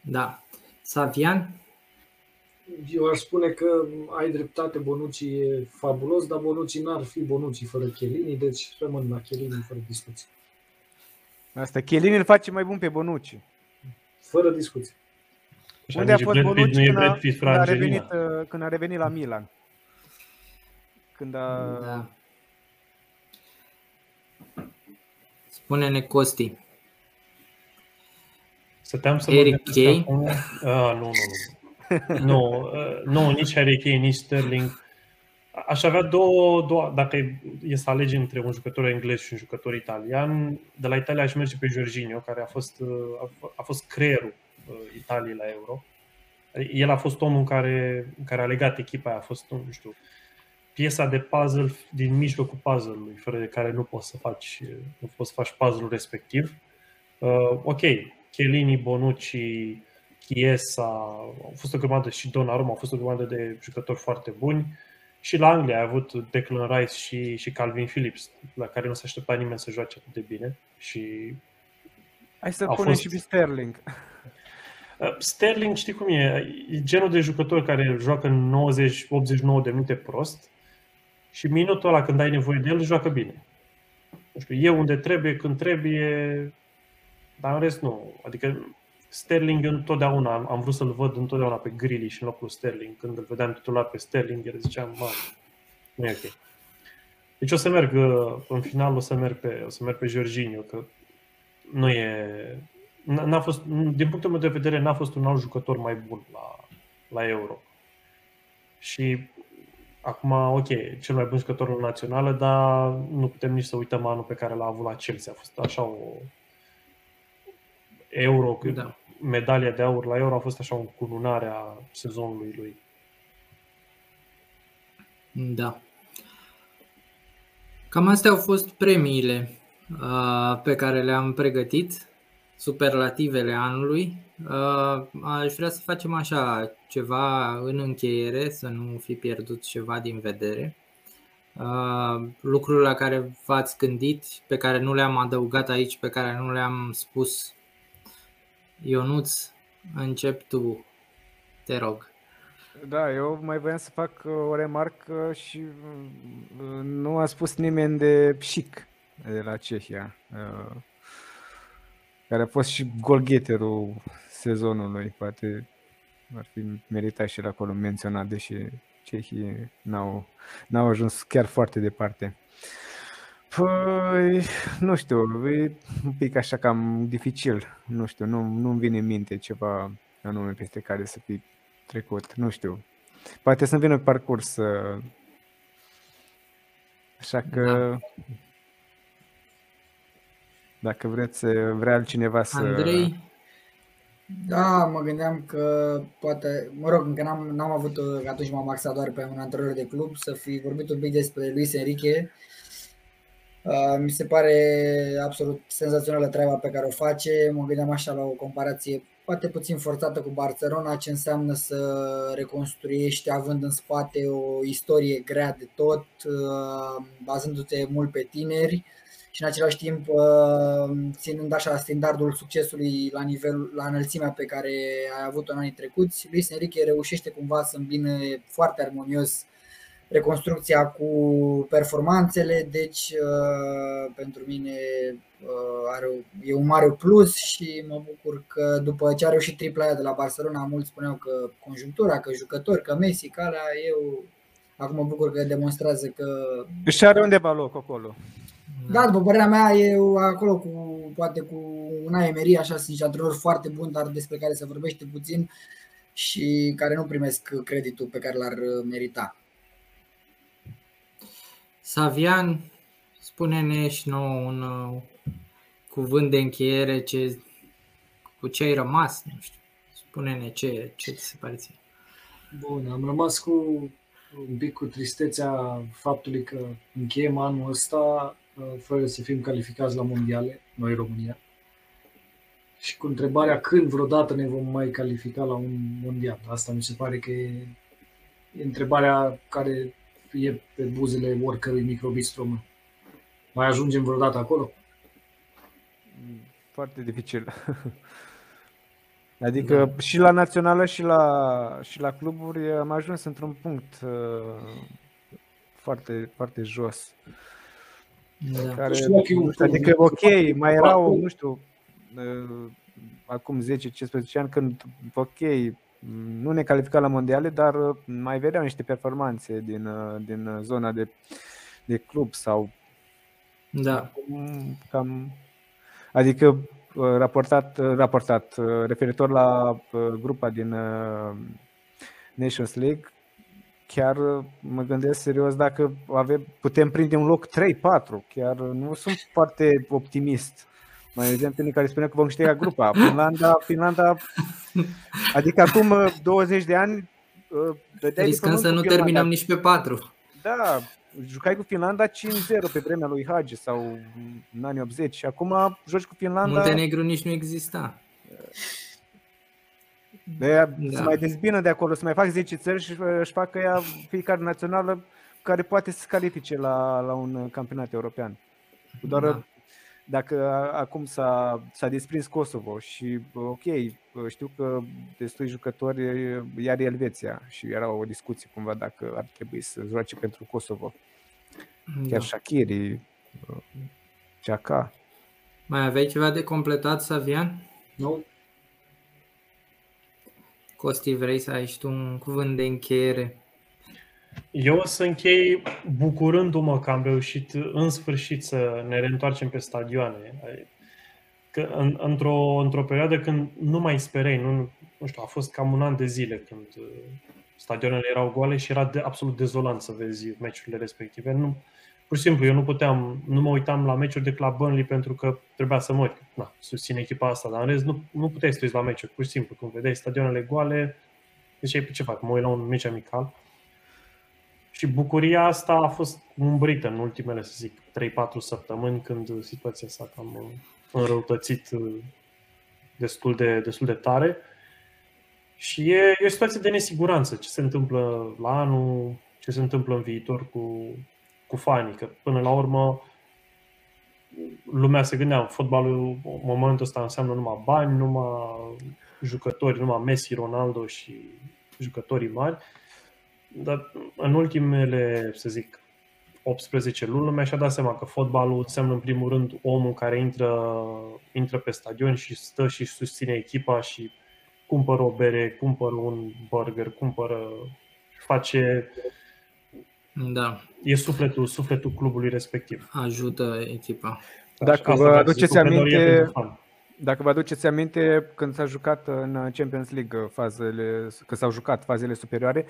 Da. Savian? Eu aș spune că ai dreptate, Bonucci e fabulos, dar Bonucci n-ar fi Bonucci fără Chiellini, deci rămân la Chiellini fără discuție. Asta, Chiellini îl face mai bun pe Bonucci. Fără discuție. Unde a fost Bonucci când a, când, a revenit, uh, când a revenit la Milan? Când a... Da. Spune-ne Costi. Stăteam să Eric Kay? Ah, nu, nu, nu. nu, uh, nu, nici Harry Kane, nici Sterling. Aș avea două, două, dacă e să alegi între un jucător englez și un jucător italian, de la Italia aș merge pe Jorginho, care a fost, uh, a fost creierul uh, Italiei la Euro. El a fost omul care, care a legat echipa aia, a fost, nu știu, piesa de puzzle din mijlocul puzzle-ului, fără de care nu poți să faci, nu poți să faci puzzle-ul respectiv. Uh, ok, Chiellini, Bonucci, Chiesa, au fost o grămadă și Donnarumma, au fost o grămadă de jucători foarte buni. Și la Anglia a avut Declan Rice și, și Calvin Phillips, la care nu se aștepta nimeni să joace atât de bine. Și Hai să punem fost... și pe Sterling. Uh, Sterling, știi cum e? E genul de jucător care joacă 90-89 de minute prost și minutul ăla când ai nevoie de el, joacă bine. Nu știu, e unde trebuie, când trebuie, dar în rest nu. Adică Sterling eu întotdeauna am, am vrut să-l văd întotdeauna pe Grilly și în locul Sterling. Când îl vedeam titular pe Sterling, el ziceam, mă, nu e ok. Deci o să merg, uh, în final o să merg pe, o să merg pe Jorginho, că nu e... N-a fost, din punctul meu de vedere, n-a fost un alt jucător mai bun la, la Euro. Și acum, ok, cel mai bun jucător națională, dar nu putem nici să uităm anul pe care l-a avut la Chelsea. A fost așa o, euro, da. medalia de aur la euro a fost așa o cununare a sezonului lui. Da. Cam astea au fost premiile uh, pe care le-am pregătit, superlativele anului. Uh, aș vrea să facem așa ceva în încheiere, să nu fi pierdut ceva din vedere. Uh, lucruri la care v-ați gândit, pe care nu le-am adăugat aici, pe care nu le-am spus Ionuț, încep tu, te rog. Da, eu mai voiam să fac uh, o remarcă și uh, nu a spus nimeni de Chic de la Cehia, uh, care a fost și golgheterul sezonului, poate ar fi meritat și la acolo menționat, deși cehii n-au, n-au ajuns chiar foarte departe. Păi, nu știu, e un pic așa cam dificil. Nu știu, nu, nu-mi vine în minte ceva anume peste care să fi trecut. Nu știu. Poate să-mi vină parcurs. Așa că... Da. Dacă vreți, vrea altcineva să... Andrei? Da, mă gândeam că poate, mă rog, încă n-am, n-am avut, atunci m-am axat doar pe un antrenor de club, să fi vorbit un pic despre Luis Enrique, Uh, mi se pare absolut senzațională treaba pe care o face. Mă gândeam așa la o comparație poate puțin forțată cu Barcelona, ce înseamnă să reconstruiești având în spate o istorie grea de tot, uh, bazându-te mult pe tineri și în același timp uh, ținând așa standardul succesului la nivel, la înălțimea pe care a avut-o în anii trecuți, Luis Enrique reușește cumva să îmbine foarte armonios reconstrucția cu performanțele, deci uh, pentru mine uh, are, e un mare plus și mă bucur că după ce a reușit tripla aia de la Barcelona, mulți spuneau că conjunctura, că jucători, că Messi, că alea, eu acum mă bucur că demonstrează că... Și are undeva loc acolo. Da, după părerea mea, e acolo cu, poate cu una Emery, așa sunt niște antrenori foarte buni, dar despre care se vorbește puțin și care nu primesc creditul pe care l-ar merita. Savian, spune-ne și nouă un uh, cuvânt de încheiere, ce, cu ce ai rămas, nu știu. Spune-ne ce, ce ți se pare ție. Bun, am rămas cu un pic cu tristețea faptului că încheiem anul ăsta uh, fără să fim calificați la mondiale, noi România. Și cu întrebarea când vreodată ne vom mai califica la un mondial. Asta mi se pare că e, e întrebarea care e pe buzele oricărui microbist român. Mai ajungem vreodată acolo? Foarte dificil. Adică da. și la națională și la, și la cluburi am ajuns într-un punct uh, foarte, foarte jos. Da. Care, știu, adică, ok, mai erau, nu știu, uh, acum 10-15 ani când, ok, nu ne califica la mondiale, dar uh, mai vedeau niște performanțe din, uh, din zona de, de club sau da. cam adică uh, raportat, raportat referitor la grupa din Nations League chiar mă gândesc serios dacă avem, putem prinde un loc 3-4 chiar nu sunt foarte optimist mai exemplu, care spune că vom câștiga grupa. Finlanda, Finlanda, adică acum 20 uh, de ani uh, Riscăm să nu Finlanda. terminăm nici pe 4. Da, jucai cu Finlanda 5-0 pe vremea lui Hagi sau în anii 80 și acum joci cu Finlanda... Muntenegru nici nu exista. De aia da. să mai dezbină de acolo, să mai fac 10 țări și își facă ea fiecare națională care poate să se califice la, la un campionat european. Doar da dacă acum s-a, s-a desprins Kosovo și ok, știu că destui jucători iar Elveția și era o discuție cumva dacă ar trebui să joace pentru Kosovo. Da. Chiar Shakiri, Ceaca. Mai aveai ceva de completat, Savian? Nu. Costi, vrei să ai și tu un cuvânt de încheiere? Eu o să închei bucurându-mă că am reușit în sfârșit să ne reîntoarcem pe stadioane. Că în, într-o, într-o perioadă când nu mai sperei, nu, nu știu, a fost cam un an de zile când uh, stadionele erau goale și era de, absolut dezolant să vezi meciurile respective. Nu, pur și simplu, eu nu puteam, nu mă uitam la meciuri de Club Burnley pentru că trebuia să mă Na, susțin echipa asta, dar în rest nu, nu puteai să uiți la meciuri, pur și simplu. Când vedeai stadionele goale, deci ce fac? Mă uit la un meci amical și bucuria asta a fost umbrită în ultimele, să zic, 3-4 săptămâni când situația s-a cam uh, înrăutățit uh, destul de, destul de tare. Și e, e o situație de nesiguranță ce se întâmplă la anul, ce se întâmplă în viitor cu, cu fanii. Că până la urmă lumea se gândea, fotbalul în momentul ăsta înseamnă numai bani, numai jucători, numai Messi, Ronaldo și jucătorii mari. Dar în ultimele, să zic, 18 luni, lumea și-a dat seama că fotbalul înseamnă în primul rând omul care intră, intră pe stadion și stă și susține echipa și cumpără o bere, cumpără un burger, cumpără, face... Da. E sufletul, sufletul clubului respectiv. Ajută echipa. Dacă vă aduceți aminte, dacă vă aduceți aminte, când s-a jucat în Champions League fazele, că s-au jucat fazele superioare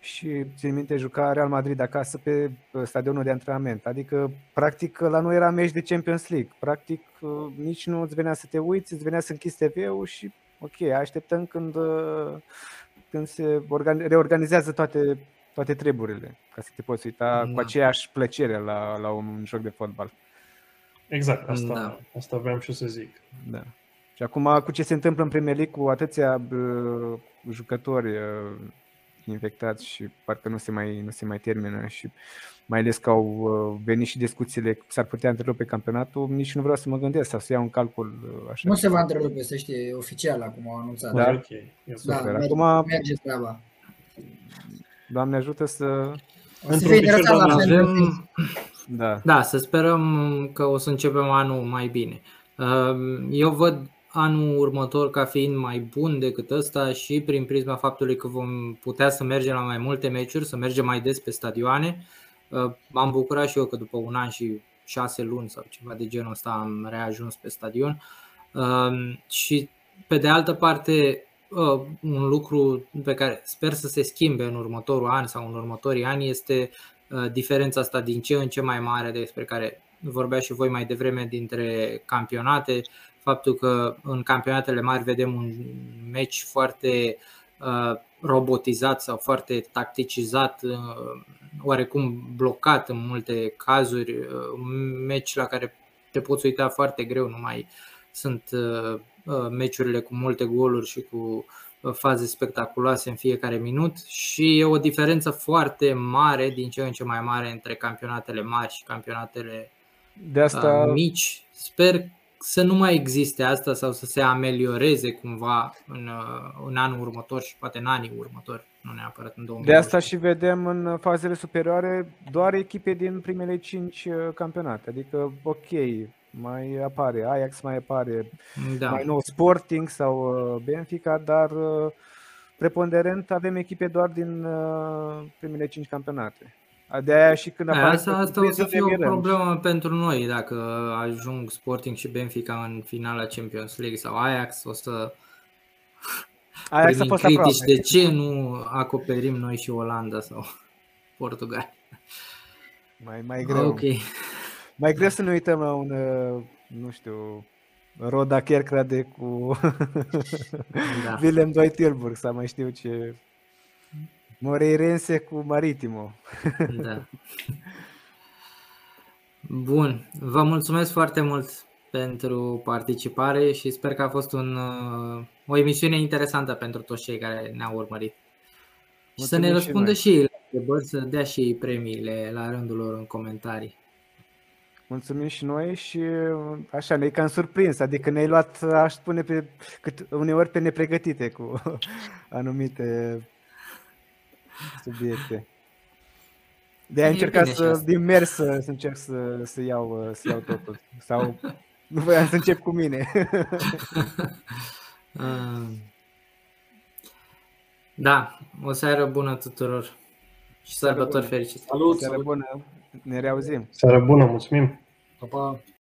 și țin minte juca Real Madrid acasă pe stadionul de antrenament. Adică, practic, la noi era meci de Champions League. Practic, nici nu îți venea să te uiți, îți venea să închizi TV-ul și ok, așteptăm când, când se reorganizează toate, toate treburile, ca să te poți uita da. cu aceeași plăcere la, la un joc de fotbal. Exact, asta, da. asta vreau și să zic. Da. Și acum cu ce se întâmplă în Premier League cu atâția uh, jucători uh, infectați și parcă nu se mai, nu se mai termină și mai ales că au uh, venit și discuțiile s-ar putea întrerupe campionatul, nici nu vreau să mă gândesc sau să iau un calcul uh, așa. Nu se va întrerupe, să știe, oficial acum au anunțat. Da. Ok. E da super. merge, Acum- merge treaba. Doamne ajută să... O să Într-un fie picior, interesant la doamne, fel. Avem, Da. Da, să sperăm că o să începem anul mai bine. Um, Eu văd anul următor ca fiind mai bun decât ăsta și prin prisma faptului că vom putea să mergem la mai multe meciuri, să mergem mai des pe stadioane. Uh, M-am bucurat și eu că după un an și șase luni sau ceva de genul ăsta am reajuns pe stadion. Um, Și pe de altă parte, uh, un lucru pe care sper să se schimbe în următorul an sau în următorii ani este uh, diferența asta din ce în ce mai mare despre care vorbea și voi mai devreme dintre campionate, faptul că în campionatele mari vedem un meci foarte uh, robotizat sau foarte tacticizat, uh, oarecum blocat în multe cazuri, uh, un meci la care te poți uita foarte greu, nu mai sunt uh, uh, meciurile cu multe goluri și cu uh, faze spectaculoase în fiecare minut și e o diferență foarte mare, din ce în ce mai mare, între campionatele mari și campionatele De asta, uh, mici. Sper să nu mai existe asta sau să se amelioreze cumva în, uh, în anul următor și poate în anii următori, nu neapărat în 2020. de asta și vedem în fazele superioare doar echipe din primele cinci uh, campionate. Adică, ok, mai apare Ajax, mai apare da. mai nou Sporting sau uh, Benfica, dar uh, preponderent avem echipe doar din uh, primele cinci campionate. De aia și când apare Asta, asta o să surprize, fie ne o mirăm. problemă pentru noi dacă ajung Sporting și Benfica în finala Champions League sau Ajax, o să Ajax a primim fost critici aproape. de ce nu acoperim noi și Olanda sau Portugal. Mai, mai greu. Ok. Mai greu să ne uităm la un, uh, nu știu, Roda Kerkrade cu Da. Willem II Tilburg sau mai știu ce. Moreirense cu Maritimo. Da. Bun, vă mulțumesc foarte mult pentru participare și sper că a fost un, uh, o emisiune interesantă pentru toți cei care ne-au urmărit. Și să ne Mulțumim și răspundă noi. și ei la întrebări, să dea și ei premiile la rândul lor în comentarii. Mulțumim și noi și uh, așa ne-ai cam surprins, adică ne-ai luat, aș spune, pe, cât, uneori pe nepregătite cu anumite subiecte. De a E încercat bine și să, asta. din mers să, să încerc să, să, iau, uh, să iau totul. Sau nu voiam să încep cu mine. Uh, Da, o seară bună tuturor și Seară sărbători bună. fericite! Salut, Seară salut. bună, ne reauzim. Seară bună, mulțumim! Pa, pa.